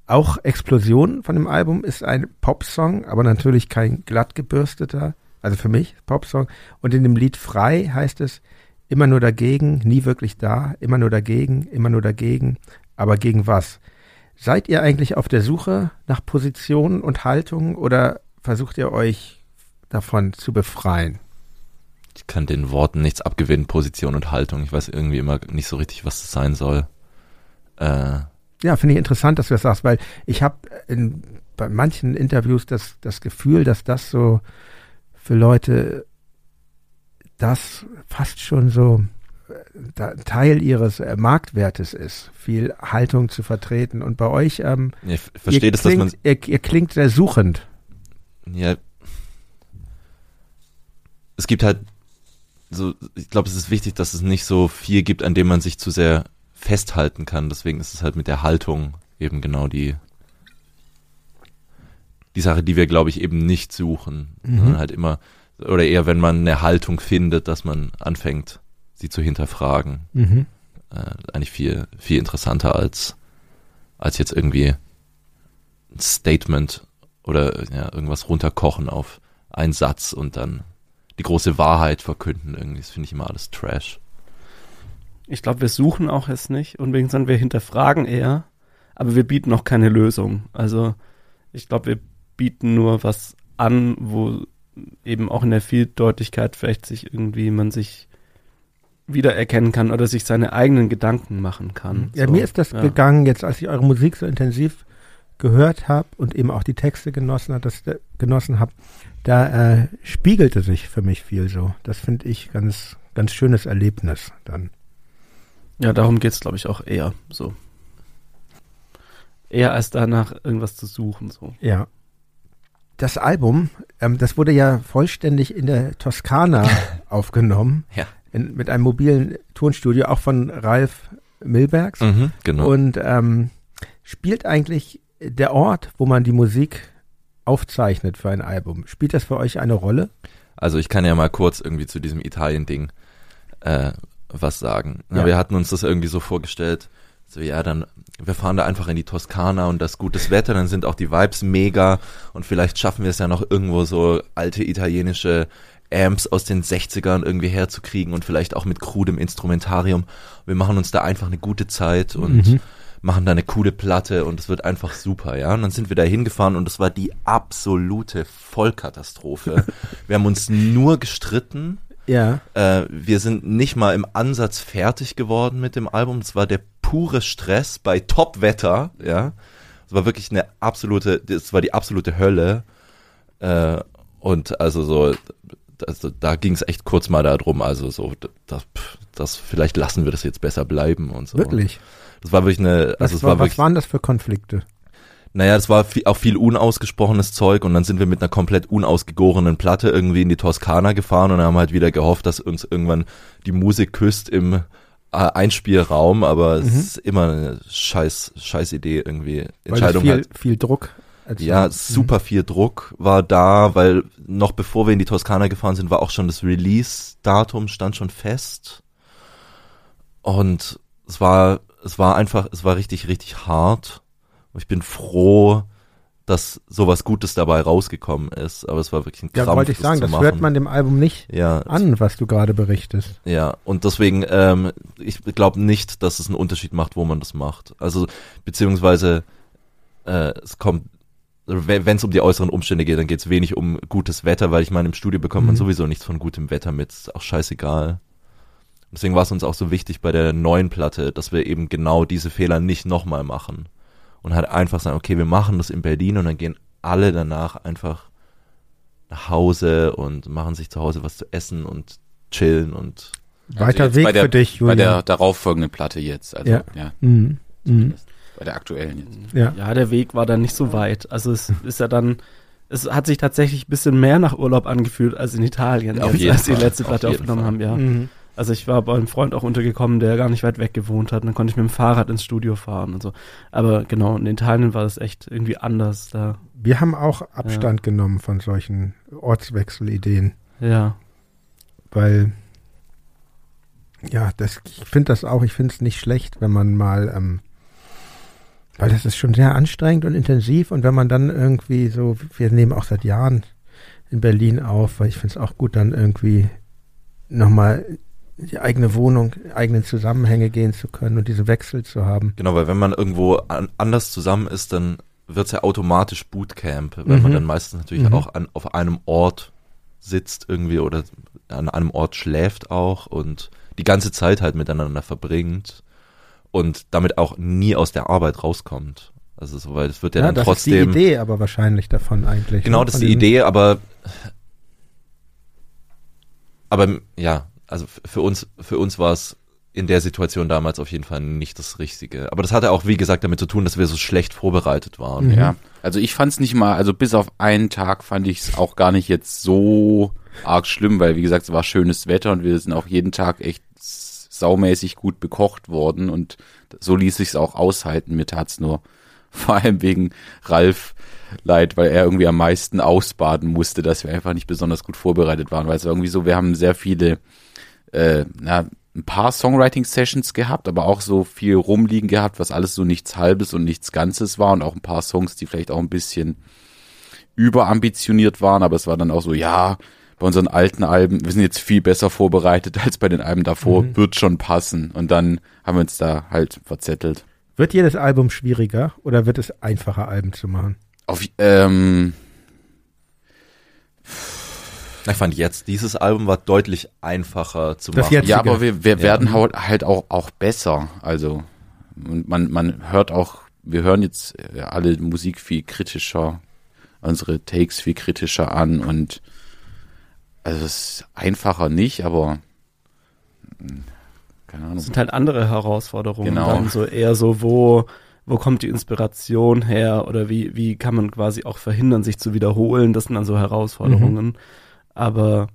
Speaker 2: Auch Explosion von dem Album ist ein Popsong, aber natürlich kein glatt gebürsteter, also für mich Popsong. Und in dem Lied Frei heißt es, immer nur dagegen, nie wirklich da, immer nur dagegen, immer nur dagegen, aber gegen was? Seid ihr eigentlich auf der Suche nach Positionen und Haltungen oder versucht ihr euch davon zu befreien?
Speaker 5: Ich kann den Worten nichts abgewinnen, Position und Haltung. Ich weiß irgendwie immer nicht so richtig, was das sein soll. Äh,
Speaker 2: Ja, finde ich interessant, dass du das sagst, weil ich habe in bei manchen Interviews das, das Gefühl, dass das so für Leute das fast schon so äh, Teil ihres äh, Marktwertes ist, viel Haltung zu vertreten. Und bei euch, ähm,
Speaker 5: ich verstehe
Speaker 2: ihr
Speaker 5: das, dass man
Speaker 2: klingt, ihr, ihr klingt sehr suchend.
Speaker 5: Ja. Es gibt halt so, ich glaube, es ist wichtig, dass es nicht so viel gibt, an dem man sich zu sehr festhalten kann. Deswegen ist es halt mit der Haltung eben genau die, die Sache, die wir, glaube ich, eben nicht suchen.
Speaker 2: Mhm.
Speaker 5: Sondern halt immer, oder eher, wenn man eine Haltung findet, dass man anfängt, sie zu hinterfragen.
Speaker 2: Mhm.
Speaker 5: Äh, eigentlich viel, viel interessanter als, als jetzt irgendwie ein Statement oder ja, irgendwas runterkochen auf einen Satz und dann die große Wahrheit verkünden. Irgendwie, das finde ich immer alles Trash.
Speaker 4: Ich glaube, wir suchen auch es nicht unbedingt, sondern wir hinterfragen eher, aber wir bieten auch keine Lösung. Also ich glaube, wir bieten nur was an, wo eben auch in der Vieldeutigkeit vielleicht sich irgendwie man sich wiedererkennen kann oder sich seine eigenen Gedanken machen kann.
Speaker 2: Ja,
Speaker 4: So,
Speaker 2: mir ist das
Speaker 4: ja.
Speaker 2: gegangen, jetzt als ich eure Musik so intensiv gehört habe und eben auch die Texte genossen hat, das äh, genossen habe, da äh, spiegelte sich für mich viel so. Das finde ich ganz, ganz schönes Erlebnis dann.
Speaker 4: Ja, darum geht's, glaube ich, auch eher so. Eher als danach irgendwas zu suchen. So.
Speaker 2: Ja. Das Album, ähm, das wurde ja vollständig in der Toskana aufgenommen,
Speaker 5: Ja.
Speaker 2: in, mit einem mobilen Tonstudio, auch von Ralf Milbergs.
Speaker 5: Mhm, genau.
Speaker 2: Und ähm, spielt eigentlich der Ort, wo man die Musik aufzeichnet für ein Album, spielt das für euch eine Rolle?
Speaker 5: Also ich kann ja mal kurz irgendwie zu diesem Italien-Ding äh, was sagen.
Speaker 2: Ja.
Speaker 5: Wir hatten uns das irgendwie so vorgestellt, so ja, dann wir fahren da einfach in die Toskana und das gutes Wetter, dann sind auch die Vibes mega und vielleicht schaffen wir es ja noch irgendwo so alte italienische Amps aus den 60ern irgendwie herzukriegen und vielleicht auch mit krudem Instrumentarium. Wir machen uns da einfach eine gute Zeit und
Speaker 2: Mhm.
Speaker 5: machen da eine coole Platte und es wird einfach super, ja. Und dann sind wir da hingefahren und es war die absolute Vollkatastrophe. wir haben uns nur gestritten.
Speaker 2: Ja.
Speaker 5: Äh, wir sind nicht mal im Ansatz fertig geworden mit dem Album. Es war der pure Stress bei Top-Wetter, ja. Es war wirklich eine absolute, es war die absolute Hölle. Äh, und also so, also da ging es echt kurz mal darum, also so, das, das, vielleicht lassen wir das jetzt besser bleiben und so.
Speaker 2: Wirklich?
Speaker 5: Das war wirklich eine,
Speaker 2: Was,
Speaker 5: also es
Speaker 2: war,
Speaker 5: war
Speaker 2: was
Speaker 5: wirklich,
Speaker 2: waren das für Konflikte?
Speaker 5: Naja, es war viel, auch viel unausgesprochenes Zeug und dann sind wir mit einer komplett unausgegorenen Platte irgendwie in die Toskana gefahren und haben halt wieder gehofft, dass uns irgendwann die Musik küsst im äh, Einspielraum, aber es
Speaker 2: Mhm.
Speaker 5: ist immer eine scheiß, scheiß Idee irgendwie.
Speaker 2: Das
Speaker 5: Entscheidung
Speaker 2: viel,
Speaker 5: halt.
Speaker 2: viel Druck
Speaker 5: Ja, super viel Druck war da, weil noch bevor wir in die Toskana gefahren sind, war auch schon das Release-Datum stand schon fest. Und es war, es war einfach, es war richtig, richtig hart. Und ich bin froh, dass sowas Gutes dabei rausgekommen ist. Aber es war wirklich ein
Speaker 2: Ja,
Speaker 5: Krampf,
Speaker 2: wollte ich sagen, das hört
Speaker 5: machen.
Speaker 2: man dem Album nicht
Speaker 5: ja,
Speaker 2: an, was du gerade berichtest.
Speaker 5: Ja, und deswegen, ähm, ich glaube nicht, dass es einen Unterschied macht, wo man das macht. Also, beziehungsweise, äh, es kommt, wenn es um die äußeren Umstände geht, dann geht es wenig um gutes Wetter, weil ich meine, im Studio bekommt man
Speaker 2: Mhm.
Speaker 5: sowieso nichts von gutem Wetter mit. Ist auch scheißegal. Deswegen war es uns auch so wichtig bei der neuen Platte, dass wir eben genau diese Fehler nicht nochmal machen. Und halt einfach sagen, okay, wir machen das in Berlin und dann gehen alle danach einfach nach Hause und machen sich zu Hause was zu essen und chillen und
Speaker 2: Weiter
Speaker 3: jetzt
Speaker 2: Weg
Speaker 3: bei der,
Speaker 2: für dich,
Speaker 3: Bei
Speaker 2: Julian.
Speaker 3: der darauffolgenden Platte jetzt. Also,
Speaker 2: Ja.
Speaker 3: ja.
Speaker 2: Mhm. Mhm.
Speaker 3: bei der aktuellen jetzt.
Speaker 2: Ja.
Speaker 4: Ja, der Weg war dann nicht so weit. Also es ist ja dann, es hat sich tatsächlich ein bisschen mehr nach Urlaub angefühlt als in Italien,
Speaker 5: Auf
Speaker 4: jetzt,
Speaker 5: jeden
Speaker 4: als die letzte
Speaker 5: auf
Speaker 4: Platte
Speaker 5: jeden
Speaker 4: aufgenommen
Speaker 5: Fall.
Speaker 4: haben, ja.
Speaker 2: Mhm.
Speaker 4: Also ich war bei einem Freund auch untergekommen, der gar nicht weit weg gewohnt hat. Und dann konnte ich mit dem Fahrrad ins Studio fahren und so. Aber genau, in Italien war das echt irgendwie anders da.
Speaker 2: Wir haben auch Abstand genommen von solchen Ortswechselideen,
Speaker 4: Ja.
Speaker 2: weil ja, das, ich finde das auch, ich finde es nicht schlecht, wenn man mal, ähm, weil das ist schon sehr anstrengend und intensiv und wenn man dann irgendwie so, wir nehmen auch seit Jahren in Berlin auf, weil ich finde es auch gut, dann irgendwie nochmal die eigene Wohnung, eigenen Zusammenhänge gehen zu können und diese Wechsel zu haben.
Speaker 5: Genau, weil wenn man irgendwo an, anders zusammen ist, dann wird's ja automatisch Bootcamp, weil man
Speaker 2: Mhm.
Speaker 5: dann meistens natürlich
Speaker 2: Mhm.
Speaker 5: auch an, auf einem Ort sitzt irgendwie oder an einem Ort schläft auch und die ganze Zeit halt miteinander verbringt und damit auch nie aus der Arbeit rauskommt. Also so, weil es wird ja,
Speaker 2: Ja,
Speaker 5: dann
Speaker 2: das
Speaker 5: trotzdem
Speaker 2: ist die Idee aber wahrscheinlich davon eigentlich.
Speaker 5: Genau,
Speaker 2: ne?
Speaker 5: das ist die Idee, aber aber ja, also für uns für uns war es in der Situation damals auf jeden Fall nicht das Richtige. Aber das hatte auch, wie gesagt, damit zu tun, dass wir so schlecht vorbereitet waren.
Speaker 2: Mhm.
Speaker 3: Ja, also ich fand es nicht mal, also bis auf einen Tag fand ich es auch gar nicht jetzt so arg schlimm, weil wie gesagt, es war schönes Wetter und wir sind auch jeden Tag echt saumäßig gut bekocht worden und so ließ sich's auch aushalten. Mir tat's nur vor allem wegen Ralf leid, weil er irgendwie am meisten ausbaden musste, dass wir einfach nicht besonders gut vorbereitet waren, weil es war irgendwie so, wir haben sehr viele äh, na, ein paar Songwriting-Sessions gehabt, aber auch so viel rumliegen gehabt, was alles so nichts Halbes und nichts Ganzes war und auch ein paar Songs, die vielleicht auch ein bisschen überambitioniert waren, aber es war dann auch so, ja, bei unseren alten Alben, wir sind jetzt viel besser vorbereitet als bei den Alben davor,
Speaker 2: Mhm.
Speaker 3: wird schon passen. Und dann haben wir uns da halt verzettelt.
Speaker 2: Wird jedes Album schwieriger oder wird es einfacher, Alben zu machen?
Speaker 3: Auf, ähm,
Speaker 5: Ich fand jetzt, dieses Album war deutlich einfacher zu
Speaker 2: Das
Speaker 5: machen.
Speaker 2: jetzt-
Speaker 3: ja, aber wir, wir
Speaker 5: Ja.
Speaker 3: werden halt, auch, auch besser. Also, und man, man hört auch, wir hören jetzt äh, alle Musik viel kritischer, unsere Takes viel kritischer an und also es ist einfacher nicht, aber mh, keine Ahnung.
Speaker 4: Das sind halt andere Herausforderungen.
Speaker 3: Genau.
Speaker 4: Dann so eher so, wo, wo kommt die Inspiration her oder wie, wie kann man quasi auch verhindern, sich zu wiederholen? Das sind dann so Herausforderungen.
Speaker 2: Mhm.
Speaker 4: Aber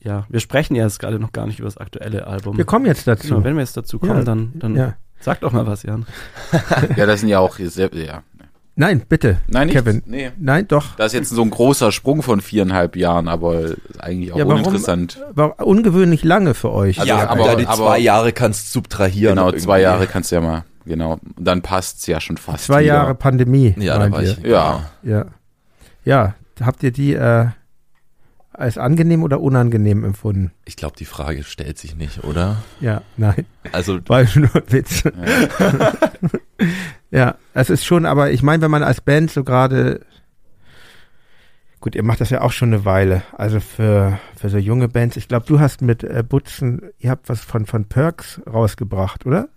Speaker 4: ja, wir sprechen ja jetzt gerade noch gar nicht über das aktuelle Album.
Speaker 2: Wir kommen jetzt dazu.
Speaker 4: Genau, wenn wir jetzt dazu kommen,
Speaker 2: Ja,
Speaker 4: dann, dann
Speaker 2: ja.
Speaker 4: sag doch mal was, Jan.
Speaker 3: Ja, das sind ja auch sehr, ja.
Speaker 2: Nein, bitte.
Speaker 3: Nein, nicht.
Speaker 2: Kevin.
Speaker 3: Nee.
Speaker 2: Nein, doch.
Speaker 3: Das ist jetzt so ein großer Sprung von viereinhalb Jahren, aber eigentlich auch
Speaker 2: Ja, warum-
Speaker 3: uninteressant.
Speaker 2: War ungewöhnlich lange für euch.
Speaker 3: Also,
Speaker 5: ja,
Speaker 3: aber-
Speaker 5: die
Speaker 3: aber-
Speaker 5: zwei Jahre kannst subtrahieren.
Speaker 3: Genau,
Speaker 5: irgendwie.
Speaker 3: zwei Jahre kannst du ja mal, genau. Und dann passt's ja schon fast.
Speaker 2: Zwei
Speaker 3: wieder.
Speaker 2: Jahre Pandemie.
Speaker 5: Ja, da war ich.
Speaker 3: Ja.
Speaker 2: Ja. Ja. Habt ihr die äh, als angenehm oder unangenehm empfunden?
Speaker 5: Ich glaube, die Frage stellt sich nicht, oder?
Speaker 2: Ja, nein.
Speaker 5: Also
Speaker 2: War nur ein Witz. Ja, es ist schon, aber ich meine, wenn man als Band so gerade, gut, ihr macht das ja auch schon eine Weile, also für, für so junge Bands, ich glaube, du hast mit äh, Butzen, ihr habt was von, von Perks rausgebracht, oder?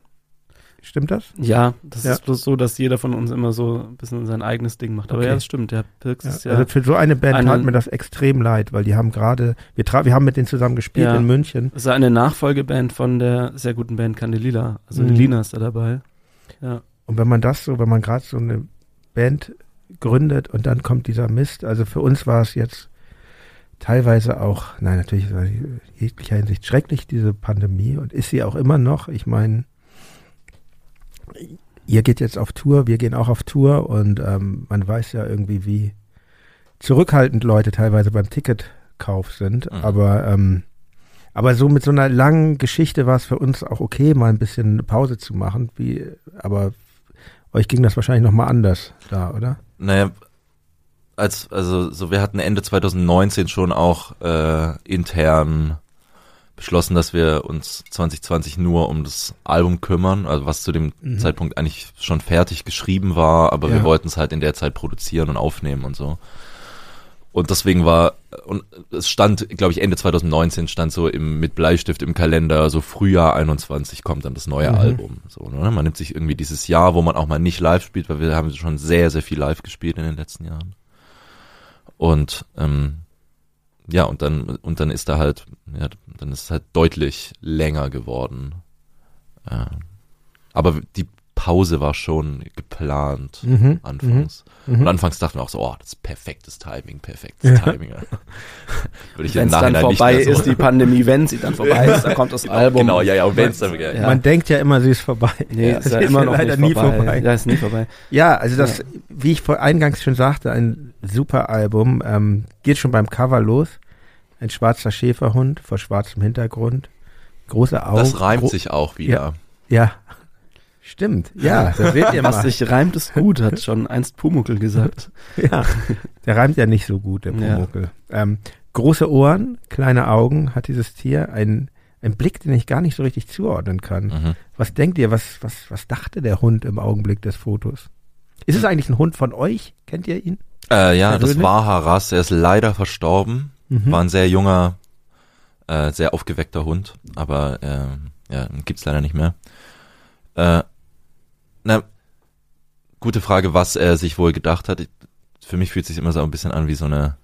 Speaker 2: Stimmt das?
Speaker 4: Ja, das
Speaker 2: Ja.
Speaker 4: ist bloß so, dass jeder von uns immer so ein bisschen sein eigenes Ding macht. Aber
Speaker 2: Okay.
Speaker 4: ja, das stimmt. Der Pirks
Speaker 2: Ja,
Speaker 4: ist ja.
Speaker 2: Also für so eine Band
Speaker 4: eine-
Speaker 2: tat mir das extrem leid, weil die haben gerade, wir, wir haben mit denen zusammen gespielt
Speaker 4: Ja.
Speaker 2: in München.
Speaker 4: Das ist eine Nachfolgeband von der sehr guten Band Candelila. Also
Speaker 2: Mhm.
Speaker 4: Lina ist da dabei. Ja.
Speaker 2: Und wenn man das so, wenn man gerade so eine Band gründet und dann kommt dieser Mist, also für uns war es jetzt teilweise auch, nein, natürlich in jeglicher Hinsicht schrecklich, diese Pandemie und ist sie auch immer noch. Ich meine, ihr geht jetzt auf Tour, wir gehen auch auf Tour und ähm, man weiß ja irgendwie, wie zurückhaltend Leute teilweise beim Ticketkauf sind.
Speaker 5: Mhm.
Speaker 2: Aber ähm, aber so mit so einer langen Geschichte war es für uns auch okay, mal ein bisschen Pause zu machen. Wie, aber euch ging das wahrscheinlich noch mal anders da, oder?
Speaker 5: Naja, als, also so wir hatten Ende 2019 schon auch äh, intern beschlossen, dass wir uns 2020 nur um das Album kümmern, also was zu dem
Speaker 2: Mhm.
Speaker 5: Zeitpunkt eigentlich schon fertig geschrieben war, aber
Speaker 2: Ja.
Speaker 5: wir wollten es halt in der Zeit produzieren und aufnehmen und so. Und deswegen war, und es stand, glaube ich, Ende 2019 stand so im, mit Bleistift im Kalender, so Frühjahr 21 kommt dann das neue
Speaker 2: Mhm.
Speaker 5: Album. So, ne? Man nimmt sich irgendwie dieses Jahr, wo man auch mal nicht live spielt, weil wir haben schon sehr, sehr viel live gespielt in den letzten Jahren. Und ähm, ja, und dann, und dann ist da halt, ja, dann ist es halt deutlich länger geworden. Äh, aber die Pause war schon geplant
Speaker 2: Mhm,
Speaker 5: anfangs.
Speaker 2: mhm.
Speaker 5: Und anfangs dachten wir auch so, oh, das ist perfektes Timing, perfektes Timing. ja. Würde ich
Speaker 4: Wenn
Speaker 5: im
Speaker 4: es dann vorbei
Speaker 5: so.
Speaker 4: ist, die Pandemie, wenn sie dann vorbei ist, dann kommt das Album.
Speaker 5: Genau, ja, ja, und wenn es dann wieder,
Speaker 4: Ja.
Speaker 2: Man denkt ja immer, sie ist vorbei.
Speaker 4: Nee,
Speaker 2: Es
Speaker 4: ist ja immer noch
Speaker 2: leider
Speaker 4: nicht
Speaker 2: nie
Speaker 4: vorbei.
Speaker 2: vorbei.
Speaker 4: Ja, ist nie vorbei.
Speaker 2: Ja, also das, wie ich vor eingangs schon sagte, ein super Album. Ähm, geht schon beim Cover los. Ein schwarzer Schäferhund vor schwarzem Hintergrund. Große Augen.
Speaker 5: Das reimt
Speaker 2: gro-
Speaker 5: sich auch wieder.
Speaker 2: Ja. Stimmt. Ja, das seht ihr
Speaker 4: Was
Speaker 2: mal.
Speaker 4: sich reimt, ist gut, hat schon einst Pumuckel gesagt.
Speaker 2: Ja. Der reimt ja nicht so gut, der
Speaker 4: Ja.
Speaker 2: Pumuckel. Ähm, große Ohren, kleine Augen hat dieses Tier. Ein, ein Blick, den ich gar nicht so richtig zuordnen kann.
Speaker 5: Mhm.
Speaker 2: Was denkt ihr, was, was, was dachte der Hund im Augenblick des Fotos? Ist es eigentlich ein Hund von euch? Kennt ihr ihn?
Speaker 5: Äh, ja, das
Speaker 2: Persönlich?
Speaker 5: war Haras, er ist leider verstorben.
Speaker 2: Mhm.
Speaker 5: War ein sehr junger, äh, sehr aufgeweckter Hund, aber äh, ja, gibt's leider nicht mehr. Äh, na, gute Frage, was er sich wohl gedacht hat. Ich, für mich fühlt sich immer so ein bisschen an wie so eine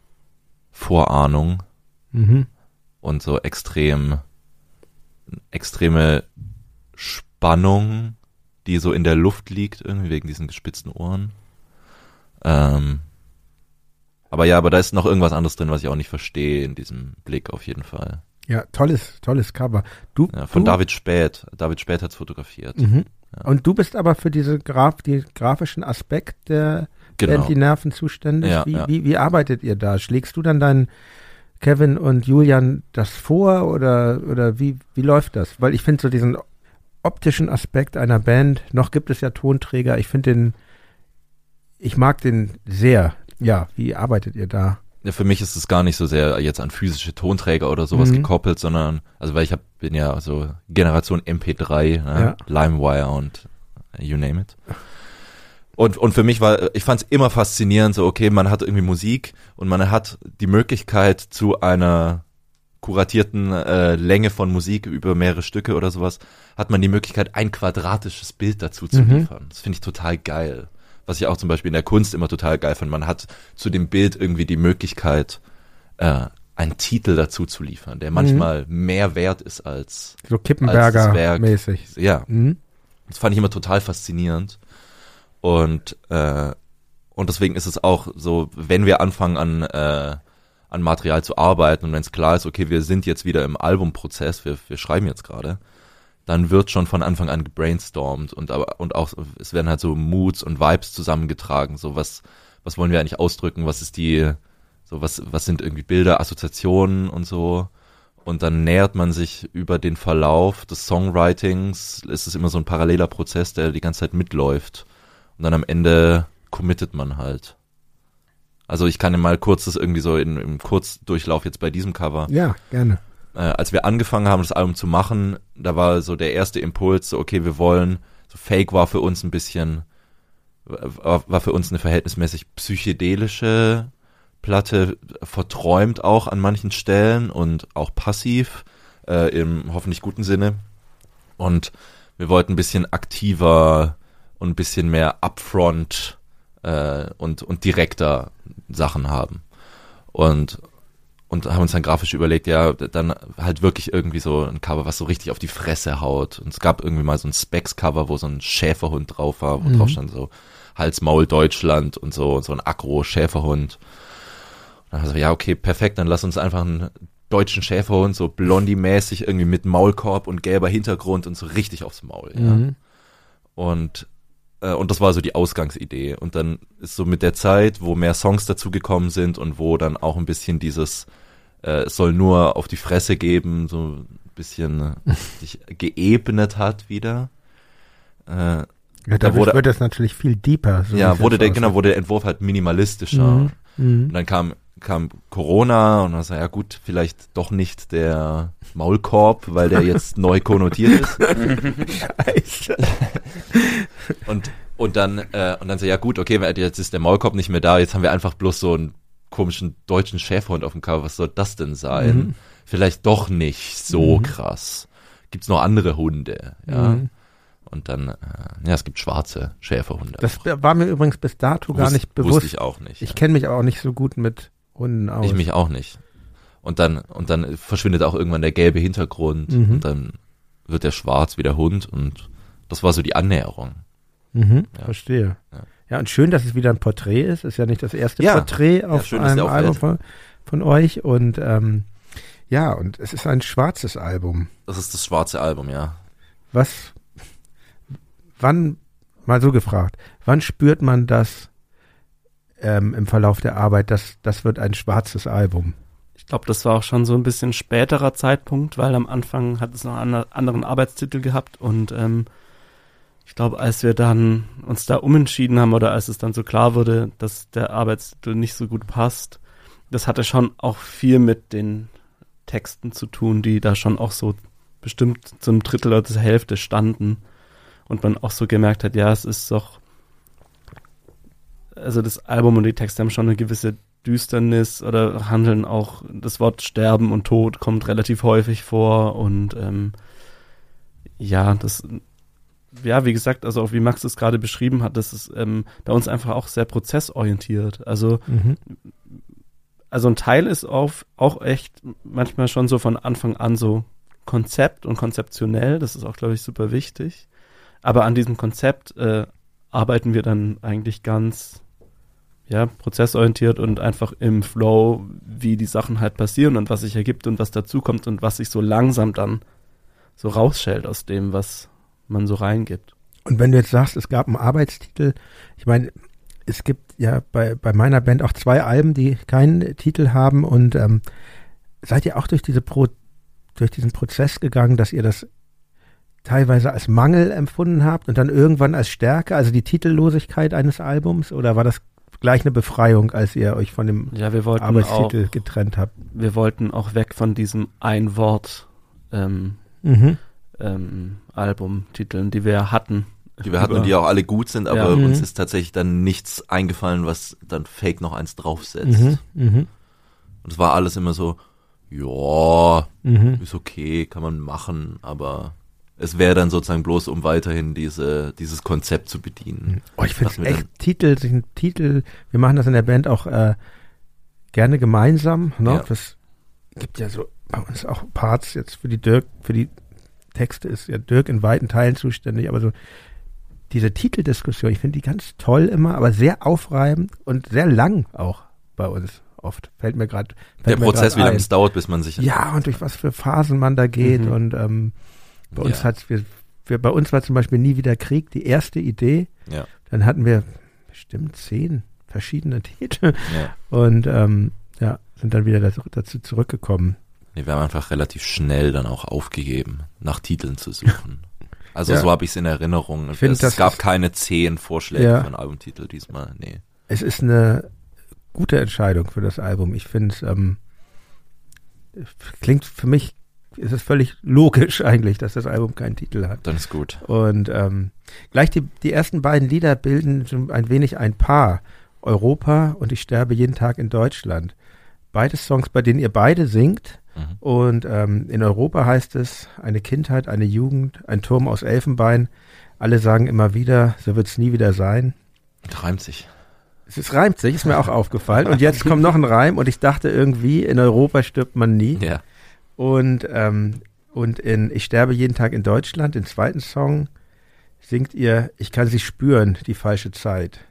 Speaker 5: Vorahnung
Speaker 2: Mhm.
Speaker 5: und so extrem, extreme Spannung, die so in der Luft liegt, irgendwie wegen diesen gespitzten Ohren. Ähm, aber ja, aber da ist noch irgendwas anderes drin, was ich auch nicht verstehe in diesem Blick auf jeden Fall.
Speaker 2: Ja, tolles, tolles Cover. Du,
Speaker 5: Ja, von
Speaker 2: du,
Speaker 5: David Späth. David Späth hat's fotografiert.
Speaker 2: Mhm.
Speaker 5: Ja.
Speaker 2: Und du bist aber für diese Graf, die grafischen Aspekt der
Speaker 5: Genau.
Speaker 2: Die Nerven zuständig.
Speaker 5: Ja,
Speaker 2: wie. Wie, wie arbeitet ihr da? Schlägst du dann deinen Kevin und Julian das vor oder, oder wie, wie läuft das? Weil ich finde so diesen optischen Aspekt einer Band, noch gibt es ja Tonträger, ich finde den, ich mag den sehr. Ja, wie arbeitet ihr da?
Speaker 5: Ja, für mich ist es gar nicht so sehr jetzt an physische Tonträger oder sowas
Speaker 2: Mhm.
Speaker 5: gekoppelt, sondern, also weil ich hab, bin ja so Generation MP3,
Speaker 2: Ja.
Speaker 5: ja. LimeWire und you name it. Und, und für mich war, ich fand es immer faszinierend, so okay, man hat irgendwie Musik und man hat die Möglichkeit zu einer kuratierten äh, Länge von Musik über mehrere Stücke oder sowas, hat man die Möglichkeit, ein quadratisches Bild dazu zu
Speaker 2: Mhm.
Speaker 5: liefern. Das finde ich total geil. Was ich auch zum Beispiel in der Kunst immer total geil fand. Man hat zu dem Bild irgendwie die Möglichkeit, äh, einen Titel dazu zu liefern, der manchmal mehr wert ist als,
Speaker 2: So
Speaker 5: Als das
Speaker 2: Kippenberger
Speaker 5: Werk.
Speaker 2: mäßig.
Speaker 5: ja,
Speaker 2: Mhm.
Speaker 5: das fand ich immer total faszinierend. Und, äh, und deswegen ist es auch so, wenn wir anfangen an, äh, an Material zu arbeiten. Und wenn es klar ist, okay, wir sind jetzt wieder im Albumprozess, wir, wir schreiben jetzt gerade, dann wird schon von Anfang an gebrainstormt und aber und auch es werden halt so Moods und Vibes zusammengetragen, so was was wollen wir eigentlich ausdrücken, was ist die so was was sind irgendwie Bilder, Assoziationen und so? Und dann nähert man sich über den Verlauf des Songwritings, ist es immer so ein paralleler Prozess, der die ganze Zeit mitläuft. Und dann am Ende committet man halt. Also ich kann ja mal kurz das irgendwie so in, im Kurzdurchlauf jetzt bei diesem Cover
Speaker 2: Ja, gerne.
Speaker 5: äh, als wir angefangen haben, das Album zu machen, da war so der erste Impuls, so okay, wir wollen, so Fake war für uns ein bisschen, war, war für uns eine verhältnismäßig psychedelische Platte, verträumt auch an manchen Stellen und auch passiv, äh, im hoffentlich guten Sinne. Und wir wollten ein bisschen aktiver und ein bisschen mehr upfront äh, und, und direkter Sachen haben. Und und haben uns dann grafisch überlegt, ja, dann halt wirklich irgendwie so ein Cover, was so richtig auf die Fresse haut. Und es gab irgendwie mal so ein Specs-Cover, wo so ein Schäferhund drauf war, wo
Speaker 2: Mhm.
Speaker 5: drauf stand so Hals, Maul, Deutschland und so, und so ein Aggro-Schäferhund. Und dann so, ja, okay, perfekt, dann lass uns einfach einen deutschen Schäferhund, so Blondie-mäßig, irgendwie mit Maulkorb und gelber Hintergrund und so richtig aufs Maul, ja.
Speaker 2: Mhm.
Speaker 5: Und und das war so die Ausgangsidee. Und dann ist so mit der Zeit, wo mehr Songs dazugekommen sind und wo dann auch ein bisschen dieses, äh, es soll nur auf die Fresse geben, so ein bisschen äh, sich geebnet hat wieder. Äh,
Speaker 2: Ja,
Speaker 5: da wurde-
Speaker 2: wird das natürlich viel deeper. so
Speaker 5: ja, wurde der,
Speaker 2: aussieht.
Speaker 5: genau, wurde der Entwurf halt minimalistischer.
Speaker 2: Mhm. Mhm.
Speaker 5: Und dann kam, kam Corona und dann sag ja gut, vielleicht doch nicht der Maulkorb, weil der jetzt neu konnotiert ist.
Speaker 2: Scheiße.
Speaker 5: Und, und dann, äh, und dann so, ja gut, okay, jetzt ist der Maulkorb nicht mehr da, jetzt haben wir einfach bloß so einen komischen deutschen Schäferhund auf dem Cover. Was soll das denn sein?
Speaker 2: Mhm.
Speaker 5: Vielleicht doch nicht so
Speaker 2: Mhm.
Speaker 5: krass. Gibt's noch andere Hunde, ja.
Speaker 2: Mhm.
Speaker 5: Und dann, äh, ja, es gibt schwarze Schäferhunde.
Speaker 2: Das
Speaker 5: auch.
Speaker 2: war mir übrigens bis dato gar
Speaker 5: Wus-
Speaker 2: nicht bewusst.
Speaker 5: Wusste ich auch nicht.
Speaker 2: Ich kenne mich aber auch nicht so gut mit Hunden aus.
Speaker 5: Ich mich auch nicht. Und dann, und dann verschwindet auch irgendwann der gelbe Hintergrund
Speaker 2: Mhm.
Speaker 5: und dann wird der schwarz wie der Hund und das war so die Annäherung.
Speaker 2: Mhm,
Speaker 5: Ja.
Speaker 2: Verstehe.
Speaker 5: Ja.
Speaker 2: Ja. und schön, dass es wieder ein Porträt ist. Ist ja nicht das erste
Speaker 5: Ja.
Speaker 2: Porträt auf einem. Album von, von euch. Und ähm, ja, und es ist ein schwarzes Album.
Speaker 5: Das ist das schwarze Album, ja.
Speaker 2: Was, wann, mal so gefragt, wann spürt man das ähm, im Verlauf der Arbeit, dass das wird ein schwarzes Album?
Speaker 4: Ich glaube, das war auch schon so ein bisschen späterer Zeitpunkt, weil am Anfang hat es noch einen ander- anderen Arbeitstitel gehabt und ähm, ich glaube, als wir dann uns da umentschieden haben oder als es dann so klar wurde, dass der Arbeitstitel nicht so gut passt, das hatte schon auch viel mit den Texten zu tun, die da schon auch so bestimmt zum Drittel oder zur Hälfte standen und man auch so gemerkt hat, ja, es ist doch also das Album und die Texte haben schon eine gewisse Düsternis oder handeln auch, das Wort Sterben und Tod kommt relativ häufig vor und ähm, ja, das, ja, wie gesagt, also auch wie Max es gerade beschrieben hat, das ist ähm, bei uns einfach auch sehr prozessorientiert. Also,
Speaker 2: Mhm.
Speaker 4: also ein Teil ist auf, auch echt manchmal schon so von Anfang an so Konzept und konzeptionell, das ist auch, glaube ich, super wichtig. Aber an diesem Konzept äh, arbeiten wir dann eigentlich ganz ja, prozessorientiert und einfach im Flow, wie die Sachen halt passieren und was sich ergibt und was dazukommt und was sich so langsam dann so rausschält aus dem, was man so reingibt.
Speaker 2: Und wenn du jetzt sagst, es gab einen Arbeitstitel, ich meine, es gibt ja bei, bei meiner Band auch zwei Alben, die keinen Titel haben und ähm, seid ihr auch durch diese Pro, durch diesen Prozess gegangen, dass ihr das teilweise als Mangel empfunden habt und dann irgendwann als Stärke, also die Titellosigkeit eines Albums oder war das gleich eine Befreiung, als ihr euch von dem
Speaker 4: Ja, wir wollten
Speaker 2: Arbeitstitel
Speaker 4: auch,
Speaker 2: getrennt habt?
Speaker 4: wir wollten auch weg von diesem ein Wort ähm,
Speaker 2: Mhm.
Speaker 4: ähm, Albumtiteln, die wir hatten.
Speaker 5: Die wir hatten und die auch alle gut sind, aber
Speaker 4: Ja.
Speaker 5: uns
Speaker 2: Mhm.
Speaker 5: ist tatsächlich dann nichts eingefallen, was dann Fake noch eins draufsetzt.
Speaker 2: Mhm. Mhm.
Speaker 5: Und es war alles immer so, ja,
Speaker 2: Mhm.
Speaker 5: ist okay, kann man machen, aber es wäre dann sozusagen bloß, um weiterhin diese, dieses Konzept zu bedienen.
Speaker 2: Oh, ich finde echt Titel, Titel, wir machen das in der Band auch äh, gerne gemeinsam. Ne?
Speaker 5: Ja.
Speaker 2: Das gibt ja so bei uns auch Parts jetzt für die Dirk, für die Texte ist ja Dirk in weiten Teilen zuständig, aber so diese Titeldiskussion, ich finde die ganz toll immer, aber sehr aufreibend und sehr lang auch bei uns oft. Fällt mir gerade
Speaker 5: Der Prozess, wie lange es dauert, bis man sich
Speaker 2: ja, und durch was für Phasen man da geht.
Speaker 4: Mhm.
Speaker 2: Und ähm, bei uns
Speaker 5: Ja.
Speaker 2: hat's, wir, wir, bei uns war zum Beispiel nie wieder Krieg die erste Idee.
Speaker 5: Ja.
Speaker 2: Dann hatten wir bestimmt zehn verschiedene Titel
Speaker 5: Ja.
Speaker 2: und ähm, ja, sind dann wieder dazu, dazu zurückgekommen.
Speaker 5: Nee, wir haben einfach relativ schnell dann auch aufgegeben, nach Titeln zu suchen. Also so habe ich es in Erinnerung.
Speaker 2: Ich find,
Speaker 5: es gab keine zehn Vorschläge für einen Albumtitel diesmal. Nee.
Speaker 2: Es ist eine gute Entscheidung für das Album. Ich finde es ähm, klingt für mich ist es völlig logisch eigentlich, dass das Album keinen Titel hat.
Speaker 5: Dann ist gut.
Speaker 2: Und ähm, gleich die, die ersten beiden Lieder bilden so ein wenig ein Paar. Europa und Ich sterbe jeden Tag in Deutschland. Beide Songs, bei denen ihr beide singt.
Speaker 5: Mhm.
Speaker 2: Und ähm, in Europa heißt es eine Kindheit, eine Jugend, ein Turm aus Elfenbein. Alle sagen immer wieder, so wird's nie wieder sein.
Speaker 5: Das reimt sich.
Speaker 2: Es ist, reimt sich, ist mir auch aufgefallen. Und jetzt kommt noch ein Reim und ich dachte irgendwie, in Europa stirbt man nie.
Speaker 5: Ja.
Speaker 2: Und, ähm, und in Ich sterbe jeden Tag in Deutschland, den zweiten Song, singt ihr Ich kann sie spüren, die falsche Zeit.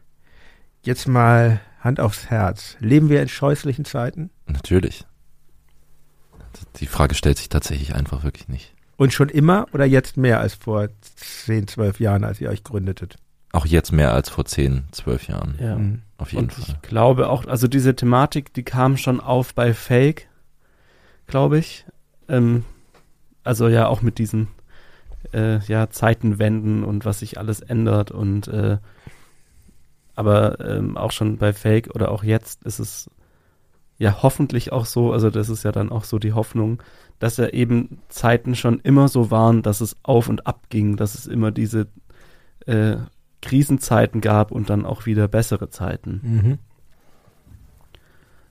Speaker 2: Jetzt mal Hand aufs Herz. Leben wir in scheußlichen Zeiten?
Speaker 5: Natürlich. Die Frage stellt sich tatsächlich einfach wirklich nicht.
Speaker 2: Und schon immer oder jetzt mehr als vor 10, 12 Jahren, als ihr euch gründetet?
Speaker 5: auch jetzt mehr als vor 10, 12 Jahren.
Speaker 4: Ja.
Speaker 2: Mhm.
Speaker 5: Auf jeden
Speaker 4: Und
Speaker 5: Fall.
Speaker 4: ich glaube auch, also diese Thematik, die kam schon auf bei Fake, glaube ich. Ähm, also ja auch mit diesen äh, ja, Zeitenwenden und was sich alles ändert und äh, aber ähm, auch schon bei Fake oder auch jetzt ist es ja hoffentlich auch so, also das ist ja dann auch so die Hoffnung, dass ja eben Zeiten schon immer so waren, dass es auf und ab ging, dass es immer diese äh, Krisenzeiten gab und dann auch wieder bessere Zeiten.
Speaker 2: Mhm.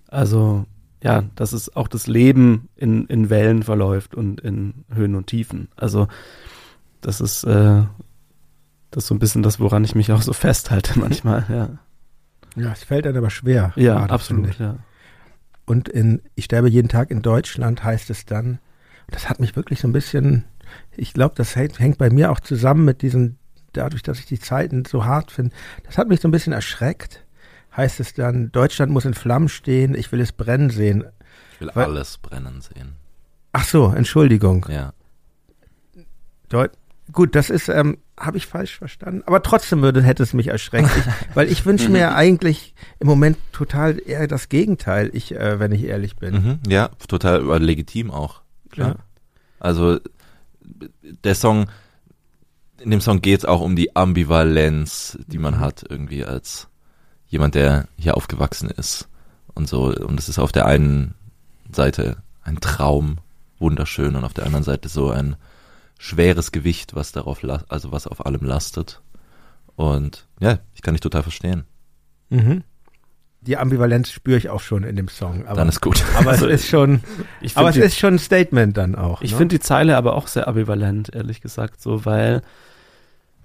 Speaker 4: Also ja, dass es auch das Leben in, in Wellen verläuft und in Höhen und Tiefen. Also das ist äh, das ist so ein bisschen das, woran ich mich auch so festhalte manchmal. Ja,
Speaker 2: Ja, es fällt einem aber schwer.
Speaker 4: ja
Speaker 2: gerade,
Speaker 4: absolut. Ja.
Speaker 2: Und in Ich sterbe jeden Tag in Deutschland heißt es dann, das hat mich wirklich so ein bisschen, ich glaube, das hängt, hängt bei mir auch zusammen mit diesen, dadurch, dass ich die Zeiten so hart finde, das hat mich so ein bisschen erschreckt. Heißt es dann, Deutschland muss in Flammen stehen, ich will es brennen sehen.
Speaker 5: Ich will
Speaker 2: Weil-
Speaker 5: alles brennen sehen.
Speaker 2: Ach so, Entschuldigung.
Speaker 5: Ja.
Speaker 2: Deut Gut, das ist, ähm, habe ich falsch verstanden. Aber trotzdem würde, hätte es mich erschreckt. Ich, weil ich wünsche mir eigentlich im Moment total eher das Gegenteil, ich, äh, wenn ich ehrlich bin.
Speaker 5: Mhm, ja, total legitim auch. Klar.
Speaker 2: Ja.
Speaker 5: Also der Song, in dem Song geht es auch um die Ambivalenz, die man
Speaker 2: Mhm.
Speaker 5: hat irgendwie als jemand, der hier aufgewachsen ist und so. Und es ist auf der einen Seite ein Traum, wunderschön, und auf der anderen Seite so ein schweres Gewicht, was darauf, also was auf allem lastet. Und ja, ich kann dich total verstehen.
Speaker 2: Mhm. Die Ambivalenz spüre ich auch schon in dem Song. Aber,
Speaker 5: Dann ist gut.
Speaker 2: aber
Speaker 4: Also,
Speaker 2: es ist schon,
Speaker 4: Ich
Speaker 2: aber es ist schon ein Statement dann auch.
Speaker 4: Ich
Speaker 2: ne?
Speaker 4: finde die Zeile aber auch sehr ambivalent, ehrlich gesagt, so, weil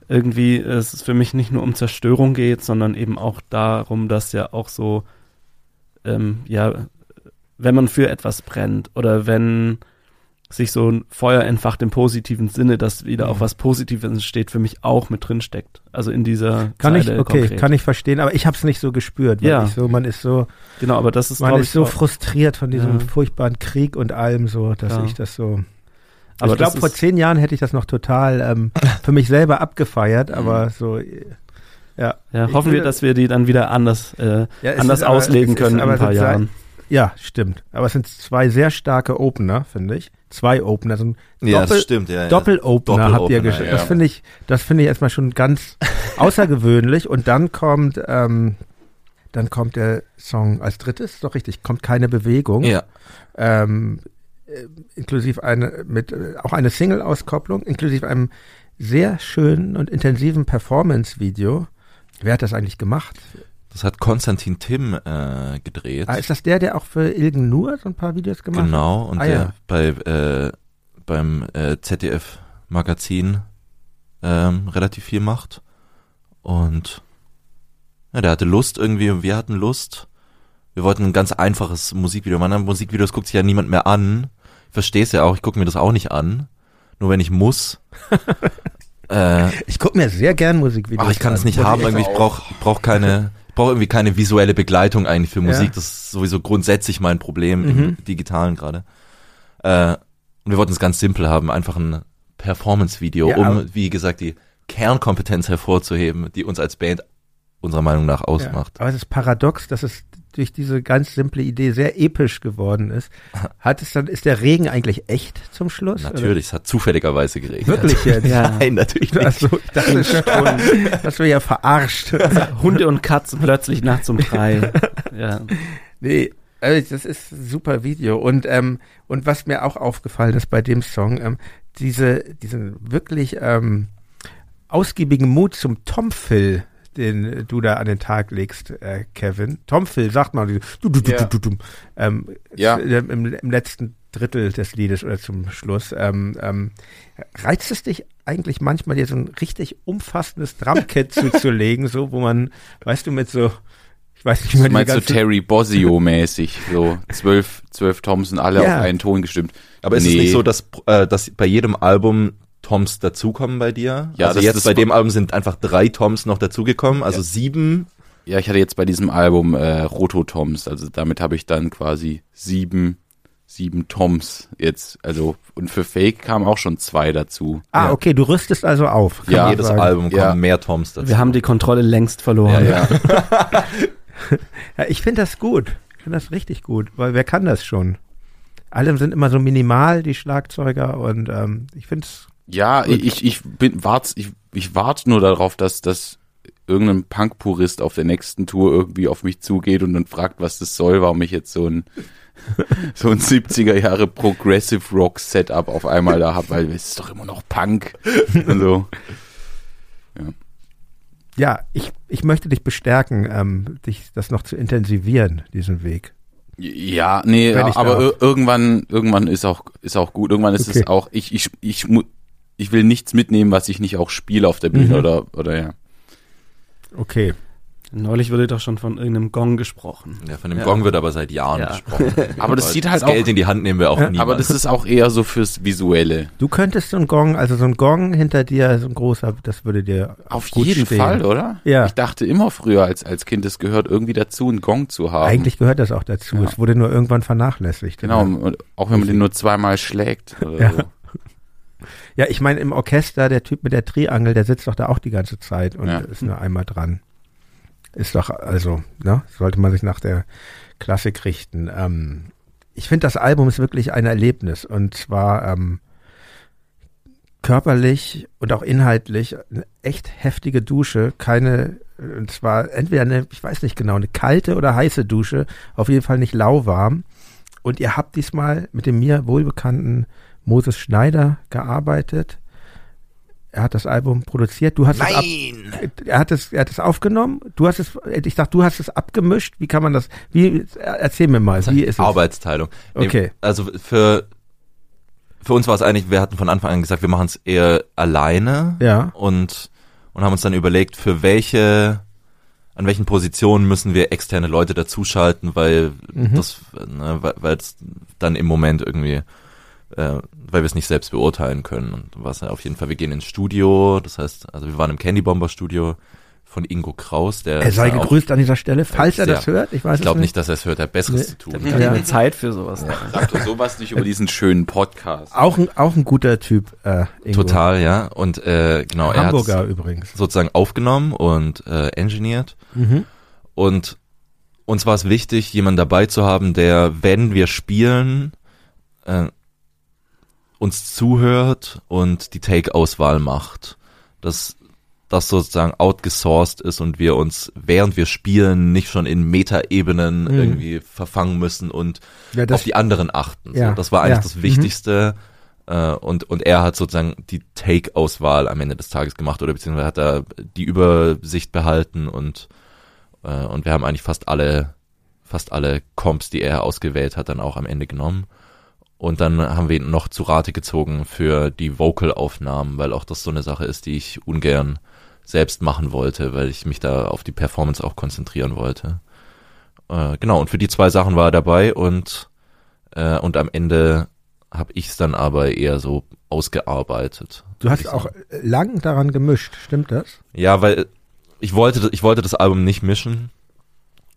Speaker 4: irgendwie es für mich nicht nur um Zerstörung geht, sondern eben auch darum, dass ja auch so, ähm, ja, wenn man für etwas brennt oder wenn sich so ein Feuer entfacht im positiven Sinne, dass wieder auch
Speaker 2: Mhm.
Speaker 4: was Positives entsteht, für mich auch mit drin steckt. Also in dieser
Speaker 2: kann ich,
Speaker 4: Zeile
Speaker 2: okay,
Speaker 4: konkret.
Speaker 2: kann ich verstehen, aber ich habe es nicht so gespürt.
Speaker 4: Ja.
Speaker 2: ich so, man ist so,
Speaker 4: Genau, aber das ist,
Speaker 2: man ist
Speaker 4: ich,
Speaker 2: so
Speaker 4: auch-
Speaker 2: frustriert von diesem
Speaker 4: Ja.
Speaker 2: furchtbaren Krieg und allem so, dass
Speaker 4: Ja.
Speaker 2: ich das so.
Speaker 4: Aber
Speaker 2: ich glaube, vor zehn Jahren hätte ich das noch total ähm, für mich selber abgefeiert,
Speaker 4: Mhm.
Speaker 2: aber so, äh, ja.
Speaker 4: ja, hoffen wir,
Speaker 2: will-
Speaker 4: dass wir die dann wieder anders, äh,
Speaker 2: Ja,
Speaker 4: anders
Speaker 2: aber-
Speaker 4: auslegen können in ein paar Jahren.
Speaker 2: Ja, stimmt. Aber es sind zwei sehr starke Opener, finde ich. Zwei Opener, so ein
Speaker 5: Ja,
Speaker 2: Doppel-
Speaker 5: das stimmt, ja. ja.
Speaker 2: Doppel-Opener habt ihr gestellt.
Speaker 5: ja.
Speaker 2: Das finde ich, das finde ich erstmal schon ganz außergewöhnlich. Und dann kommt, ähm, dann kommt der Song als drittes, ist doch richtig, kommt keine Bewegung.
Speaker 5: Ja,
Speaker 2: Ähm, äh, inklusive eine, mit, äh, auch eine Single-Auskopplung, inklusive einem sehr schönen und intensiven Performance-Video. Wer hat das eigentlich gemacht?
Speaker 5: das hat Konstantin Tim äh, gedreht.
Speaker 2: Ah, ist das der, der auch für Ilgen Nur so ein paar Videos gemacht hat?
Speaker 5: Genau, und
Speaker 2: Ah,
Speaker 5: der
Speaker 2: ja.
Speaker 5: bei äh, beim äh, ZDF Magazin ähm, relativ viel macht. Und ja, der hatte Lust irgendwie und wir hatten Lust. Wir wollten ein ganz einfaches Musikvideo machen. Musikvideos guckt sich ja niemand mehr an. Verstehe es ja auch, ich gucke mir das auch nicht an. Nur wenn ich muss. äh,
Speaker 2: Ich gucke mir sehr gern Musikvideos
Speaker 5: Ach, ich kann
Speaker 2: an.
Speaker 5: es nicht haben,
Speaker 2: ich
Speaker 5: irgendwie. Ich brauche brauch keine, ich brauche irgendwie keine visuelle Begleitung eigentlich für Musik.
Speaker 2: Ja.
Speaker 5: Das ist sowieso grundsätzlich mein Problem
Speaker 2: Mhm.
Speaker 5: im Digitalen gerade. Äh, und wir wollten es ganz simpel haben, einfach ein Performance-Video,
Speaker 2: Ja,
Speaker 5: um, wie gesagt, die Kernkompetenz hervorzuheben, die uns als Band unserer Meinung nach
Speaker 2: Ja,
Speaker 5: ausmacht.
Speaker 2: aber es ist paradox, dass es durch diese ganz simple Idee sehr episch geworden ist. Hat es dann, ist der Regen eigentlich echt zum Schluss?
Speaker 5: Natürlich, es hat zufälligerweise geregnet.
Speaker 2: Oder? Wirklich jetzt?
Speaker 4: Ja.
Speaker 5: Nein, natürlich nicht.
Speaker 2: Also, das ist schon, das wäre ja verarscht.
Speaker 4: Hunde und Katzen plötzlich nachts um drei. ja.
Speaker 2: Nee, also das ist ein super Video. Und, ähm, und was mir auch aufgefallen ist bei dem Song, ähm, diese, diesen wirklich ähm, ausgiebigen Mut zum Tom-Phil, den du da an den Tag legst, äh, Kevin. Tom-Phil, sagt mal, du, du, du,
Speaker 3: Ja.
Speaker 2: du, du, du, ähm,
Speaker 3: Ja.
Speaker 2: im, im letzten Drittel des Liedes oder zum Schluss. Ähm, ähm, reizt es dich eigentlich manchmal, dir so ein richtig umfassendes Drumkit zuzulegen, so, wo man, weißt du, mit so, ich weiß nicht mehr,
Speaker 3: Du
Speaker 2: diese
Speaker 3: meinst so
Speaker 2: ganzen-
Speaker 3: Terry Bozzio-mäßig, so zwölf, zwölf Thompson, alle
Speaker 2: Ja.
Speaker 3: auf einen Ton gestimmt.
Speaker 5: Aber ist es
Speaker 3: Nee.
Speaker 5: nicht so, dass, äh, dass bei jedem Album Toms dazukommen bei dir?
Speaker 3: Ja,
Speaker 5: also
Speaker 3: das-
Speaker 5: jetzt
Speaker 3: das-
Speaker 5: bei dem Album sind einfach drei Toms noch dazugekommen, also sieben.
Speaker 3: Ja, ich hatte jetzt bei diesem Album äh, Rototoms, also damit habe ich dann quasi sieben sieben Toms jetzt. Also, und für Fake kamen auch schon zwei dazu.
Speaker 2: Ah,
Speaker 5: Ja.
Speaker 2: okay, du rüstest also auf.
Speaker 3: Ja,
Speaker 5: Jedes
Speaker 2: sagen.
Speaker 5: Album kommen
Speaker 3: Ja.
Speaker 5: mehr Toms dazu.
Speaker 4: Wir haben die Kontrolle längst verloren.
Speaker 3: Ja, ja.
Speaker 2: Ja, ich finde das gut. Ich finde das richtig gut, weil wer kann das schon? Alle sind immer so minimal, die Schlagzeuger, und ähm, ich finde es.
Speaker 3: Ja, ich, ich bin wart, ich, ich warte nur darauf, dass, dass irgendein Punk-Purist auf der nächsten Tour irgendwie auf mich zugeht und dann fragt, was das soll, warum ich jetzt so ein so ein 70er Jahre Progressive Rock Setup auf einmal da hab, weil es ist doch immer noch Punk. So.
Speaker 2: Ja, ich, ich möchte dich bestärken, ähm, dich das noch zu intensivieren, diesen Weg.
Speaker 3: Ja, nee, aber
Speaker 2: darf.
Speaker 3: irgendwann, irgendwann ist auch, ist auch gut. Irgendwann ist
Speaker 2: Okay.
Speaker 3: es auch, ich, ich, ich, ich will nichts mitnehmen, was ich nicht auch spiele auf der Bühne
Speaker 2: Mhm.
Speaker 3: oder, oder ja.
Speaker 2: Okay.
Speaker 4: Neulich wurde doch schon von irgendeinem Gong gesprochen.
Speaker 5: Ja, von dem
Speaker 4: Ja.
Speaker 5: Gong wird aber seit Jahren
Speaker 4: Ja.
Speaker 5: gesprochen.
Speaker 3: Aber das sieht halt
Speaker 5: das Geld
Speaker 3: auch-
Speaker 5: in die Hand nehmen wir auch
Speaker 2: Ja,
Speaker 5: nie.
Speaker 3: Aber das ist auch eher so fürs Visuelle.
Speaker 2: Du könntest so ein Gong, also so ein Gong hinter dir, so ein großer, das würde dir
Speaker 3: Auf
Speaker 2: gut
Speaker 3: jeden
Speaker 2: stehen.
Speaker 3: Fall, oder?
Speaker 2: Ja.
Speaker 3: Ich dachte immer früher als, als Kind, es gehört irgendwie dazu, einen Gong zu haben.
Speaker 2: Eigentlich gehört das auch dazu.
Speaker 3: Ja.
Speaker 2: Es wurde nur irgendwann vernachlässigt.
Speaker 3: Genau, und auch wenn man den nur zweimal schlägt. Oder
Speaker 2: Ja.
Speaker 3: so.
Speaker 2: Ja, ich meine, im Orchester, der Typ mit der Triangel, der sitzt doch da auch die ganze Zeit und
Speaker 3: Ja.
Speaker 2: ist nur einmal dran. Ist doch, also, ne, sollte man sich nach der Klassik richten. Ähm, ich finde, das Album ist wirklich ein Erlebnis und zwar ähm, körperlich und auch inhaltlich eine echt heftige Dusche. Keine, und zwar entweder eine, ich weiß nicht genau, eine kalte oder heiße Dusche, auf jeden Fall nicht lauwarm. Und ihr habt diesmal mit dem mir wohlbekannten Moses Schneider gearbeitet. Er hat das Album produziert. Du hast es ab, er hat es, er hat es aufgenommen. Du hast es, ich dachte, du hast es abgemischt. Wie kann man das? Wie? Erzähl mir mal. Wie ist es?
Speaker 5: Arbeitsteilung.
Speaker 2: Okay.
Speaker 5: Also für, für uns war es eigentlich, wir hatten von Anfang an gesagt, wir machen es eher alleine
Speaker 2: Ja.
Speaker 5: und, und haben uns dann überlegt, für welche, an welchen Positionen müssen wir externe Leute dazuschalten, weil
Speaker 2: Mhm.
Speaker 5: das, ne, weil es dann im Moment irgendwie, äh, weil wir es nicht selbst beurteilen können. Und was auf jeden Fall, wir gehen ins Studio, das heißt, also wir waren im Candy Bomber Studio von Ingo Kraus, der
Speaker 2: Er sei
Speaker 5: ja
Speaker 2: gegrüßt an dieser Stelle, falls er das hört. Ich weiß
Speaker 5: Ich glaube
Speaker 2: es
Speaker 5: nicht, dass er es hört, er hat Besseres
Speaker 2: Nee.
Speaker 5: zu tun.
Speaker 4: Ich habe
Speaker 2: Ja.
Speaker 4: keine Zeit für sowas.
Speaker 3: Sag doch sowas nicht über diesen schönen Podcast.
Speaker 2: Auch ein, auch ein guter Typ. Äh, Ingo.
Speaker 5: Total, ja. Und äh, genau, er hat
Speaker 2: Hamburger übrigens.
Speaker 5: sozusagen aufgenommen und äh, engineert.
Speaker 2: Mhm.
Speaker 5: Und uns war es wichtig, jemanden dabei zu haben, der, wenn wir spielen, äh, uns zuhört und die Take-Auswahl macht. Dass das sozusagen outgesourced ist und wir uns, während wir spielen, nicht schon in Metaebenen
Speaker 2: Mhm.
Speaker 5: irgendwie verfangen müssen und
Speaker 2: Ja,
Speaker 5: auf die anderen achten.
Speaker 2: Ja,
Speaker 5: So, das war eigentlich
Speaker 2: ja,
Speaker 5: das
Speaker 2: mhm.
Speaker 5: Wichtigste. Äh, und, und er hat sozusagen die Take-Auswahl am Ende des Tages gemacht oder beziehungsweise hat er die Übersicht behalten und, äh, und wir haben eigentlich fast alle, fast alle Comps, die er ausgewählt hat, dann auch am Ende genommen. Und dann haben wir ihn noch zu Rate gezogen für die Vocal-Aufnahmen, weil auch das so eine Sache ist, die ich ungern selbst machen wollte, weil ich mich da auf die Performance auch konzentrieren wollte. Äh, genau, und für die zwei Sachen war er dabei und, äh, und am Ende habe ich es dann aber eher so ausgearbeitet.
Speaker 2: du hast auch lang daran gemischt, stimmt das?
Speaker 5: Ja, weil ich wollte, ich wollte das Album nicht mischen.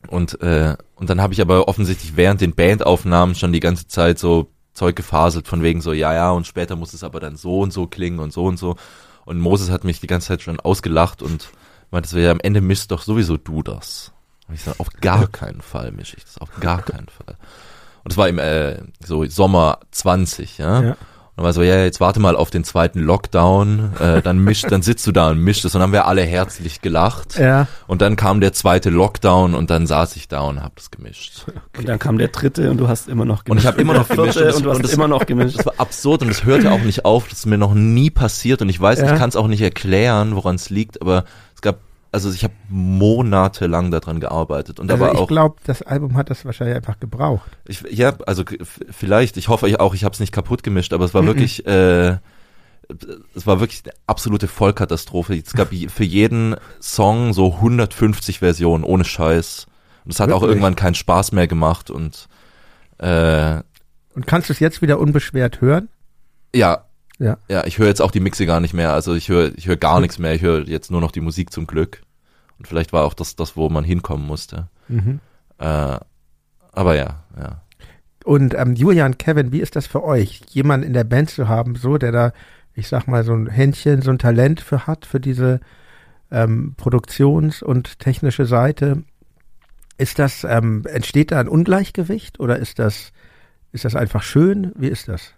Speaker 5: Und, äh, und dann habe ich aber offensichtlich während den Bandaufnahmen schon die ganze Zeit so Zeug gefaselt von wegen so, ja, ja, und später muss es aber dann so und so klingen und so und so. Und Moses hat mich die ganze Zeit schon ausgelacht und meinte so, ja, am Ende mischst doch sowieso du das. Und ich sage, auf gar keinen Fall mische ich das, auf gar keinen Fall. Und es war im äh, so Sommer 20, ja.
Speaker 2: Ja.
Speaker 5: Und war so, ja, jetzt warte mal auf den zweiten Lockdown, äh, dann mischt, dann sitzt du da und mischt es. Und dann haben wir alle herzlich gelacht.
Speaker 2: Ja.
Speaker 5: Und dann kam der zweite Lockdown und dann saß ich da und hab das gemischt.
Speaker 4: Und dann kam der dritte und du hast immer noch
Speaker 5: Und ich habe immer noch gemischt.
Speaker 4: vierte
Speaker 5: das-
Speaker 4: und du hast
Speaker 5: das-
Speaker 4: immer noch gemischt.
Speaker 5: Das war absurd und es hörte auch nicht auf. Das ist mir noch nie passiert und ich weiß,
Speaker 2: Ja.
Speaker 5: ich kann es auch nicht erklären, woran es liegt, aber also ich habe monatelang daran gearbeitet und
Speaker 2: Also
Speaker 5: aber
Speaker 2: ich
Speaker 5: auch,
Speaker 2: glaube, das Album hat das wahrscheinlich einfach gebraucht.
Speaker 5: ich, ja, also vielleicht, ich hoffe ich auch, ich habe es nicht kaputt gemischt, aber es war
Speaker 2: Mhm.
Speaker 5: wirklich, äh, es war wirklich eine absolute Vollkatastrophe. Es gab für jeden Song so 150 Versionen, ohne Scheiß. Und es hat auch
Speaker 2: Wirklich?
Speaker 5: irgendwann keinen Spaß mehr gemacht und äh,
Speaker 2: Und kannst du es jetzt wieder unbeschwert hören?
Speaker 5: ja,
Speaker 2: Ja.
Speaker 5: Ja, ich höre jetzt auch die Mixe gar nicht mehr. Also ich höre ich höre gar nichts mehr. Ich höre jetzt nur noch die Musik zum Glück. Und vielleicht war auch das, das wo man hinkommen musste.
Speaker 2: Mhm.
Speaker 5: Äh, aber ja, ja.
Speaker 2: Und ähm, Julian, Kevin, wie ist das für euch, jemanden in der Band zu haben, so der da, ich sag mal, so ein Händchen, so ein Talent für hat, für diese ähm, Produktions- und technische Seite? Ist das, ähm, entsteht da ein Ungleichgewicht oder ist das, ist das einfach schön? Wie ist das?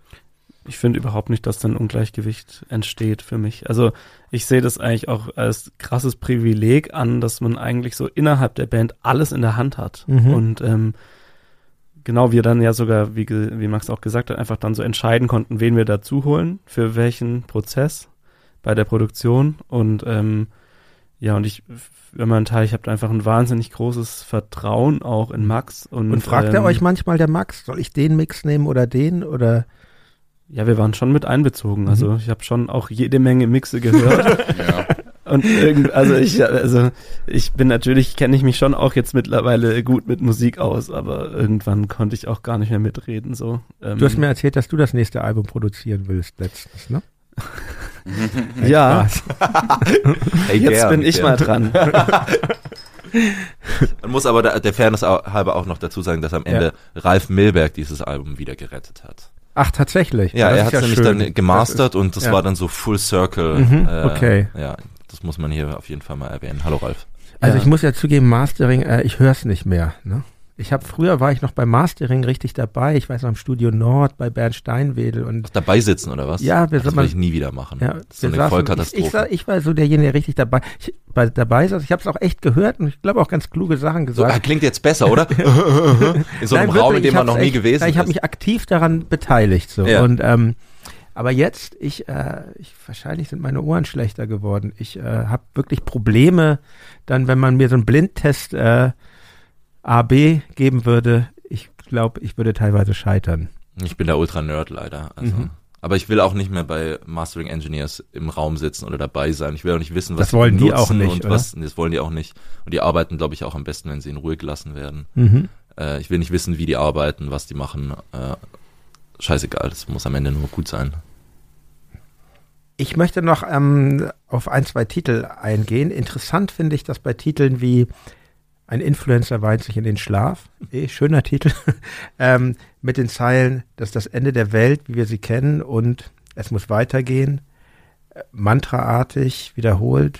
Speaker 4: Ich finde überhaupt nicht, dass dann Ungleichgewicht entsteht für mich. Also ich sehe das eigentlich auch als krasses Privileg an, dass man eigentlich so innerhalb der Band alles in der Hand hat.
Speaker 2: Mhm.
Speaker 4: Und ähm, genau wir dann ja sogar, wie, wie Max auch gesagt hat, einfach dann so entscheiden konnten, wen wir dazu holen, für welchen Prozess bei der Produktion. Und ähm, ja, und ich, für meinen Teil, ich habe einfach ein wahnsinnig großes Vertrauen auch in Max. Und,
Speaker 2: Und fragt er
Speaker 4: ähm,
Speaker 2: euch manchmal, der Max, soll ich den Mix nehmen oder den oder?
Speaker 4: Ja, wir waren schon mit einbezogen.
Speaker 2: Mhm.
Speaker 4: Also ich habe schon auch jede Menge Mixe gehört.
Speaker 3: Ja.
Speaker 4: Und irgend, also ich, also ich bin natürlich, kenne ich mich schon auch jetzt mittlerweile gut mit Musik aus, aber irgendwann konnte ich auch gar nicht mehr mitreden. So. Ähm,
Speaker 2: Du hast mir erzählt, dass du das nächste Album produzieren willst letztens, ne?
Speaker 4: ja, jetzt
Speaker 5: gern,
Speaker 4: bin ich
Speaker 5: gern.
Speaker 4: mal dran.
Speaker 5: Man muss aber der, der Fairness halber auch noch dazu sagen, dass am Ende Ralf Milberg dieses Album wieder gerettet hat.
Speaker 2: Ach, tatsächlich.
Speaker 5: Ja,
Speaker 2: Das
Speaker 5: er hat
Speaker 2: ja
Speaker 5: nämlich
Speaker 2: schön.
Speaker 5: dann gemastert
Speaker 2: Das ist-
Speaker 5: und das
Speaker 2: ja.
Speaker 5: war dann so Full Circle.
Speaker 2: Mhm,
Speaker 5: äh,
Speaker 2: okay.
Speaker 5: Ja, das muss man hier auf jeden Fall mal erwähnen. Hallo Ralf.
Speaker 2: Also
Speaker 4: Ja.
Speaker 2: ich muss ja zugeben, Mastering, äh, ich höre es nicht mehr. Ne? Ich habe früher war ich noch beim Mastering richtig dabei. Ich weiß noch im Studio Nord bei Bernd Steinwedel und
Speaker 5: Dabei sitzen oder was?
Speaker 2: Ja, wir
Speaker 5: das
Speaker 2: sind
Speaker 5: will ich nie wieder machen.
Speaker 2: ja,
Speaker 5: das ist so eine
Speaker 2: saßen-
Speaker 5: Vollkatastrophe.
Speaker 2: Ich, ich, ich war so derjenige, der richtig dabei, ich, bei, dabei saß. Ich habe es auch echt gehört und ich glaube auch ganz kluge Sachen
Speaker 5: so,
Speaker 2: gesagt.
Speaker 5: ah, klingt jetzt besser, oder? in so einem
Speaker 2: Nein,
Speaker 5: Raum,
Speaker 2: wirklich,
Speaker 5: in dem man noch nie
Speaker 2: echt,
Speaker 5: gewesen
Speaker 2: Ich habe
Speaker 5: ist.
Speaker 2: mich aktiv daran beteiligt so
Speaker 5: Ja.
Speaker 2: und ähm, aber jetzt ich, äh, ich wahrscheinlich sind meine Ohren schlechter geworden. Ich äh, habe wirklich Probleme, dann wenn man mir so einen Blindtest äh, A B geben würde. Ich glaube, ich würde teilweise scheitern.
Speaker 5: Ich bin der Ultra-Nerd leider. Also.
Speaker 2: Mhm.
Speaker 5: Aber ich will auch nicht mehr bei Mastering Engineers im Raum sitzen oder dabei sein. Ich will auch nicht wissen, was
Speaker 2: Das wollen die
Speaker 5: nutzen
Speaker 2: auch nicht,
Speaker 5: und was. Das wollen die auch nicht. Und die arbeiten, glaube ich, auch am besten, wenn sie in Ruhe gelassen werden.
Speaker 2: Mhm.
Speaker 5: Äh, ich will nicht wissen, wie die arbeiten, was die machen. Äh, scheißegal, das muss am Ende nur gut sein.
Speaker 2: Ich möchte noch ähm, auf ein, zwei Titel eingehen. Interessant finde ich, dass bei Titeln wie Ein Influencer weint sich in den Schlaf, eh, schöner Titel, ähm, mit den Zeilen, das ist das Ende der Welt, wie wir sie kennen und es muss weitergehen, äh, mantraartig wiederholt,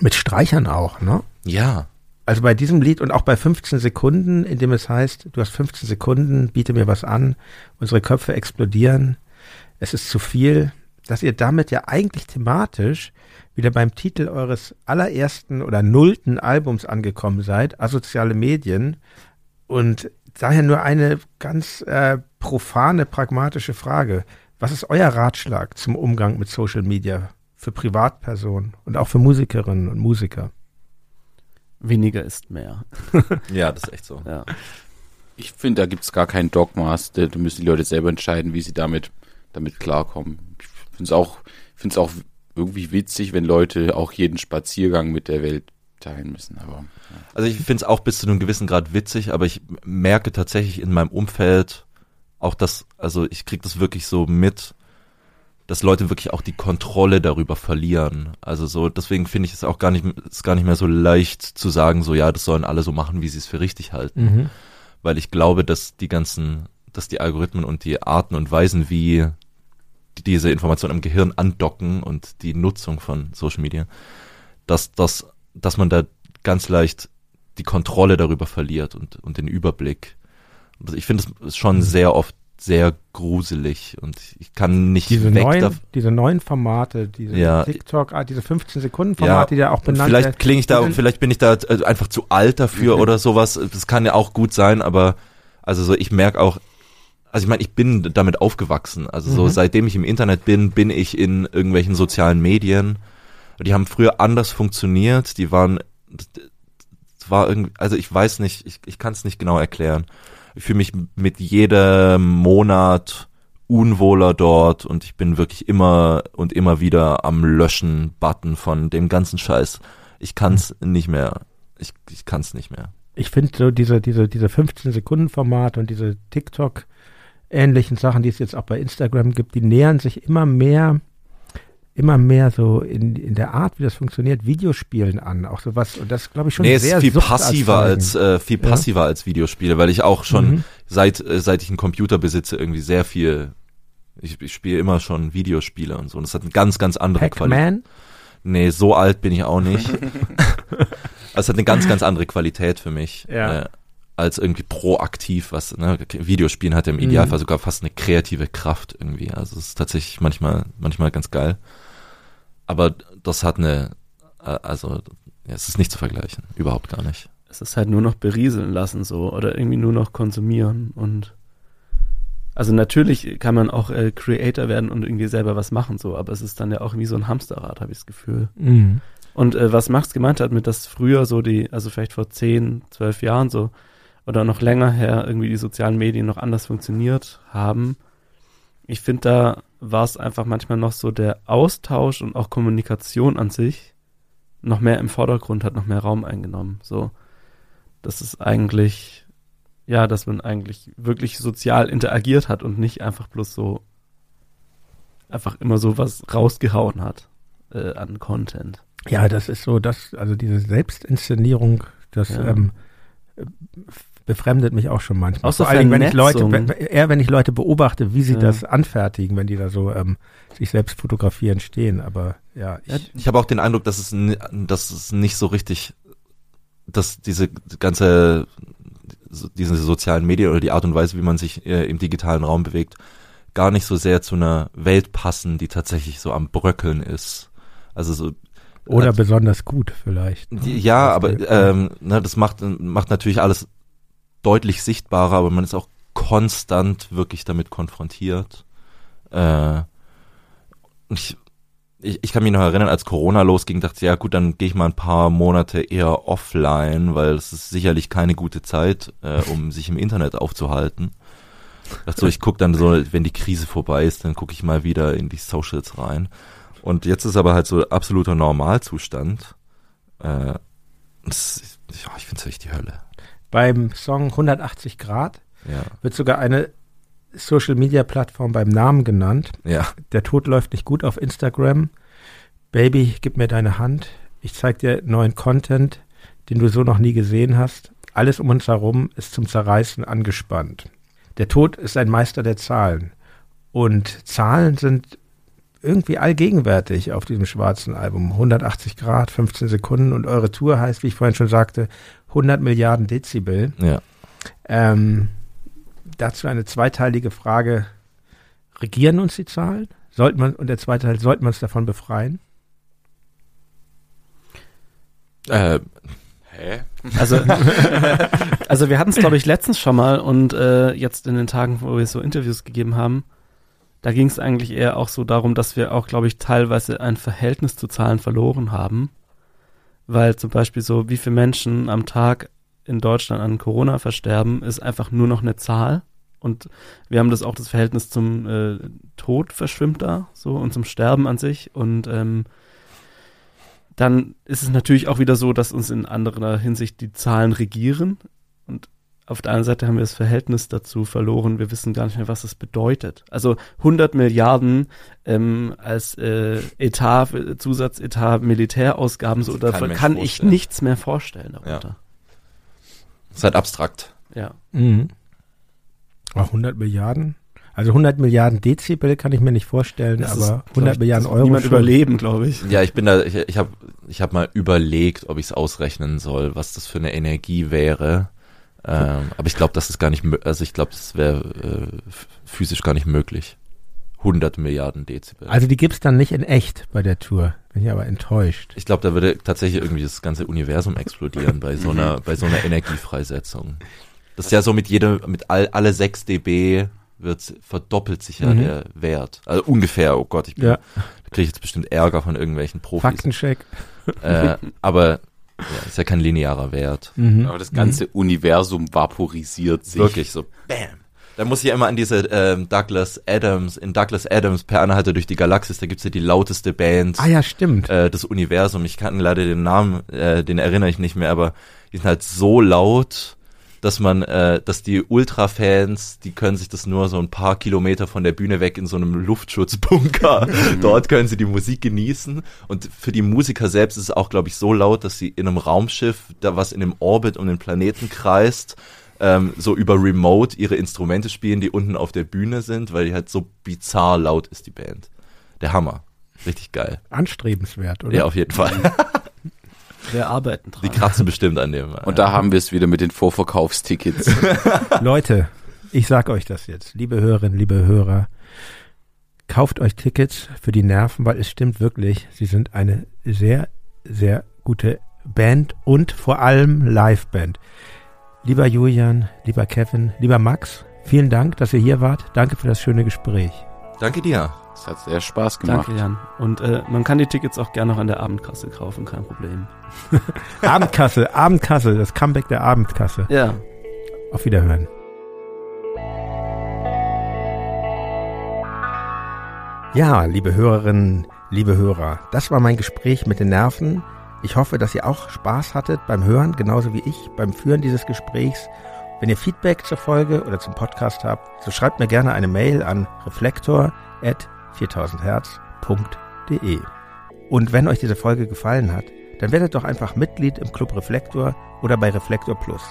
Speaker 2: mit Streichern auch, ne?
Speaker 5: Ja.
Speaker 2: Also bei diesem Lied und auch bei 15 Sekunden, in dem es heißt, du hast 15 Sekunden, biete mir was an, unsere Köpfe explodieren, es ist zu viel, dass ihr damit ja eigentlich thematisch wieder beim Titel eures allerersten oder nullten Albums angekommen seid, asoziale Medien. Und daher nur eine ganz äh, profane, pragmatische Frage. Was ist euer Ratschlag zum Umgang mit Social Media für Privatpersonen und auch für Musikerinnen und Musiker?
Speaker 4: Weniger ist mehr.
Speaker 5: Ja, das ist echt so.
Speaker 4: Ja.
Speaker 3: Ich finde, da gibt's gar kein Dogmas. Da da müssen die Leute selber entscheiden, wie sie damit, damit klarkommen. Ich finde es auch, find's auch irgendwie witzig, wenn Leute auch jeden Spaziergang mit der Welt teilen müssen. Aber
Speaker 5: Also ich finde es auch bis zu einem gewissen Grad witzig, aber ich merke tatsächlich in meinem Umfeld auch das, also ich kriege das wirklich so mit, dass Leute wirklich auch die Kontrolle darüber verlieren. Also so, deswegen finde ich es auch gar nicht, ist gar nicht mehr so leicht zu sagen, so ja, das sollen alle so machen, wie sie es für richtig halten.
Speaker 2: Mhm.
Speaker 5: Weil ich glaube, dass die ganzen, dass die Algorithmen und die Arten und Weisen, wie diese Informationen im Gehirn andocken und die Nutzung von Social Media, dass, dass, dass man da ganz leicht die Kontrolle darüber verliert und, und den Überblick. Also ich finde es
Speaker 2: Mhm.
Speaker 5: schon sehr oft sehr gruselig und ich kann nicht
Speaker 2: Diese
Speaker 5: weg
Speaker 2: neuen, diese neuen Formate, diese
Speaker 5: Ja.
Speaker 2: TikTok, ah, diese 15 Sekunden Formate, die da auch benannt
Speaker 5: vielleicht klinge ich da, vielleicht bin ich da äh, einfach zu alt dafür
Speaker 2: Mhm.
Speaker 5: oder sowas. Das kann ja auch gut sein, aber also so, ich merke auch, also ich meine, ich bin damit aufgewachsen. Also so,
Speaker 2: Mhm.
Speaker 5: seitdem ich im Internet bin, bin ich in irgendwelchen sozialen Medien. Die haben früher anders funktioniert. Die waren, das war irgendwie, also ich weiß nicht, ich, ich kann es nicht genau erklären. Ich fühle mich mit jedem Monat unwohler dort und ich bin wirklich immer und immer wieder am Löschen-Button von dem ganzen Scheiß. Ich kann's nicht mehr. Ich, ich kann's nicht mehr.
Speaker 2: ich finde so diese, diese, diese 15 Sekunden Formate und diese TikTok ähnlichen Sachen, die es jetzt auch bei Instagram gibt, die nähern sich immer mehr, immer mehr so in, in der Art, wie das funktioniert, Videospielen an. Auch sowas, und das glaube ich schon
Speaker 5: nee, es
Speaker 2: sehr
Speaker 5: ist viel passiver
Speaker 2: suchtanzeigend.
Speaker 5: als äh, viel
Speaker 2: Ja.
Speaker 5: passiver als Videospiele, weil ich auch schon
Speaker 2: Mhm.
Speaker 5: seit, äh, seit ich einen Computer besitze, irgendwie sehr viel. Ich, ich spiele immer schon Videospiele und so. Und das hat eine ganz, ganz andere Qualität. Nee, so alt bin ich auch nicht. Also es hat eine ganz, ganz andere Qualität für mich.
Speaker 2: Ja.
Speaker 5: Äh, als irgendwie proaktiv, was, ne, Videospielen hat ja im Idealfall sogar fast eine kreative Kraft irgendwie. Also es ist tatsächlich manchmal, manchmal ganz geil. Aber das hat eine, also, ja, es ist nicht zu vergleichen. Überhaupt gar nicht.
Speaker 4: Es ist halt nur noch berieseln lassen so oder irgendwie nur noch konsumieren und also natürlich kann man auch äh, Creator werden und irgendwie selber was machen so, aber es ist dann ja auch wie so ein Hamsterrad, habe ich das Gefühl.
Speaker 2: Mhm.
Speaker 4: Und äh, was Max gemeint hat mit, dass früher so die, also vielleicht vor 10, 12 Jahren so oder noch länger her irgendwie die sozialen Medien noch anders funktioniert haben. Ich finde, da war es einfach manchmal noch so der Austausch und auch Kommunikation an sich noch mehr im Vordergrund hat, noch mehr Raum eingenommen. So, das ist eigentlich, ja, dass man eigentlich wirklich sozial interagiert hat und nicht einfach bloß so einfach immer so was rausgehauen hat äh, an Content.
Speaker 2: Ja, das ist so, das, also diese Selbstinszenierung, das
Speaker 4: Ja.
Speaker 2: ähm, befremdet mich auch schon manchmal.
Speaker 4: Auch so
Speaker 2: Vor Dingen, wenn ich Leute, wenn, eher wenn ich Leute beobachte, wie sie
Speaker 4: Ja.
Speaker 2: das anfertigen, wenn die da so ähm, sich selbst fotografieren stehen. Aber ja, ich,
Speaker 5: Ich habe auch den Eindruck, dass es, dass es nicht so richtig, dass diese ganze, diese sozialen Medien oder die Art und Weise, wie man sich äh, im digitalen Raum bewegt, gar nicht so sehr zu einer Welt passen, die tatsächlich so am Bröckeln ist. Also so,
Speaker 2: oder
Speaker 5: Also-
Speaker 2: besonders gut vielleicht. ne?
Speaker 5: Ja, aber ähm, ne, das macht, macht natürlich alles deutlich sichtbarer, aber man ist auch konstant wirklich damit konfrontiert. Äh, ich, ich, ich kann mich noch erinnern, als Corona losging, dachte ich, ja gut, dann gehe ich mal ein paar Monate eher offline, weil es ist sicherlich keine gute Zeit, äh, um sich im Internet aufzuhalten. Dachte so, ich gucke dann so, wenn die Krise vorbei ist, dann gucke ich mal wieder in die Socials rein. Und jetzt ist aber halt so absoluter Normalzustand. Äh, das, ja, ich finde es echt die Hölle.
Speaker 2: Beim Song 180 Grad
Speaker 5: Ja,
Speaker 2: wird sogar eine Social Media Plattform beim Namen genannt.
Speaker 5: ja.
Speaker 2: Der Tod läuft nicht gut auf Instagram. Baby, gib mir deine Hand. Ich zeig dir neuen Content, den du so noch nie gesehen hast. Alles um uns herum ist zum Zerreißen angespannt. Der Tod ist ein Meister der Zahlen. Und Zahlen sind irgendwie allgegenwärtig auf diesem schwarzen Album. 180 Grad, 15 Sekunden und eure Tour heißt, wie ich vorhin schon sagte, 100 Milliarden Dezibel.
Speaker 5: ja.
Speaker 2: Ähm, dazu eine zweiteilige Frage. Regieren uns die Zahlen? Sollte man, und der zweite Teil, sollte man uns davon befreien?
Speaker 5: Äh,
Speaker 3: Hä?
Speaker 4: Also, also wir hatten es, glaube ich, letztens schon mal und äh, jetzt in den Tagen, wo wir so Interviews gegeben haben, da ging es eigentlich eher auch so darum, dass wir auch, glaube ich, teilweise ein Verhältnis zu Zahlen verloren haben. Weil zum Beispiel so, wie viele Menschen am Tag in Deutschland an Corona versterben, ist einfach nur noch eine Zahl. Und wir haben das auch das Verhältnis zum äh, Tod verschwimmt da so und zum Sterben an sich. Und ähm, dann ist es natürlich auch wieder so, dass uns in anderer Hinsicht die Zahlen regieren. Auf der anderen Seite haben wir das Verhältnis dazu verloren. Wir wissen gar nicht mehr, was das bedeutet. Also 100 Milliarden ähm, als äh, Etat, Zusatzetat, Militärausgaben, so
Speaker 5: Das kann
Speaker 4: kann ich nichts mehr vorstellen darunter.
Speaker 5: ist halt abstrakt.
Speaker 4: Ja.
Speaker 2: Mhm. Ach, 100 Milliarden? Also 100 Milliarden Dezibel kann ich mir nicht vorstellen,
Speaker 4: Das ist,
Speaker 2: aber
Speaker 4: glaub
Speaker 2: 100
Speaker 4: ich,
Speaker 2: Milliarden Euro
Speaker 4: Niemand
Speaker 2: schon.
Speaker 4: überleben, glaube ich.
Speaker 5: Ja, ich bin da, ich, ich habe ich hab mal überlegt, ob ich es ausrechnen soll, was das für eine Energie wäre. Ähm, aber ich glaube, das ist gar nicht, also ich glaube, das wäre äh, physisch gar nicht möglich. 100 Milliarden Dezibel.
Speaker 2: Also die gibt's dann nicht in echt bei der Tour. Bin ich aber enttäuscht.
Speaker 5: ich glaube, da würde tatsächlich irgendwie das ganze Universum explodieren bei so einer, bei so einer Energiefreisetzung. Das ist ja so mit jedem, mit all, alle 6 dB wird, verdoppelt sich ja
Speaker 2: Mhm.
Speaker 5: der Wert. Also ungefähr, oh Gott, ich bin,
Speaker 2: Ja.
Speaker 5: da kriege ich jetzt bestimmt Ärger von irgendwelchen Profis.
Speaker 2: Faktencheck.
Speaker 5: Äh, aber ja, ist ja kein linearer Wert.
Speaker 2: Mhm.
Speaker 3: Aber das ganze Universum vaporisiert sich.
Speaker 5: Wirklich so, bam. Da muss ich ja immer an diese ähm, Douglas Adams, in Douglas Adams per Anhalter durch die Galaxis, da gibt's ja die lauteste Band
Speaker 2: Ah ja, stimmt.
Speaker 5: äh, des Universums. Ich kann leider den Namen, äh, den erinnere ich nicht mehr, aber die sind halt so laut, dass man, äh, dass die Ultra-Fans, die können sich das nur so ein paar Kilometer von der Bühne weg in so einem Luftschutzbunker. Dort können sie die Musik genießen. Und für die Musiker selbst ist es auch, glaube ich, so laut, dass sie in einem Raumschiff, da was in dem Orbit um den Planeten kreist, ähm, so über Remote ihre Instrumente spielen, die unten auf der Bühne sind, weil die halt so bizarr laut ist, die Band. Der Hammer. Richtig geil.
Speaker 2: Anstrebenswert, oder?
Speaker 5: Ja, auf jeden Fall.
Speaker 4: Wir arbeiten dran.
Speaker 5: Die kratzen bestimmt an dem.
Speaker 3: Und da haben wir es wieder mit den Vorverkaufstickets.
Speaker 2: Leute, ich sag euch das jetzt, liebe Hörerinnen, liebe Hörer, kauft euch Tickets für die Nerven, weil es stimmt wirklich, sie sind eine sehr, sehr gute Band und vor allem Liveband. Lieber Julian, lieber Kevin, lieber Max, vielen Dank, dass ihr hier wart. Danke für das schöne Gespräch.
Speaker 5: Danke dir.
Speaker 3: Es hat sehr Spaß gemacht.
Speaker 4: Danke, Jan. Und äh, man kann die Tickets auch gerne noch an der Abendkasse kaufen, kein Problem.
Speaker 2: Abendkasse, Abendkasse, das Comeback der Abendkasse.
Speaker 4: Ja.
Speaker 2: Auf Wiederhören. Ja, liebe Hörerinnen, liebe Hörer, das war mein Gespräch mit den Nerven. Ich hoffe, dass ihr auch Spaß hattet beim Hören, genauso wie ich beim Führen dieses Gesprächs. Wenn ihr Feedback zur Folge oder zum Podcast habt, so schreibt mir gerne eine Mail an reflektor.4000herz.de. Und wenn euch diese Folge gefallen hat, dann werdet doch einfach Mitglied im Club Reflektor oder bei Reflektor Plus.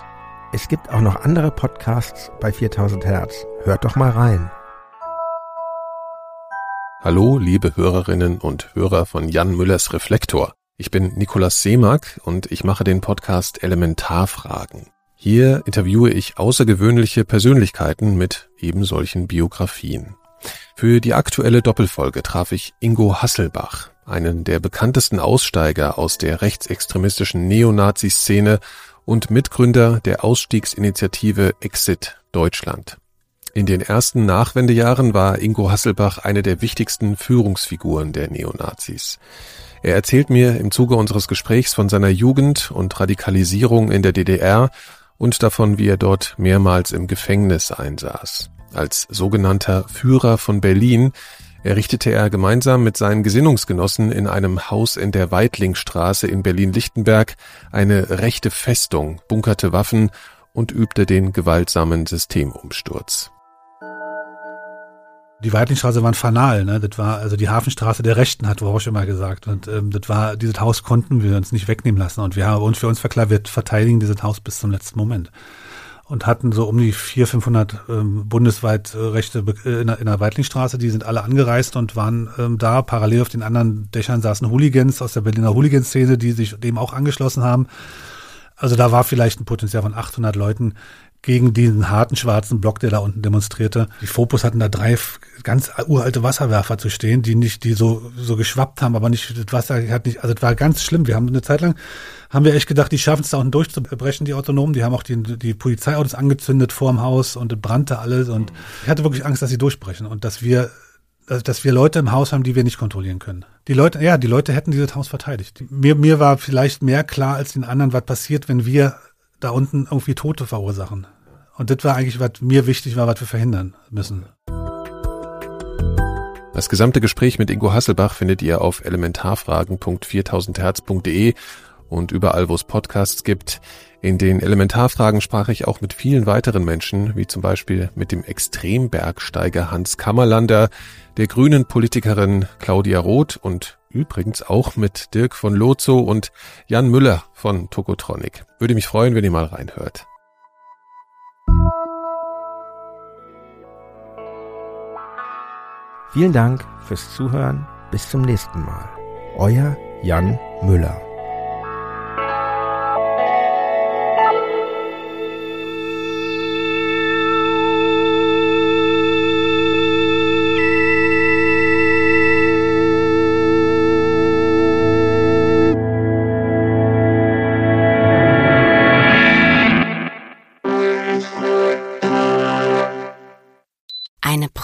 Speaker 2: Es gibt auch noch andere Podcasts bei 4000 Hertz. Hört doch mal rein.
Speaker 9: Hallo, liebe Hörerinnen und Hörer von Jan Müllers Reflektor. Ich bin Nikolaus Seemack und ich mache den Podcast Elementarfragen. Hier interviewe ich außergewöhnliche Persönlichkeiten mit eben solchen Biografien. Für die aktuelle Doppelfolge traf ich Ingo Hasselbach, einen der bekanntesten Aussteiger aus der rechtsextremistischen Neonazi-Szene und Mitgründer der Ausstiegsinitiative Exit Deutschland. In den ersten Nachwendejahren war Ingo Hasselbach eine der wichtigsten Führungsfiguren der Neonazis. Er erzählt mir im Zuge unseres Gesprächs von seiner Jugend und Radikalisierung in der DDR und davon, wie er dort mehrmals im Gefängnis einsaß. Als sogenannter Führer von Berlin errichtete er gemeinsam mit seinen Gesinnungsgenossen in einem Haus in der Weitlingstraße in Berlin-Lichtenberg eine rechte Festung, bunkerte Waffen und übte den gewaltsamen Systemumsturz.
Speaker 10: Die Weitlingstraße war ein Fanal, ne? Das war also die Hafenstraße der Rechten, hat Rausch immer gesagt. Und ähm, das war, dieses Haus konnten wir uns nicht wegnehmen lassen. Und wir haben uns für uns verklar, wir verteidigen dieses Haus bis zum letzten Moment. Und hatten so um die 400, 500 ähm, bundesweit äh, Rechte äh, in, der, in der Weitlingstraße. Die sind alle angereist und waren ähm, da. Parallel auf den anderen Dächern saßen Hooligans aus der Berliner Hooligan-Szene, die sich dem auch angeschlossen haben. Also da war vielleicht ein Potenzial von 800 Leuten, gegen diesen harten schwarzen Block, der da unten demonstrierte. Die Fopus hatten da drei ganz uralte Wasserwerfer zu stehen, die nicht, die so, so geschwappt haben, aber nicht, das Wasser hat nicht, also das war ganz schlimm. Wir haben eine Zeit lang, haben wir echt gedacht, die schaffen es da unten durchzubrechen, die Autonomen. Die haben auch die, die Polizeiautos angezündet vorm Haus und brannte alles und ich hatte wirklich Angst, dass sie durchbrechen und dass wir, dass wir Leute im Haus haben, die wir nicht kontrollieren können. Die Leute, ja, die Leute hätten dieses Haus verteidigt. Mir, mir war vielleicht mehr klar als den anderen, was passiert, wenn wir da unten irgendwie Tote verursachen. Und das war eigentlich, was mir wichtig war, was wir verhindern müssen.
Speaker 9: Das gesamte Gespräch mit Ingo Hasselbach findet ihr auf elementarfragen.4000herz.de und überall, wo es Podcasts gibt. In den Elementarfragen sprach ich auch mit vielen weiteren Menschen, wie zum Beispiel mit dem Extrembergsteiger Hans Kammerlander, der grünen Politikerin Claudia Roth und übrigens auch mit Dirk von Lozo und Jan Müller von Tokotronic. Würde mich freuen, wenn ihr mal reinhört.
Speaker 2: Vielen Dank fürs Zuhören. Bis zum nächsten Mal. Euer Jan Müller.